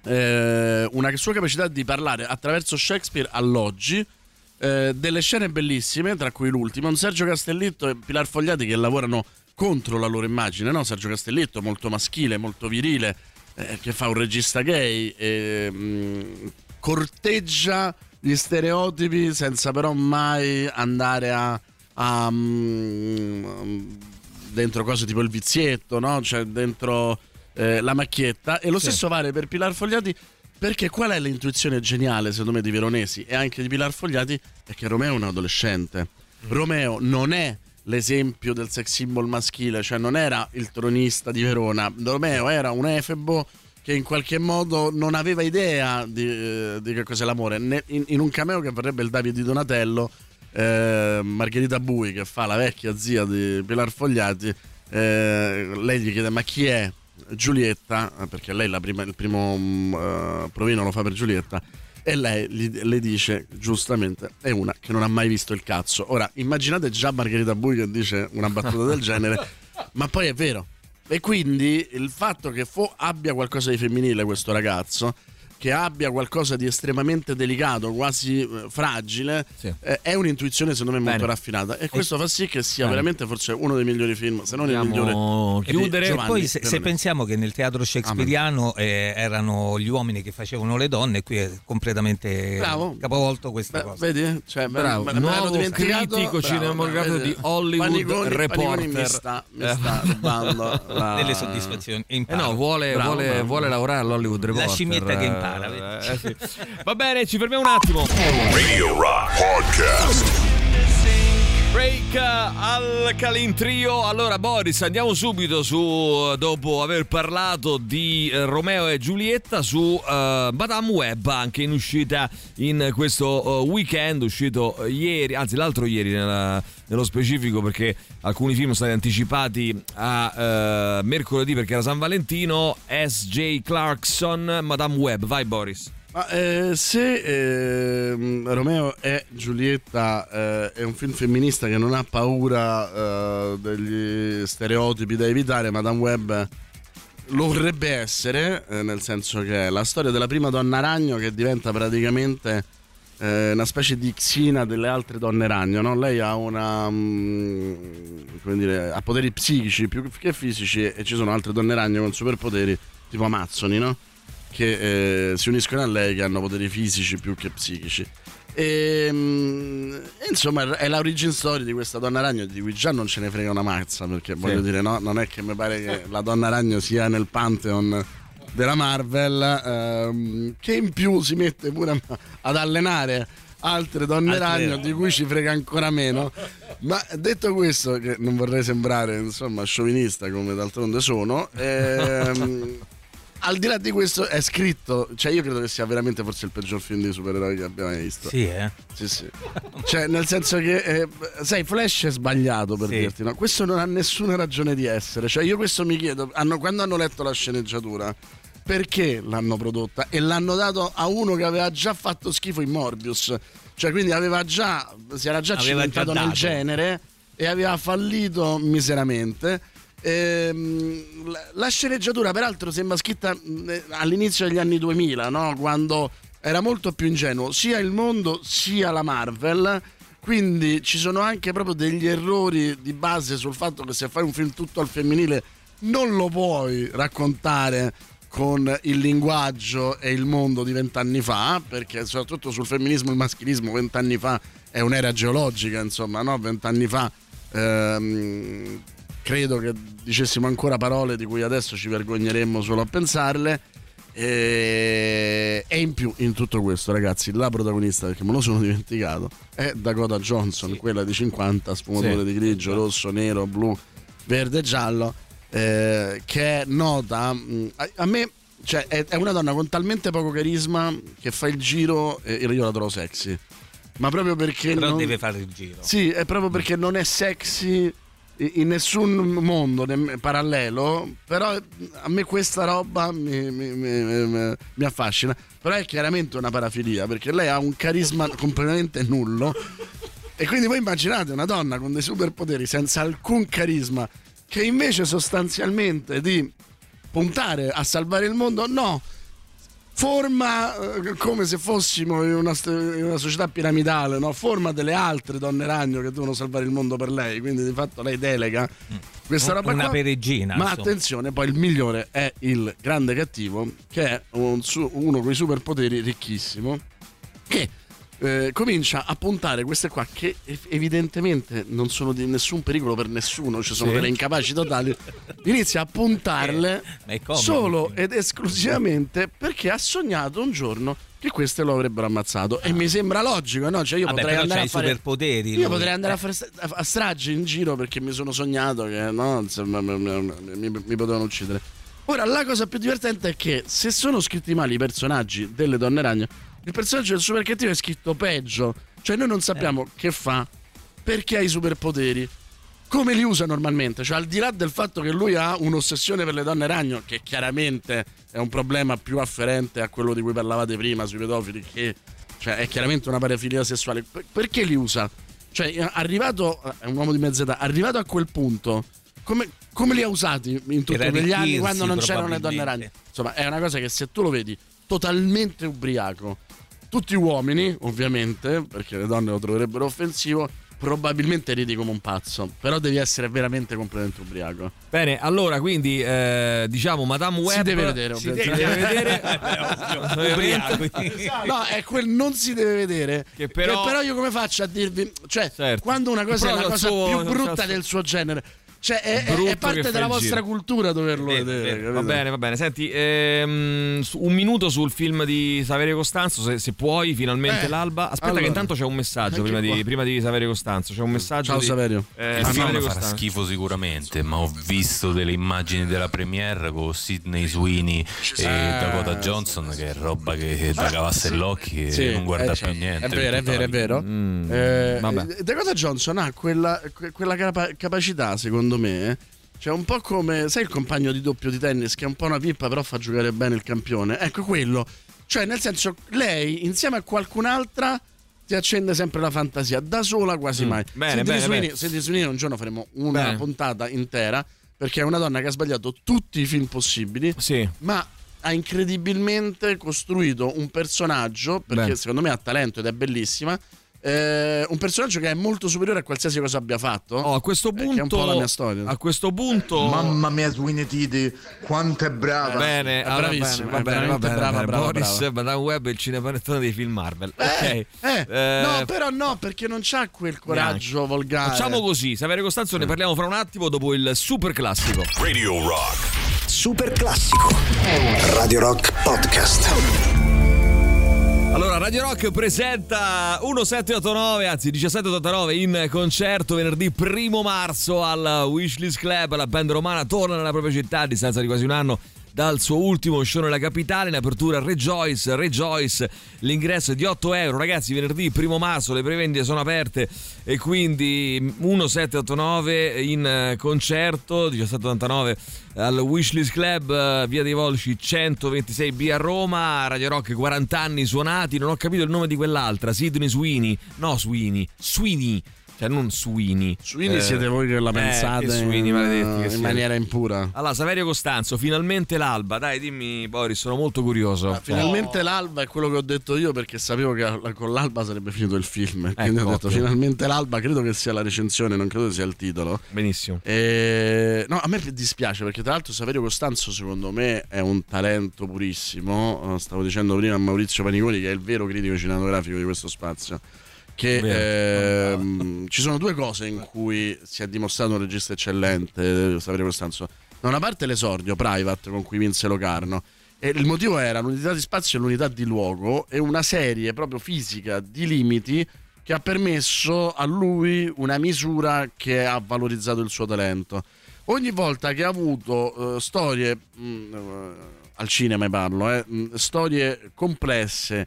eh, una sua capacità di parlare attraverso Shakespeare all'oggi eh, delle scene bellissime, tra cui l'ultima, un Sergio Castellitto e Pilar Fogliati che lavorano contro la loro immagine, no? Sergio Castellitto molto maschile, molto virile, eh, che fa un regista gay, e, mh, corteggia gli stereotipi senza però mai andare a... a, mm, dentro cose tipo il vizietto, no? Cioè dentro eh, la macchietta. E lo Sì. stesso vale per Pilar Fogliati perché qual è l'intuizione geniale, secondo me, di Veronesi e anche di Pilar Fogliati? È che Romeo è un adolescente. Romeo non è l'esempio del sex symbol maschile, cioè non era il tronista di Verona. Romeo era un efebo che in qualche modo non aveva idea di, eh, di che cos'è l'amore. Ne- In, in un cameo che vorrebbe il Davide di Donatello, eh, Margherita Bui, che fa la vecchia zia di Pilar Fogliati, eh, lei gli chiede ma chi è Giulietta, Eh, perché lei la prima- il primo eh, provino lo fa per Giulietta, e lei gli- le dice giustamente è una che non ha mai visto il cazzo. Ora immaginate già Margherita Bui che dice una battuta del genere, ma poi è vero. E quindi il fatto che fo- abbia qualcosa di femminile questo ragazzo, che abbia qualcosa di estremamente delicato, quasi eh, fragile, eh, è un'intuizione secondo me molto Bene. raffinata. E questo fa sì che sia Bene. veramente forse uno dei migliori film, se non il Possiamo migliore. chiudere. E Giovanni poi se, se pensiamo che nel teatro shakespeariano eh, erano gli uomini che facevano le donne, qui è completamente Bravo. capovolto questa Beh, cosa. Vedi? Cioè, Bravo, me, me nuovo critico cinematografico di Hollywood Paniconi- Reporter. Paniconi mi sta, mi Eh. sta rubando la- Delle soddisfazioni. Eh no, vuole, Bravo, vuole, bravo. vuole lavorare all'Hollywood Reporter. scimmietta che impara, vedi? Eh, sì. Va bene, ci fermiamo un attimo. Radio Rock Podcast. Break al Calintrio. Allora, Boris, andiamo subito su, dopo aver parlato di eh, Romeo e Giulietta, su eh, Madame Web, anche in uscita in questo eh, weekend, uscito eh, ieri, anzi l'altro ieri nella- nello specifico, perché alcuni film sono stati anticipati a eh, mercoledì perché era San Valentino. S.J. Clarkson, Madame Web. Vai, Boris. Ma eh, se ehm, Romeo e Giulietta eh, è un film femminista che non ha paura eh, degli stereotipi da evitare, Madame Web lo vorrebbe essere, eh, nel senso che è la storia della prima donna ragno che diventa praticamente eh, una specie di xina delle altre donne ragno. No? Lei ha una. mm, come dire, ha poteri psichici più che fisici e ci sono altre donne ragno con superpoteri, tipo Amazzoni, no? Che eh, si uniscono a lei che hanno poteri fisici più che psichici. E, mm, e insomma è l'origin story di questa donna ragno di cui già non ce ne frega una mazza perché voglio dire no, non è che mi pare che la donna ragno sia nel pantheon della Marvel ehm, che in più si mette pure ad allenare altre donne Altre ragno di cui ci frega ancora meno ma detto questo che non vorrei sembrare insomma sciovinista come d'altronde sono ehm, al di là di questo è scritto cioè io credo che sia veramente forse il peggior film di supereroi che abbiamo mai visto Sì, eh? sì, sì. Cioè, nel senso che, eh, sai, Flash è sbagliato per Sì. dirti, no? Questo non ha nessuna ragione di essere. Cioè, io questo mi chiedo, hanno- quando hanno letto la sceneggiatura, perché l'hanno prodotta? E l'hanno dato a uno che aveva già fatto schifo in Morbius. Cioè, quindi aveva già, si era già Aveva cimentato già nel genere e aveva fallito miseramente. Ehm, la- sceneggiatura, peraltro, sembra scritta mh, eh, all'inizio degli anni 2000, no? quando era molto più ingenuo sia il mondo sia la Marvel. Quindi ci sono anche proprio degli errori di base sul fatto che se fai un film tutto al femminile non lo puoi raccontare con il linguaggio e il mondo di vent'anni fa, perché soprattutto sul femminismo e il maschilismo vent'anni fa è un'era geologica, insomma, no? Vent'anni fa ehm, credo che dicessimo ancora parole di cui adesso ci vergogneremmo solo a pensarle. E, in più, in tutto questo, ragazzi, la protagonista, perché me lo sono dimenticato, è Dakota Johnson, quella di 50 sfumature Sì. di grigio, rosso, nero, blu, verde e giallo, eh, che è nota. mh, A, a me, cioè, è, è una donna con talmente poco carisma che fa il giro e io la trovo sexy. Ma proprio perché. Però non- deve fare il giro. sì, è proprio perché non è sexy in nessun mondo parallelo, però a me questa roba mi- mi- mi- mi affascina. Però è chiaramente una parafilia perché lei ha un carisma completamente nullo. E quindi voi immaginate una donna con dei superpoteri senza alcun carisma che invece sostanzialmente di puntare a salvare il mondo, no, forma eh, come se fossimo in una, in una società piramidale, no? forma delle altre donne ragno che devono salvare il mondo per lei, quindi di fatto lei delega questa roba Una qua. peregrina, Ma insomma. attenzione, poi il migliore è il grande cattivo, che è un uno con i superpoteri ricchissimo, che eh, comincia a puntare queste qua che ev- evidentemente non sono di nessun pericolo per nessuno, ci sono Sì. delle incapaci totali, inizia a puntarle comodo. solo ed esclusivamente perché ha sognato un giorno che queste lo avrebbero ammazzato e mi sembra logico, no? Cioè io Vabbè, potrei andare a fare superpoteri, Io lui. potrei andare a Eh. fare a- stragi in giro perché mi sono sognato che no, insomma, mi, mi- mi- mi potevano uccidere. Ora la cosa più divertente è che se sono scritti male i personaggi delle donne ragno, il personaggio del super cattivo è scritto peggio. Cioè noi non sappiamo che fa, perché ha i superpoteri, come li usa normalmente. Cioè al di là del fatto che lui ha un'ossessione per le donne ragno, che chiaramente è un problema più afferente a quello di cui parlavate prima sui pedofili, che cioè, è chiaramente una parafilia sessuale, per- perché li usa? Cioè arrivato, è un uomo di mezza età, arrivato a quel punto, come, come li ha usati in tutti quegli anni quando non c'erano le donne ragno? Insomma, è una cosa che se tu lo vedi totalmente ubriaco, tutti uomini, ovviamente, perché le donne lo troverebbero offensivo, probabilmente ridi come un pazzo. Però devi essere veramente completamente ubriaco. Bene, allora quindi eh, diciamo Madame Web Si deve vedere, si deve vedere Ubriaco. No, è quel non si deve vedere. Che Che però- però, io come faccio a dirvi? Cioè, Certo. quando una cosa Però è la cosa suo- più brutta del suo genere, cioè è, è- parte della vostra giro. cultura doverlo Bene, vedere. bene, capito? va bene, va bene. Senti, ehm, un minuto sul film di Saverio Costanzo, se, se puoi, finalmente Eh, l'alba. Aspetta, allora. che intanto c'è un messaggio prima di, prima di Saverio Costanzo. C'è un messaggio. Ciao, di, Saverio. eh, Il Saverio farà Costanzo. schifo sicuramente, ma ho visto delle immagini della premiere con Sidney Sweeney e Eh, Dakota Johnson, che è roba che da cavasse l'occhio e Sì, non guarda eh, più certo. niente. È vero, è vero, è vero. Mm, Eh, eh, Dakota Johnson ha quella, que- quella capa- capacità, secondo me. Cioè, un po' come, sai, il compagno di doppio di tennis che è un po' una pippa, però fa giocare bene il campione. Ecco quello. Cioè, nel senso, lei insieme a qualcun'altra ti accende sempre la fantasia, da sola quasi Mm, mai. bene, Sidney bene, Sweeney- bene. Sidney Sweeney un giorno faremo una Bene. puntata intera. perché è una donna che ha sbagliato tutti i film possibili, ma ha incredibilmente costruito un personaggio, perché Bene. secondo me ha talento ed è bellissima. Eh, un personaggio che è molto superiore a qualsiasi cosa abbia fatto. Oh, a questo Eh, che è un po' punto, la mia storia. a questo punto, Mamma mia, Sweeney Titi, quanto è brava! Bene, È allora, bravissima, va bene, va bene, brava, va bene. brava, Boris, brava. Madame Web il cinepanettone dei film Marvel. ok. Eh, Eh, no, però no, perché non c'ha quel coraggio volgare. Facciamo così, Saverio Costanzo ne parliamo fra un attimo dopo il super classico. Radio Rock. Super classico. Radio Rock Podcast. Allora, Radio Rock presenta 1789, anzi 1789 in concerto venerdì 1 marzo al Wishlist Club. La band romana torna nella propria città a distanza di quasi un anno dal suo ultimo show nella capitale. In apertura Rejoice, Rejoice. L'ingresso è di 8 euro. Ragazzi, venerdì 1 marzo le prevendite sono aperte e quindi 1789 in eh, concerto, 1789 al Wishlist Club, eh, via dei Volsci 126B a Roma. Radio Rock 40 anni suonati. Non ho capito il nome di quell'altra, Sidney Sweeney. No, Sweeney, Sweeney. Cioè, non Sweeney. Sweeney Eh, siete voi che la eh, pensate che Sweeney, in, maledetti che in maniera impura. Allora, Saverio Costanzo, finalmente l'alba. Dai, dimmi, Boris, sono molto curioso. Finalmente l'alba è quello che ho detto io perché sapevo che con l'alba sarebbe finito il film. Quindi Ecco, ho detto ottimo. finalmente l'alba, credo che sia la recensione, non credo sia il titolo. Benissimo. E... No, a me dispiace perché tra l'altro Saverio Costanzo secondo me è un talento purissimo. Eh, Stavo dicendo prima a Maurizio Panicoli che è il vero critico cinematografico di questo spazio. Che ehm, ci sono due cose in cui si è dimostrato un regista eccellente, eh, Saverio Costanzo. Da una parte l'esordio, Private, con cui vinse Locarno. E il motivo era l'unità di spazio e l'unità di luogo e una serie proprio fisica di limiti che ha permesso a lui una misura che ha valorizzato il suo talento. Ogni volta che ha avuto eh, storie, mh, eh, al cinema parlo, eh, mh, storie complesse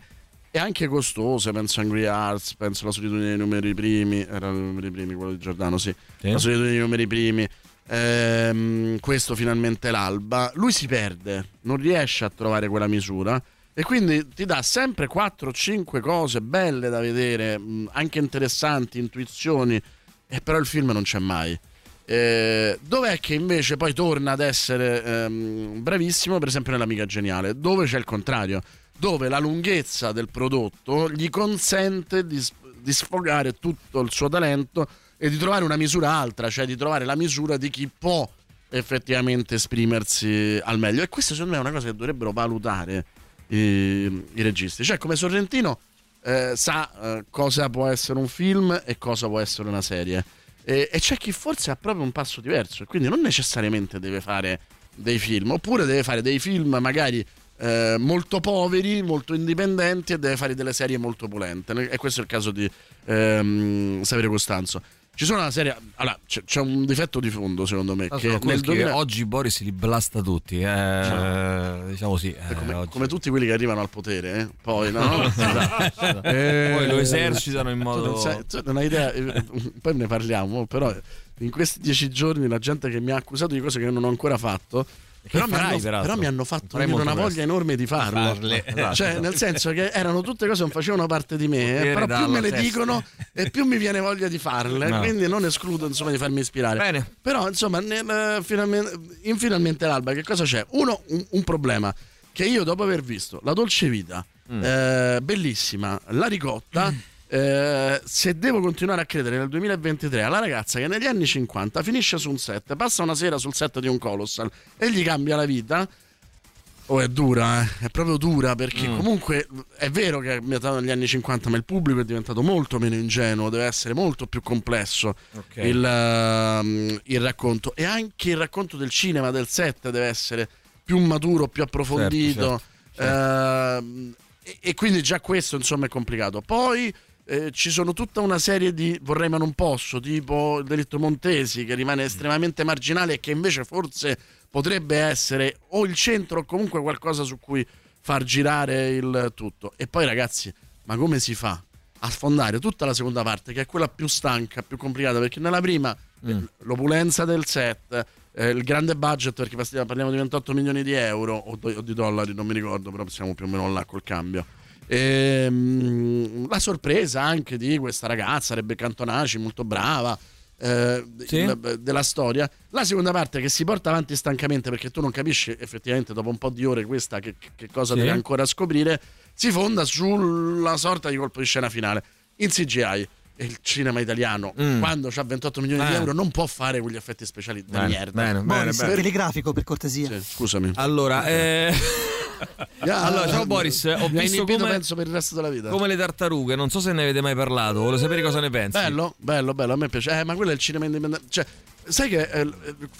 e anche costose, penso a Angry Hearts, penso alla solitudine dei numeri primi, era i numeri primi quello di Giordano, sì, Sì. la solitudine dei numeri primi, ehm, questo finalmente l'alba, lui si perde, non riesce a trovare quella misura e quindi ti dà sempre 4-5 cose belle da vedere, anche interessanti, intuizioni, e però il film non c'è mai. Eh, dov'è che invece poi torna ad essere ehm, bravissimo, per esempio nell'Amica Geniale, dove c'è il contrario, dove la lunghezza del prodotto gli consente di, di sfogare tutto il suo talento e di trovare una misura altra, cioè di trovare la misura di chi può effettivamente esprimersi al meglio. E questa secondo me è una cosa che dovrebbero valutare i, i registi. Cioè come Sorrentino eh, sa eh, cosa può essere un film e cosa può essere una serie. E, e c'è chi forse ha proprio un passo diverso e quindi non necessariamente deve fare dei film, oppure deve fare dei film magari eh, molto poveri, molto indipendenti e deve fare delle serie molto polente. E questo è il caso di ehm, Saverio Costanzo. Ci sono una serie. Allora, c'è, c'è un difetto di fondo, secondo me. Ah, che nel quelli che 2000 oggi Boris li blasta tutti, eh, diciamo sì. eh, come, come tutti quelli che arrivano al potere, eh? poi no? Esatto. Poi lo esercitano in tu modo- Non, sai- tu non hai idea, eh, poi ne parliamo. Però in questi dieci giorni la gente che mi ha accusato di cose che non ho ancora fatto. Però mi, farai, hanno, peraltro? però mi hanno fatto una presto. voglia enorme di farlo. Farle, esatto. Cioè, nel senso che erano tutte cose che non facevano parte di me, eh, però più me le testa. dicono e più mi viene voglia di farle. No. Quindi non escludo insomma, di farmi ispirare. Bene. Però, insomma, nel, eh, finalmente, in finalmente l'alba, che cosa c'è? Uno, un, un problema che io dopo aver visto La Dolce Vita, Mm. eh, bellissima, La Ricotta. eh, se devo continuare a credere nel 2023 alla ragazza che negli anni 50 finisce su un set, passa una sera sul set di un Colossal e gli cambia la vita, Oh, è dura, eh. è proprio dura perché Mm. comunque è vero che è ambientato negli anni 50, ma il pubblico è diventato molto meno ingenuo, deve essere molto più complesso Ok. il, ehm, il racconto e anche il racconto del cinema, del set deve essere più maturo, più approfondito. Certo, certo, ehm, e, e quindi già questo insomma è complicato. Poi eh, ci sono tutta una serie di vorrei ma non posso, tipo il delitto Montesi che rimane estremamente marginale e che invece forse potrebbe essere o il centro o comunque qualcosa su cui far girare il tutto. E poi ragazzi, ma come si fa a sfondare tutta la seconda parte che è quella più stanca, più complicata perché nella prima eh, l'opulenza del set, eh, il grande budget perché parliamo di 28 milioni di euro o, do- o di dollari, non mi ricordo, però siamo più o meno là col cambio. Ehm, la sorpresa anche di questa ragazza, Rebecca Antonaci, molto brava. eh, Sì. il- della storia. La seconda parte che si porta avanti stancamente perché tu non capisci effettivamente dopo un po' di ore questa che, che cosa Sì. deve ancora scoprire, si fonda sulla sorta di colpo di scena finale in CGI. Il cinema italiano, Mm. quando ha 28 milioni di Eh. euro, non può fare quegli effetti speciali da Bene, merda. bene, bene, Boris, bene. telegrafico per cortesia. Sì, scusami. Allora, eh... allora, ciao Boris, ho Mi visto inibito, come, penso per il resto della vita. come le tartarughe, non so se ne avete mai parlato, voglio sapere cosa ne pensi. Bello, bello, bello, a me piace. Eh, ma quello è il cinema indipendente. Cioè, sai che eh,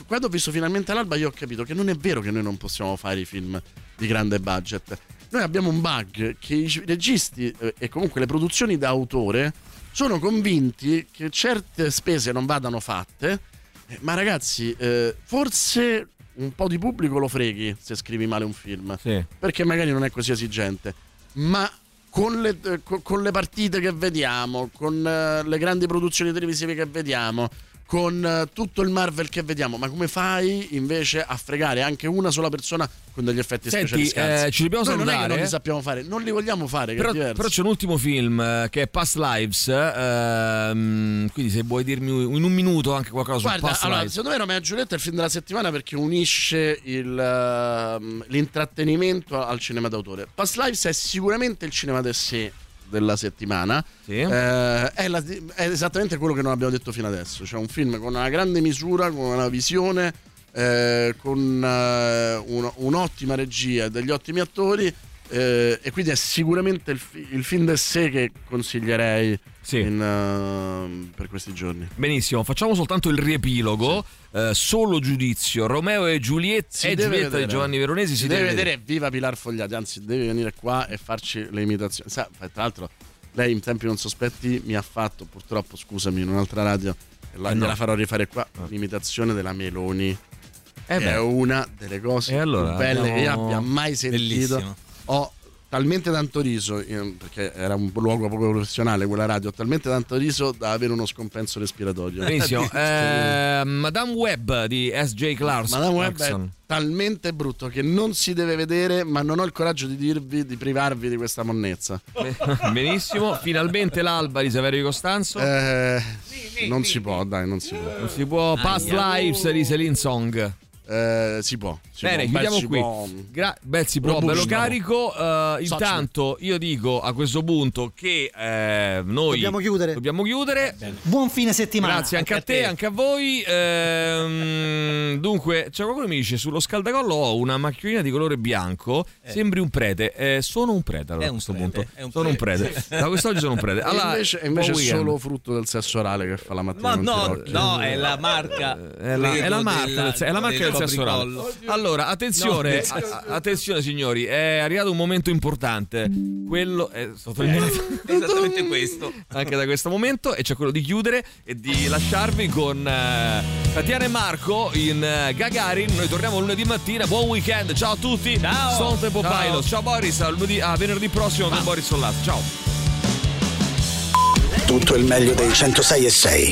quando ho visto finalmente l'alba io ho capito che non è vero che noi non possiamo fare i film di grande budget. Noi abbiamo un bug che i registi eh, e comunque le produzioni da autore sono convinti che certe spese non vadano fatte. Eh, Ma ragazzi, eh, forse un po' di pubblico lo freghi se scrivi male un film. Sì. Perché magari non è così esigente. Ma con le, eh, co- con le partite che vediamo, con eh, le grandi produzioni televisive che vediamo, con eh, tutto il Marvel che vediamo, ma come fai invece a fregare anche una sola persona con degli effetti Senti, speciali eh, ci dobbiamo Noi non è che salutare, non li eh? sappiamo fare, non li vogliamo fare, Però, però c'è un ultimo film eh, che è Past Lives. ehm, quindi, se vuoi dirmi in un minuto anche qualcosa su Guarda, Past allora, Lives. secondo me Romeo e Giulietta è il film della settimana perché unisce il, ehm, l'intrattenimento al cinema d'autore. Past Lives è sicuramente il cinema del sé della settimana. Sì. Eh, è, la- è esattamente quello che non abbiamo detto fino adesso. Cioè un film con una grande misura, con una visione, eh, con eh, un- un'ottima regia e degli ottimi attori. Eh, e quindi è sicuramente il, fi- il film del sé che consiglierei in, eh, per questi giorni. Benissimo, facciamo soltanto il riepilogo. Eh, solo giudizio. Romeo e Giulietta Si e deve Giulietta di vedere. Giovanni Veronesi. si, deve vedere. Viva Pilar Fogliati, anzi deve venire qua e farci le imitazioni. Sa, tra l'altro lei in tempi non sospetti mi ha fatto purtroppo, scusami, in un'altra radio e la, Eh no. gliela farò rifare qua, l'imitazione della Meloni. Eh è una delle cose allora, più belle che io abbiamo- abbia mai sentito. Bellissimo. Ho talmente tanto riso, perché era un luogo poco professionale quella radio, ho talmente tanto riso da avere uno scompenso respiratorio. Benissimo. Eh, Madame Web di S.J. Clarkson. Madame Web è talmente brutto che non si deve vedere, ma non ho il coraggio di dirvi di privarvi di questa monnezza. Benissimo, finalmente l'alba di Saverio Di Costanzo. Eh, non si può, dai, non si può. Non si può. Past Lives di Celine Song. Eh, si può. si Bene, può. chiudiamo Beh, qui. può. Gra- bel si può, Robusto. bello carico. Eh, Socio. intanto io dico a questo punto che eh, noi Dobbiamo chiudere. Dobbiamo chiudere. Buon fine settimana. Grazie anche a te, anche a voi. Ehm, dunque, c'è qualcuno che mi dice: sullo scaldacollo ho una macchina di colore bianco. Sembri un prete. Eh, sono un prete allora, È a un questo prete, punto. è un sono un prete. prete. Da quest'oggi sono un prete. Allora, invece, invece è solo frutto del sesso orale che fa la mattina. Ma no, no, è la marca. È la, è la marca, del, è la marca del orale. copricollo. Allora, attenzione, No, a- attenzione signori, è arrivato un momento importante. Quello è sottolineato Esattamente questo. anche da questo momento e c'è quello di chiudere e di lasciarvi con eh, Tatiana e Marco in eh, Gagarin. Noi torniamo lunedì mattina. Buon weekend, ciao a tutti. Ciao. Stone Tempo Ciao. Pilot. Ciao Boris, a, lunedì- a venerdì prossimo con Boris Sollato. Ciao. Tutto il meglio dei 106 e 6.